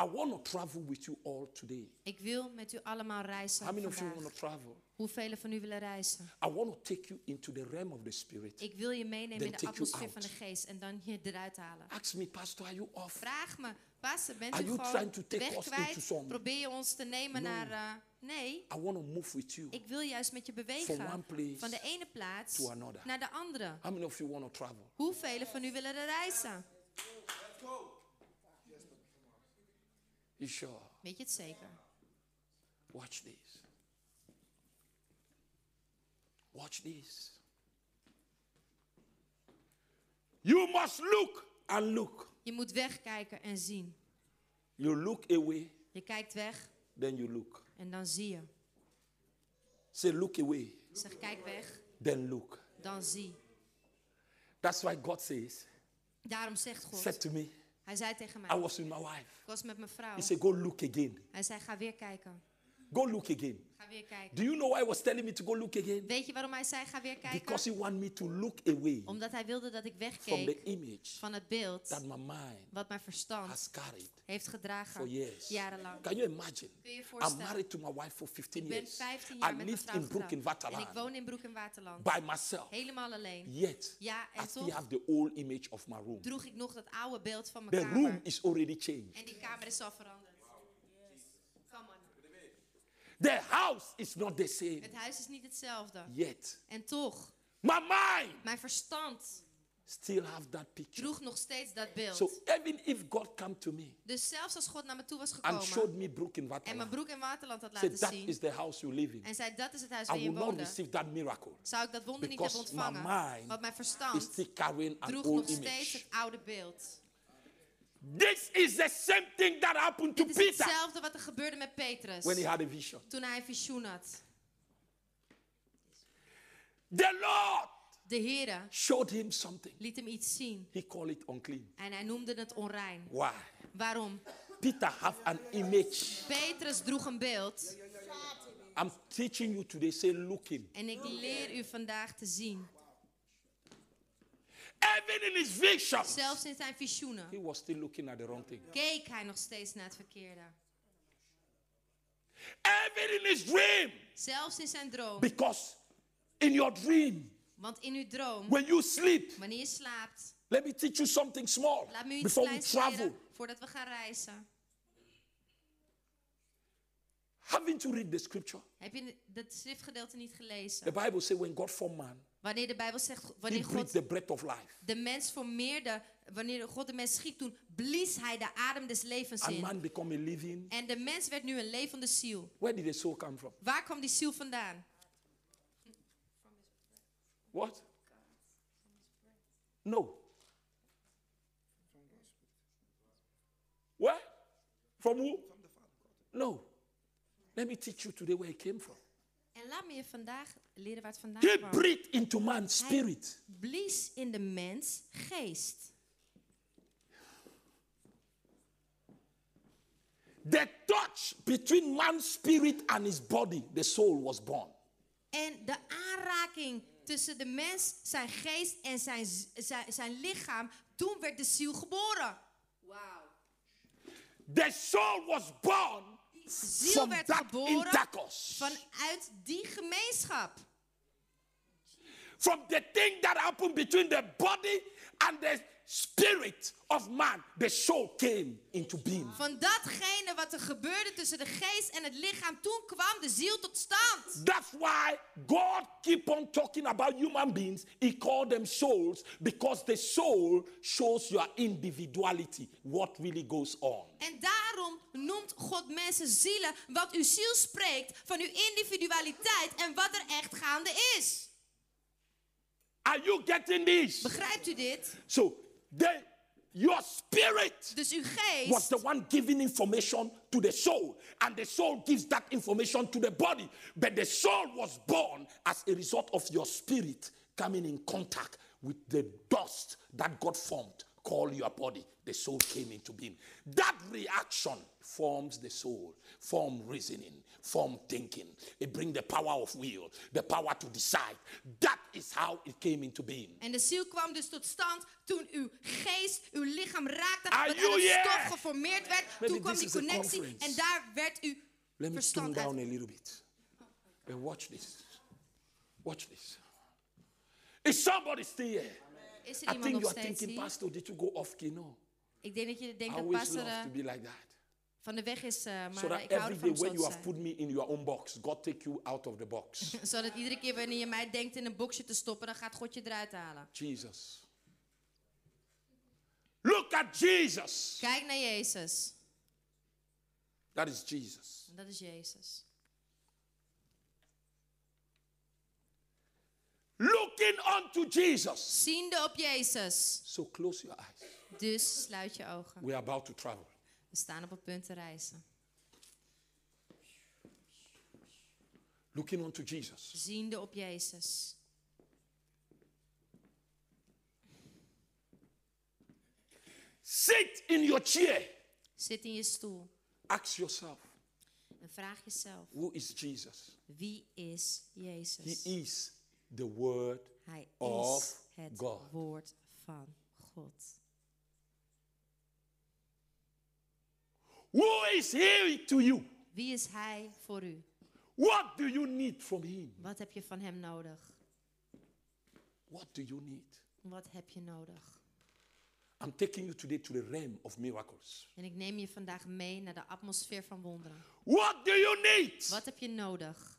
I want to travel with you all today. Ik wil met u allemaal reizen How many of you want vandaag. to travel? Hoeveel van u willen reizen? I want to take you into the realm of the spirit. Ik wil je meenemen in de atmosfeer van de geest en dan je eruit halen. Ask me, Pastor, are you off? Vraag me, Pastor, bent Are u you gewoon to take weg us kwijt? into some- Probeer je ons te nemen No. naar... eh, nee, I want to move with you. ik wil juist met je From bewegen. one place Van de ene plaats to another. naar de andere. How many of you want to travel? Hoeveel van u willen er reizen? You sure? Weet je het zeker? Watch this. Watch this. You must look and look. Je moet wegkijken en zien. You look away, Je kijkt weg then you look. en dan zie je. Say, look away, Zeg, kijk weg, then look. dan zie. That's why God says, Daarom zegt God, said to me, hij zei tegen I mij, was with my wife. ik was met mijn vrouw. He said, Go look again. Hij zei, ga weer kijken. Go look again. Ga weer kijken. Do you know why he was telling me to go look again? Weet je waarom hij zei, ga weer kijken? Because he wanted me to look away Omdat hij wilde dat ik from the wegkeek image van het beeld that my mind wat mijn has verstand carried heeft for gedragen years. jarenlang. Can you imagine? Kun je je I'm voorstellen? married to my wife for 15 Ik ben years. 15 jaar I met lived in Brook in getrouwd. En ik Waterland woon in Broek in Waterland. by myself. Helemaal alleen. Yet, Ja, en I still have the old image of my room. droeg ik nog dat oude beeld van The mijn room kamer. is already changed. En die kamer is al veranderd. The house is not the same. Het huis is niet hetzelfde. Yet, En toch, my mind mijn verstand still have that picture. droeg nog steeds dat beeld. So even if God come to me Dus zelfs als God naar me toe was and gekomen showed me Brook in en mijn Waterland, broek in Waterland had laten that zien is the house you live in, en zei dat is het huis I waar je will not receive that miracle. zou ik dat wonder niet hebben my ontvangen. mind Want mijn verstand still carrying an droeg old nog steeds image. het oude beeld. This is the same thing that happened to Dit is Peter hetzelfde wat er gebeurde met Petrus when he had a vision. toen hij een visioen had. The Lord De Heere showed him something. liet hem iets zien He called it unclean. en hij noemde het onrein. Why? Waarom? Peter have an image. Petrus droeg een beeld I'm teaching you today. Say looking. en ik leer u vandaag te zien. Even in his visions, Zelfs in zijn visioenen he was still looking at the wrong thing. keek hij nog steeds naar het verkeerde. Even in his dream, Zelfs in zijn droom. because in your dream, Want in uw droom, when you sleep, wanneer je slaapt, let me teach you something small laat me u iets before we travel. voordat we gaan reizen. Having to read the scripture. Heb je dat schriftgedeelte niet The gelezen? Bible says when God formed man, Wanneer de Bijbel zegt, wanneer God the breath of life. de mens formeerde, wanneer God de mens schiep, toen blies hij de adem des levens And in. man become a living. En de mens werd nu een levende ziel. Where did the soul come from? Waar kwam die ziel vandaan? What? No. Where? From who? No. Let me teach you today where it came from. Laat me je vandaag leren waar het vandaan He kwam. breathed into man's spirit. Blies in de mens geest. The touch between man's spirit and his body, the soul was born. En de aanraking tussen de mens, zijn geest en zijn, zijn, zijn lichaam, toen werd de ziel geboren. The soul was born Ziel werd geboren vanuit die gemeenschap. From the thing that happened between the body and the spirit of man, the soul came into being. Van datgene wat er gebeurde tussen de geest en het lichaam, toen kwam de ziel tot stand. That's why God keep on talking about human beings. He called them souls because the soul shows your individuality, what really goes on. En daarom noemt God mensen zielen, wat uw ziel spreekt van uw individualiteit en wat er echt gaande is. Are you getting this? Begrijpt u dit? So, the, your spirit Dus uw was the one giving information to the soul, and the soul gives that information to the body. But the soul was born as a result of your spirit coming in contact with the dust that God formed, called your body. The soul came into being. That reaction forms the soul, form reasoning, form thinking. It brings the power of will, the power to decide. That is how it came into being. En de ziel kwam dus tot stand toen uw geest, uw lichaam raakte, uit het here? stof geformeerd werd. Maybe toen kwam die connectie en daar werd uw Let me verstand down a little bit. And watch this. Watch this. Is somebody still here? Is er I iemand think nog you are thinking? Pastor, did you go off kino? Ik denk dat je I denkt dat always pastor love eh, to be like that. Van de weg is, eh, maar So ik hou every day when you have put me in your own box, God take you out of the box. Zodat iedere keer wanneer je mij denkt in een boxje te stoppen, dan gaat God je eruit halen. Jesus. Look at Jesus. Kijk naar Jezus. That is Jesus. En dat is Jezus. Looking unto Jesus. Ziende op Jezus. So close your eyes. Dus sluit je ogen. We are about to travel. Staan op het punt te reizen. Looking unto Jesus. Ziende op Jezus. Sit in your chair. Zit in je stoel Ask yourself, en vraag jezelf: who is Jesus? wie is He Jezus? is the word Hij is of het God. woord van God. Who is he to you? Wie is Hij voor u? What do you need from him? Wat heb je van Hem nodig? What do you need? Wat heb je nodig? I'm taking you today to the realm of miracles. En ik neem je vandaag mee naar de atmosfeer van wonderen. What do you need? Wat heb je nodig?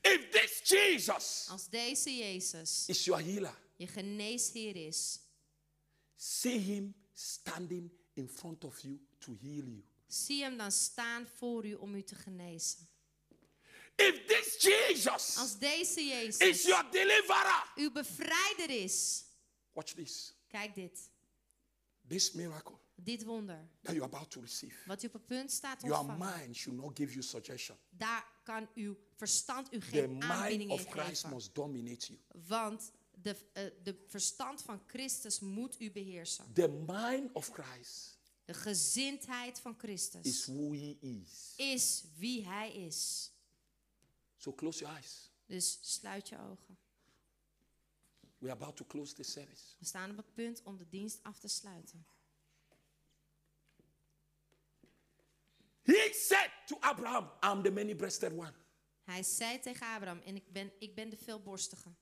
If this Jesus Als deze Jezus is your healer, je geneesheer is, see him standing in front of you to heal you. zie Hem dan staan voor u om u te genezen. If this Jesus Als deze is Jezus your deliverer, uw bevrijder is, watch this. kijk dit, This miracle dit wonder, that you're about to receive. wat u op het punt staat te Your ontvangen. mind should not give you suggestion. Daar kan uw verstand u The geen mind aanbieding in of Christ geven. must dominate you. Want de, eh, de verstand van Christus moet u beheersen. The mind of Christ De gezindheid van is Christus who he is. is wie Hij is. So close your eyes. Dus sluit je ogen. We're about to close the service. We staan op het punt om de dienst af te sluiten. He said to Abraham, I'm the many breasted one. Hij zei tegen Abraham, en ik ben, ik ben de veelborstige.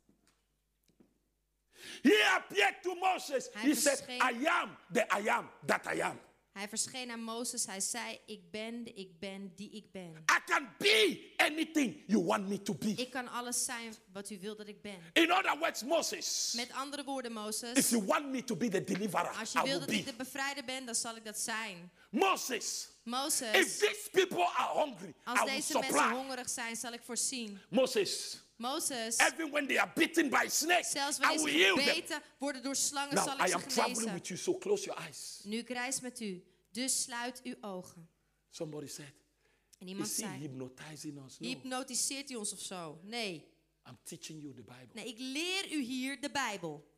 He appeared to Moses. Hij He said, I am the I am that I am. Hij verscheen aan Mozes, hij zei, ik ben de ik ben die ik ben. I can be anything you want me to be. Ik kan alles zijn wat u wil dat ik ben. In other words, Moses, Met andere woorden, if Mozes, you want me to be the deliverer, als je wil will dat ik be. de bevrijder ben, dan zal ik dat zijn. Moses, if Mozes, these people are hungry, als I will deze mensen supply. hongerig zijn, zal ik voorzien. Moses, Mozes, even when they are bitten by snakes, zelfs I wanneer will ze gebeten worden door slangen, Now zal I ik am ze traveling genezen. with you, so close your eyes. Nu ik reis met u, dus sluit uw ogen. Somebody said, En Is iemand he zei, hypnotizing us? No. hypnotiseert hij ons of zo? Nee. I'm teaching you the Bible. Nee, ik leer u hier de Bijbel.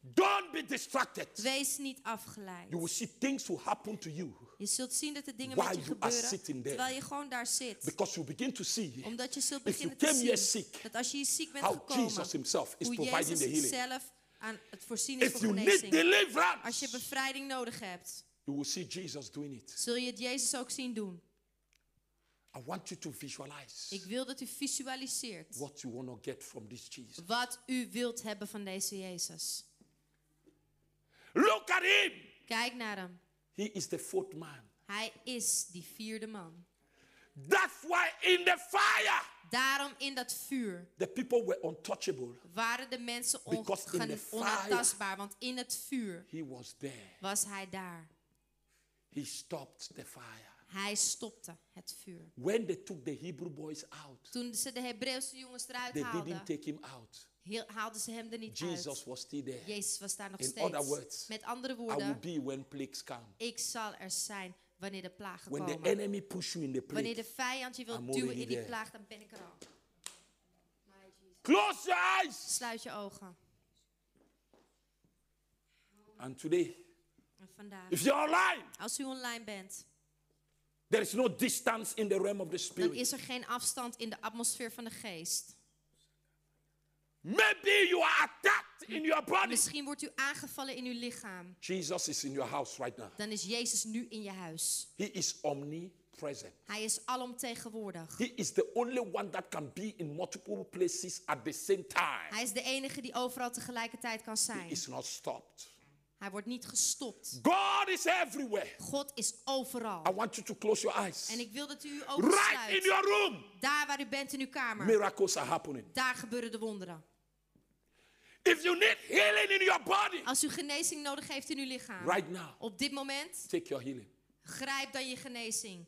Don't be distracted. Wees niet afgeleid. You will see things will happen to you Je zult zien dat er dingen met je gebeuren terwijl je gewoon daar zit. because you begin to see Omdat je zult beginnen te zien sick, dat als je hier ziek bent gekomen, Jesus himself is hoe Jezus the healing. zelf aan het voorzien is If voor genezing. Als je bevrijding nodig hebt, you will see Jesus doing it. zul je het Jezus ook zien doen. I want you to visualize Ik wil dat u visualiseert what you want to get from this Jesus. wat u wilt hebben van deze Jezus. Look at him. Kijk naar hem. He is the fourth man. Hij is die vierde man. That's why in the fire, Daarom in dat vuur the people were untouchable. waren de mensen fire- onaantastbaar. Want in het vuur He was there. was hij daar. He stopped the fire. Hij stopte het vuur. When they took the Hebrew boys out, Toen ze de Hebreeuwse jongens eruit they haalden, didn't take him out. Heel- haalden ze hem er niet Jesus uit. was still there. Jezus was daar nog In steeds. other words, Met andere I will woorden, be when plagues come. ik zal er zijn wanneer de plagen When the komen. enemy push you in the Wanneer plague, de vijand je wil I'm duwen in die plaag, dan ben ik er al. close your eyes. Sluit je ogen. And today, En vandaag, if you're online, als u online bent, there is no distance in the realm of the dan spirit. is er geen afstand in de atmosfeer van de geest. Maybe you are attacked in your body. Misschien wordt u aangevallen in uw lichaam. Jesus is in your house right now. Dan is Jezus nu in je huis. He is omnipresent. Hij is alomtegenwoordig. He is the only one that can be in multiple places at the same time. Hij is de enige die overal tegelijkertijd kan He zijn. is not stopped. Hij wordt niet gestopt. God is everywhere. God is I overal. want you to close your eyes. En ik wil dat u uw ogen Right in sluit. your room, Daar waar u bent in uw kamer. miracles are happening. Daar gebeuren de wonderen. If you need healing in your body, Als u genezing nodig heeft in uw lichaam. right now, Op dit moment, take your healing. grijp dan je genezing.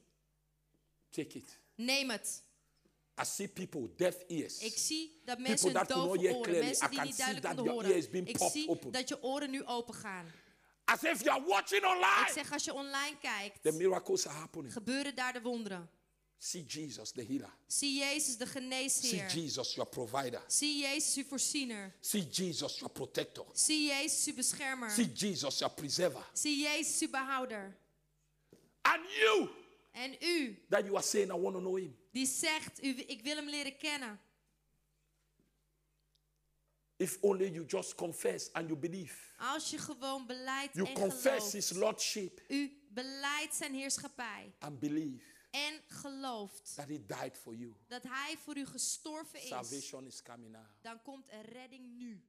Take it. Neem het. I see people, deaf ears. Ik zie dat mensen that could not dove hear oren, clearly, mensen I die can niet see duidelijk that konden your ear is horen. being Ik popped zie open. dat je oren nu open gaan. As if you are watching Ik online. zeg, als je online kijkt, The miracles are happening. gebeuren daar de wonderen. See Jesus, the healer. Zie Jezus de See geneesheer. Jesus, your provider. Zie Jezus uw voorziener. See Jesus, your protector. Zie Jezus uw beschermer. See Jesus, your preserver. Zie Jezus uw behouder. And you, En u, that you are saying, I want to know him. die zegt, u, ik wil hem leren kennen. If only you just confess and you believe. Als je gewoon beleidt You en confess his lordship U beleidt zijn heerschappij. and believe En gelooft that he died for you. dat hij voor u gestorven is. Salvation is coming now. Dan komt er redding nu.